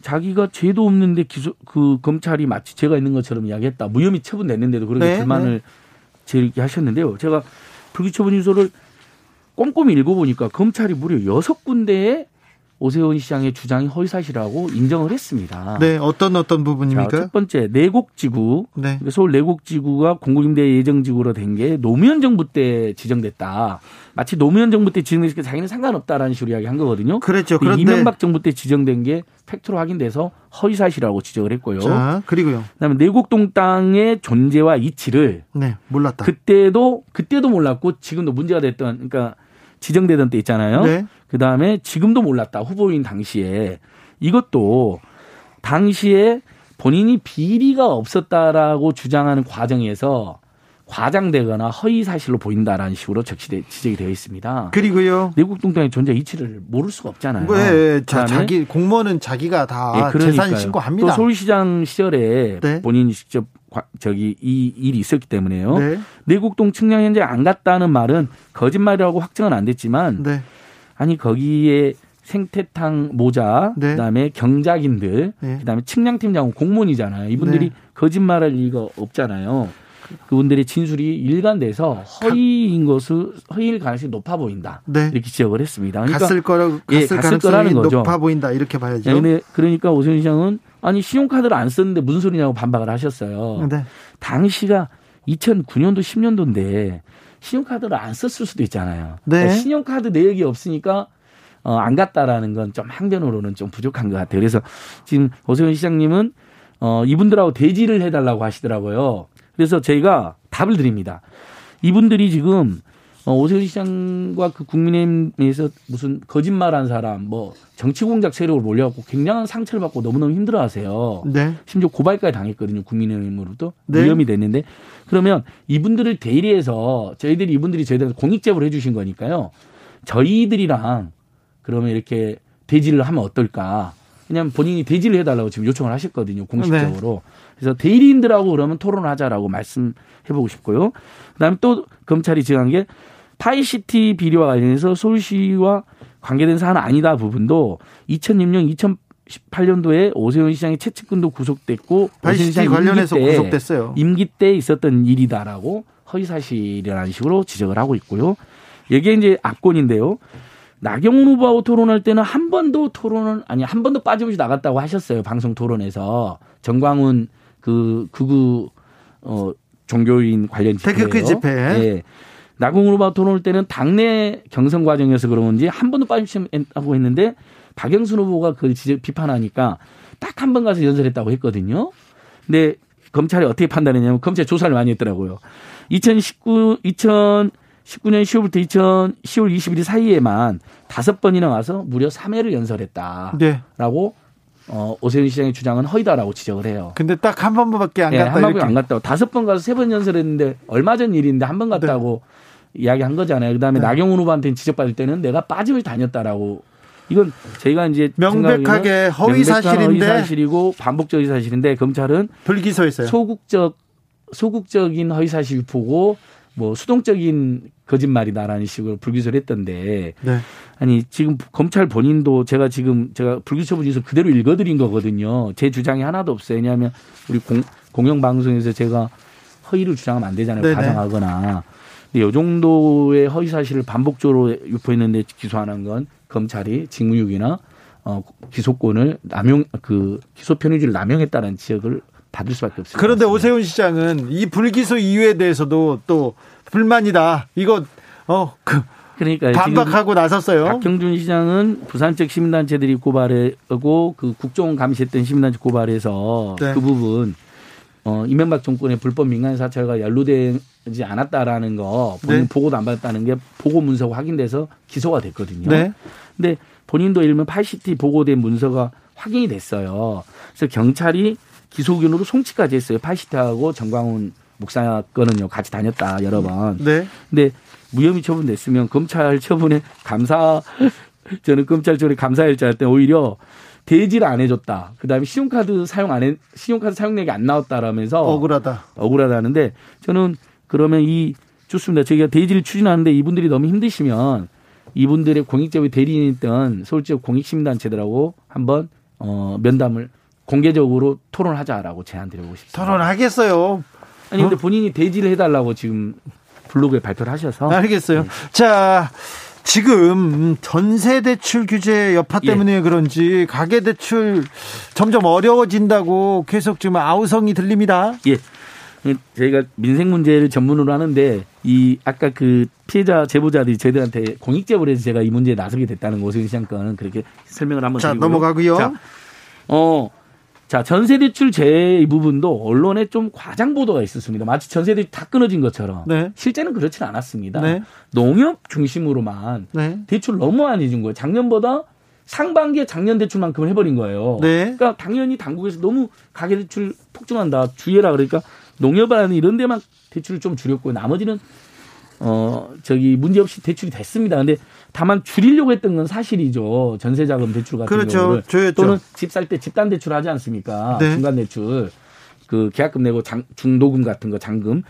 자기가 죄도 없는데 기소 그 검찰이 마치 죄가 있는 것처럼 이야기했다. 무혐의 처분됐는데도 그렇게 네, 불만을 네. 제기 하셨는데요. 제가 불기소 처분 유서를 꼼꼼히 읽어보니까 검찰이 무려 여섯 군데에 오세훈 시장의 주장이 허위사실이라고 인정을 했습니다. 네, 어떤 어떤 부분입니까? 자, 첫 번째 내곡지구, 네. 서울 내곡지구가 공공임대 예정지구로 된 게 노무현 정부 때 지정됐다. 마치 노무현 정부 때 지정됐으니까 자기는 상관없다라는 식으로 이야기한 거거든요. 그렇죠. 그런데 이명박 정부 때 지정된 게 팩트로 확인돼서 허위 사실이라고 지적을 했고요. 자, 그리고요. 그다음에 내곡동 땅의 존재와 이치를 네, 몰랐다. 그때도 그때도 몰랐고 지금도 문제가 됐던 그러니까 지정되던 때 있잖아요. 네. 그 다음에 지금도 몰랐다. 후보인 당시에. 이것도 당시에 본인이 비리가 없었다라고 주장하는 과정에서 과장되거나 허위 사실로 보인다라는 식으로 적시돼 지적이 되어 있습니다. 그리고요. 내국 동땅의 존재 이치를 모를 수가 없잖아요. 네, 자, 자기 공무원은 자기가 다 네, 재산 신고합니다. 또 서울시장 시절에 네. 본인이 직접 저기 이 일이 있었기 때문에요. 네. 내곡동 측량 현재 안 갔다는 말은 거짓말이라고 확정은 안 됐지만 네. 아니 거기에 생태탕 모자, 네. 그다음에 경작인들, 네. 그다음에 측량팀장은 공무원이잖아요. 이분들이 네. 거짓말할 리가 없잖아요. 그분들의 진술이 일관돼서 허위인 것을 허위일 가능성이 높아 보인다. 네. 이렇게 지적을 했습니다. 그러니까 갔을 거라 갔을, 예, 갔을 거라는 거죠. 높아 보인다 이렇게 봐야죠. 네, 근데 그러니까 오세훈 시장은 아니 신용카드를 안 썼는데 무슨 소리냐고 반박을 하셨어요. 네. 당시가 2009년도 10년도인데 신용카드를 안 썼을 수도 있잖아요. 네. 그러니까 신용카드 내역이 없으니까 어, 안 갔다라는 건 좀 항변으로는 좀 부족한 것 같아요. 그래서 지금 오세훈 시장님은 어, 이분들하고 대지를 해달라고 하시더라고요. 그래서 저희가 답을 드립니다. 이분들이 지금 어, 오세훈 시장과 그 국민의힘에서 무슨 거짓말한 사람, 뭐 정치 공작 세력을 몰려갖고 굉장한 상처를 받고 너무너무 힘들어하세요. 네. 심지어 고발까지 당했거든요. 국민의힘으로부터 네. 위험이 됐는데 그러면 이분들을 대리해서 저희들이 이분들이 저희들한테 공익 제보를 해주신 거니까요. 저희들이랑 그러면 이렇게 대질을 하면 어떨까? 그냥 본인이 대질을 해달라고 지금 요청을 하셨거든요. 공식적으로. 네. 그래서 대리인들하고 그러면 토론하자라고 말씀해보고 싶고요. 그다음에 또 검찰이 지적한 게 파이시티 비리와 관련해서 서울시와 관계된 사안은 아니다 부분도 2006년 2018년도에 오세훈 시장의 최측근도 구속됐고 파이시티 관련해서 임기 때, 구속됐어요. 임기 때 있었던 일이다라고 허위 사실이라는 식으로 지적을 하고 있고요. 이게 이제 압권인데요. 나경원 후보하고 토론할 때는 한 번도 토론은 아니 한 번도 빠짐없이 나갔다고 하셨어요 방송 토론에서 정광훈 그 극우 어 종교인 관련. 태극기 집회. 예. 나공 후보가 돌아올 때는 당내 경선 과정에서 그런지 한 번도 빠짐없이 하고 했는데 박영순 후보가 그걸 지적 비판하니까 딱 한 번 가서 연설했다고 했거든요. 근데 검찰이 어떻게 판단했냐면 검찰 조사를 많이 했더라고요. 2019 2019년 10월부터 2000 10월 21일 사이에만 다섯 번이나 와서 무려 3회를 연설했다라고 네. 어, 오세훈 시장의 주장은 허위다라고 지적을 해요. 근데 딱 한 번밖에 안 네, 갔다. 한 번밖에 안 갔다고. 다섯 번 가서 세 번 연설했는데 얼마 전 일인데 한 번 갔다고 네. 이야기한 거잖아요. 그다음에 네. 나경원 후보한테는 지적받을 때는 내가 빠짐을 다녔다라고 이건 저희가 이제 명백하게 허위 사실인데 허위 사실이고 반복적인 사실인데 검찰은 불기소했어요. 소극적 소극적인 허위 사실 유포고 뭐 수동적인 거짓말이다라는 식으로 불기소를 했던데 네. 아니 지금 검찰 본인도 제가 지금 제가 불기소 분에서 그대로 읽어드린 거거든요. 제 주장이 하나도 없어요. 왜냐하면 우리 공, 공영 방송에서 제가 허위를 주장하면 안 되잖아요. 네네. 가정하거나. 근데 이 정도의 허위 사실을 반복적으로 유포했는데 기소하는 건 검찰이 직무유기나 어, 기소권을 남용 그 기소 편의주를 남용했다는 지적을 받을 수밖에 없습니다. 그런데 오세훈 시장은 이 불기소 이유에 대해서도 또 불만이다. 이거 어 그 그러니까 반박하고 나섰어요. 박형준 시장은 부산 쪽 시민단체들이 고발하고 그 국정 감시했던 시민단체 고발해서 네. 그 부분 어 이명박 정권의 불법 민간 사찰과 연루되지 않았다라는 거 본인 네. 보고도 안 받았다는 게 보고 문서가 확인돼서 기소가 됐거든요. 네. 근데 본인도 일면 80T 보고된 문서가 확인이 됐어요. 그래서 경찰이 기소견으로 송치까지 했어요. 80T하고 정광훈 목사 건은요 같이 다녔다 여러 번. 네. 근데 무혐의 처분됐으면 검찰 처분에 감사 저는 검찰 처분에 감사일지 할때 오히려 대지를 안 해줬다. 그다음에 신용카드 사용 안 해, 신용카드 사용액이 안 나왔다라면서 억울하다. 억울하다는데 저는 그러면 이 좋습니다. 저희가 대지를 추진하는데 이분들이 너무 힘드시면 이분들의 공익적인 대리인이던 있 서울 지역 공익시민단체들하고 한번 어 면담을 공개적으로 토론하자라고 제안드리고 싶습니다. 토론하겠어요. 아니 근데 어? 본인이 대지를 해달라고 지금 블로그에 발표를 하셔서 알겠어요. 네. 자. 지금 전세 대출 규제 여파 예. 때문에 예. 그런지 가계 대출 점점 어려워진다고 계속 지금 아우성이 들립니다. 예. 저희가 민생 문제를 전문으로 하는데 이 아까 그 피해자 제보자들이 저희들한테 공익 제보를 해서 제가 이 문제에 나서게 됐다는 오세훈 시장 건은 그렇게 설명을 한번 자, 드리고요. 넘어가고요. 자, 어 자, 전세대출 제이 부분도 언론에 좀 과장 보도가 있었습니다. 마치 전세대출 다 끊어진 것처럼. 네. 실제는 그렇지는 않았습니다. 네. 농협 중심으로만 네. 대출 너무 많이 준 거예요. 작년보다 상반기에 작년 대출만큼 해버린 거예요. 네. 그러니까 당연히 당국에서 너무 가계대출 폭증한다. 주의해라. 그러니까 농협이라는 이런 데만 대출을 좀 줄였고 나머지는 어, 저기 문제없이 대출이 됐습니다. 근데 다만 줄이려고 했던 건 사실이죠. 전세자금 대출 같은 그렇죠. 경우를 조였죠. 또는 집 살 때 집단 대출 하지 않습니까? 네. 중간 대출. 그 계약금 내고 장, 중도금 같은 거 잔금.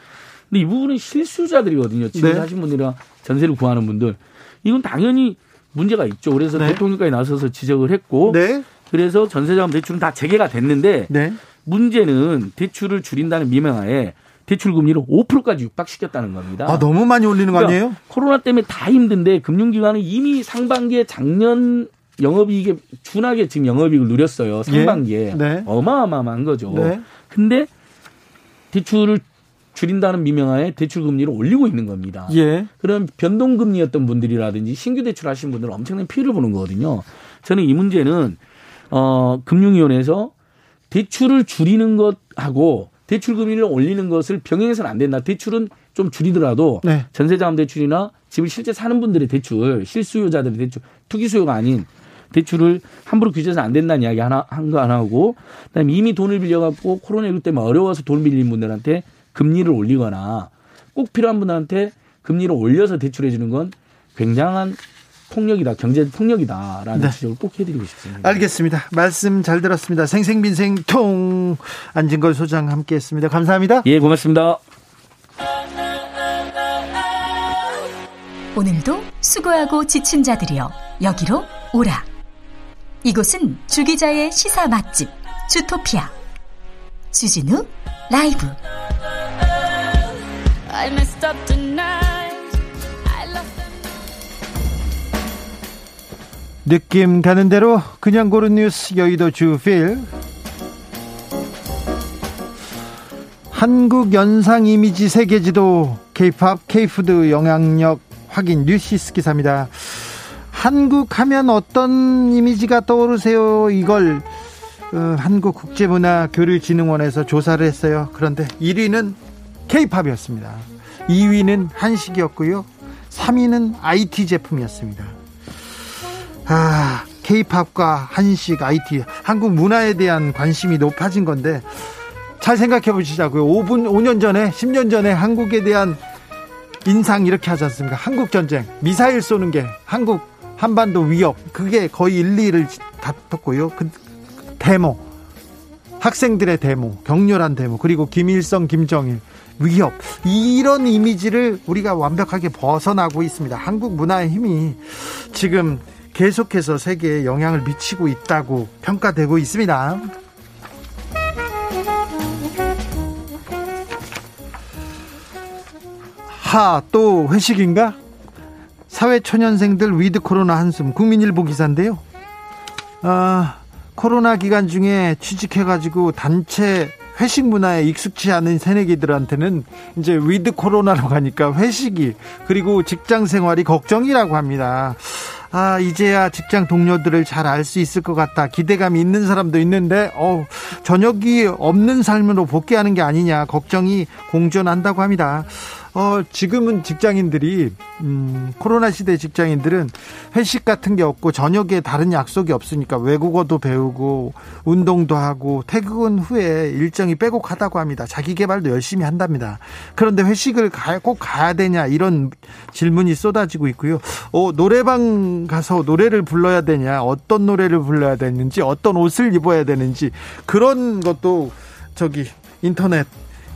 근데 이 부분은 실수자들이거든요. 집을 네. 사신 분들이나 전세를 구하는 분들. 이건 당연히 문제가 있죠. 그래서 네. 대통령까지 나서서 지적을 했고 네. 그래서 전세자금 대출은 다 재개가 됐는데 네. 문제는 대출을 줄인다는 미명하에 대출 금리를 5%까지 육박시켰다는 겁니다. 아, 너무 많이 올리는 거 아니에요? 그러니까 코로나 때문에 다 힘든데 금융기관은 이미 상반기에 작년 영업이익에 준하게 지금 영업이익을 누렸어요. 상반기에. 예? 네. 어마어마한 거죠. 네. 근데 대출을 줄인다는 미명하에 대출 금리를 올리고 있는 겁니다. 예. 그럼 변동 금리였던 분들이라든지 신규 대출 하신 분들은 엄청난 피해를 보는 거거든요. 저는 이 문제는 어 금융위원회에서 대출을 줄이는 것하고 대출 금리를 올리는 것을 병행해서는 안 된다. 대출은 좀 줄이더라도 네. 전세자금 대출이나 집을 실제 사는 분들의 대출, 실수요자들의 대출, 투기 수요가 아닌 대출을 함부로 규제해서 안 된다는 이야기 하나 한 거 하나 하고 그다음에 이미 돈을 빌려갖고 코로나19 때문에 어려워서 돈 빌린 분들한테 금리를 올리거나 꼭 필요한 분한테 금리를 올려서 대출해 주는 건 굉장한 폭력이다, 경제 폭력이다라는 네. 지적을 꼭 해드리고 싶습니다. 알겠습니다. 말씀 잘 들었습니다. 생생민생통 안진걸 소장 함께했습니다. 감사합니다. 예, 고맙습니다. 오늘도 수고하고 지친 자들이여 여기로 오라. 이곳은 주기자의 시사 맛집 주토피아 주진우 라이브. 느낌 가는 대로 그냥 고른 뉴스 여의도 주필 한국 연상 이미지 세계지도 K-팝, K-food 영향력 확인 뉴시스 기사입니다. 한국 하면 어떤 이미지가 떠오르세요? 이걸 어, 한국국제문화교류진흥원에서 조사를 했어요. 그런데 1위는 K-팝이었습니다. 2위는 한식이었고요. 3위는 IT 제품이었습니다. 아, K-팝과 한식, IT, 한국 문화에 대한 관심이 높아진 건데 잘 생각해 보시자고요. 5분, 5년 전에, 10년 전에 한국에 대한 인상 이렇게 하지 않습니까? 한국 전쟁, 미사일 쏘는 게 한국 한반도 위협, 그게 거의 1, 2를 다퉜고요. 그 데모, 학생들의 데모, 격렬한 데모, 그리고 김일성, 김정일 위협 이런 이미지를 우리가 완벽하게 벗어나고 있습니다. 한국 문화의 힘이 지금 계속해서 세계에 영향을 미치고 있다고 평가되고 있습니다. 하, 또 회식인가? 사회초년생들 with 코로나 한숨, 국민일보 기사인데요. 아, 코로나 기간 중에 취직해가지고 단체 회식 문화에 익숙치 않은 새내기들한테는 이제 with 코로나로 가니까 회식이 그리고 직장 생활이 걱정이라고 합니다. 아, 이제야 직장 동료들을 잘 알 수 있을 것 같다. 기대감이 있는 사람도 있는데, 어, 저녁이 없는 삶으로 복귀하는 게 아니냐, 걱정이 공존한다고 합니다. 어, 지금은 직장인들이, 음, 코로나 시대 직장인들은 회식 같은 게 없고 저녁에 다른 약속이 없으니까 외국어도 배우고 운동도 하고 퇴근 후에 일정이 빼곡하다고 합니다. 자기 개발도 열심히 한답니다. 그런데 회식을 가, 꼭 가야 되냐 이런 질문이 쏟아지고 있고요. 어, 노래방 가서 노래를 불러야 되냐, 어떤 노래를 불러야 되는지, 어떤 옷을 입어야 되는지 그런 것도 저기 인터넷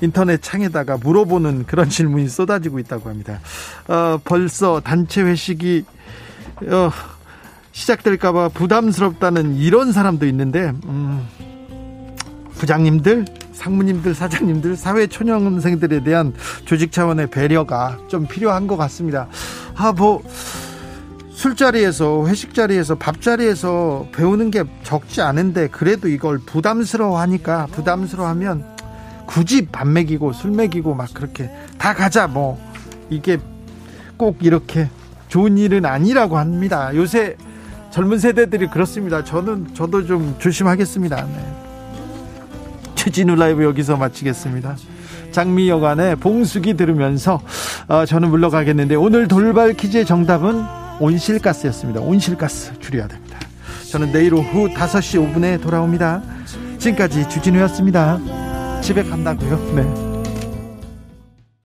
인터넷 창에다가 물어보는 그런 질문이 쏟아지고 있다고 합니다. 어, 벌써 단체 회식이 어, 시작될까봐 부담스럽다는 이런 사람도 있는데 음, 부장님들, 상무님들, 사장님들, 사회 초년생들에 대한 조직 차원의 배려가 좀 필요한 것 같습니다. 아, 뭐 술자리에서 회식 자리에서 밥 자리에서 배우는 게 적지 않은데 그래도 이걸 부담스러워하니까 부담스러워하면 굳이 밥 먹이고 술 먹이고 막 그렇게 다 가자 뭐 이게 꼭 이렇게 좋은 일은 아니라고 합니다. 요새 젊은 세대들이 그렇습니다. 저는 저도 좀 조심하겠습니다. 네. 최진우 라이브 여기서 마치겠습니다. 장미 여관의 봉숙이 들으면서 어, 저는 물러가겠는데 오늘 돌발 퀴즈의 정답은 온실가스였습니다. 온실가스 줄여야 됩니다. 저는 내일 오후 5시 5분에 돌아옵니다. 지금까지 주진우였습니다. 집에 간다고요? 네.